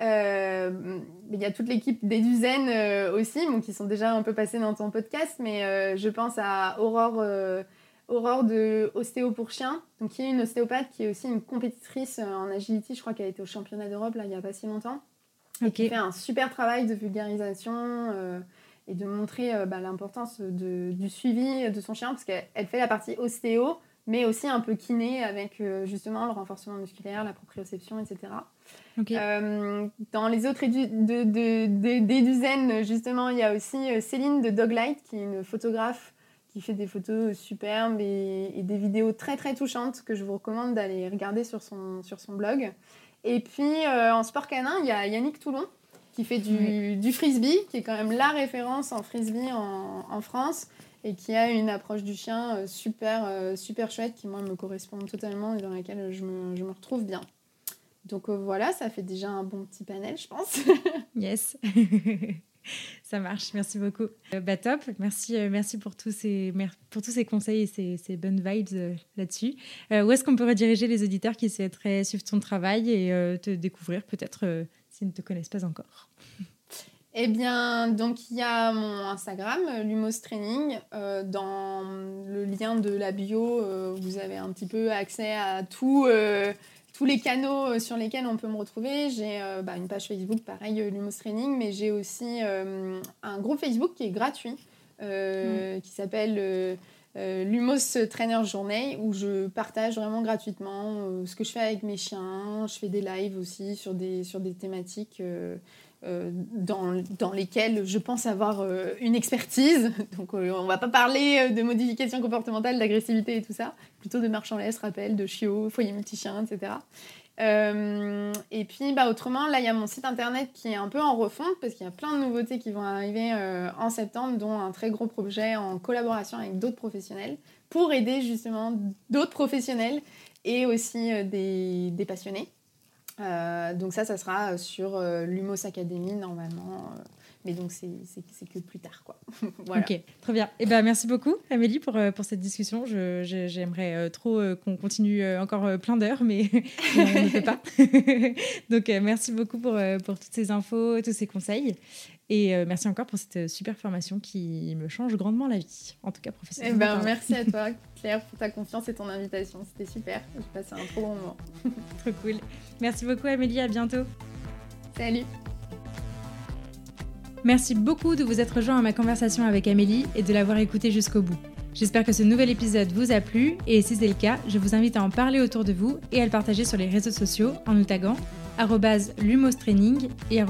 il y a toute l'équipe des Duzaines aussi, qui sont déjà un peu passés dans ton podcast, mais je pense à Aurore, de Ostéo pour Chiens, donc qui est une ostéopathe qui est aussi une compétitrice en agility. Je crois qu'elle a été au championnat d'Europe il n'y a pas si longtemps et qui fait un super travail de vulgarisation euh, et de montrer euh, bah, l'importance du suivi de son chien parce qu'elle fait la partie ostéo mais aussi un peu kiné avec euh, justement le renforcement musculaire, la proprioception, etc. dans les autres de, des douzaines, justement, il y a aussi Céline de Doglight, qui est une photographe qui fait des photos superbes et, et, des vidéos très très touchantes que je vous recommande d'aller regarder sur son, sur son blog. Et puis euh, en sport canin, il y a Yannick Toulon qui fait du, frisbee, qui est quand même la référence en frisbee en, France et qui a une approche du chien euh, super, euh, super chouette qui, moi, me correspond totalement et dans laquelle je me, je me retrouve bien. Donc voilà, ça fait déjà un bon petit panel, je pense. yes. Ça marche, merci beaucoup. Euh, bah top, merci, euh, merci pour tous ces, pour tous ces conseils et ces, ces bonnes vibes euh, là-dessus. où est-ce qu'on peut rediriger les auditeurs qui souhaiteraient suivre ton travail et te découvrir peut-être s'ils ne te connaissent pas encore? Eh bien, donc il y a mon Instagram, Lumos Training. dans le lien de la bio, vous avez un petit peu accès à tout, tous les canaux euh, sur lesquels on peut me retrouver. J'ai euh, bah, une page Facebook, pareil, euh, Lumos Training, mais j'ai aussi un groupe Facebook qui est gratuit, qui s'appelle Lumos Trainer Journée, où je partage vraiment gratuitement ce que je fais avec mes chiens. Je fais des lives aussi sur des, thématiques dans, dans, lesquels je pense avoir euh, une expertise. Donc euh, on va pas parler de modification comportementale, d'agressivité et tout ça, plutôt de marche en laisse, rappel, de chiot, foyer multi-chien, etc. et puis bah, autrement, là il y a mon site internet qui est un peu en refonte parce qu'il y a plein de nouveautés qui vont arriver en septembre, dont un très gros projet en collaboration avec d'autres professionnels pour aider justement d'autres professionnels et aussi des passionnés. Euh, donc ça, ça sera sur euh, l'Humos Academy normalement. Euh, mais donc c'est que plus tard. Quoi. voilà. Ok, très bien. Et eh ben, merci beaucoup Amélie pour, pour cette discussion. J'aimerais trop qu'on continue encore plein d'heures, mais on ne peut pas. donc merci beaucoup pour, pour toutes ces infos, tous ces conseils. Et merci encore pour cette super formation qui me change grandement la vie, en tout cas professionnellement. Eh ben, merci à toi Claire pour ta confiance et ton invitation. C'était super. J'ai passé un trop bon moment. trop cool. Merci beaucoup Amélie, à bientôt. Salut. Merci beaucoup de vous être rejoint à ma conversation avec Amélie et de l'avoir écouté jusqu'au bout. J'espère que ce nouvel épisode vous a plu et si c'est le cas, je vous invite à en parler autour de vous et à le partager sur les réseaux sociaux en nous taguant lumostraining et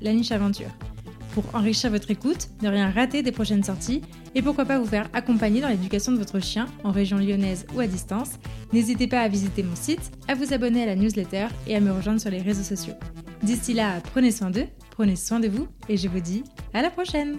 lanicheaventure pour enrichir votre écoute, ne rien rater des prochaines sorties et pourquoi pas vous faire accompagner dans l'éducation de votre chien en région lyonnaise ou à distance, n'hésitez pas à visiter mon site, à vous abonner à la newsletter et à me rejoindre sur les réseaux sociaux. D'ici là, prenez soin d'eux, prenez soin de vous et je vous dis à la prochaine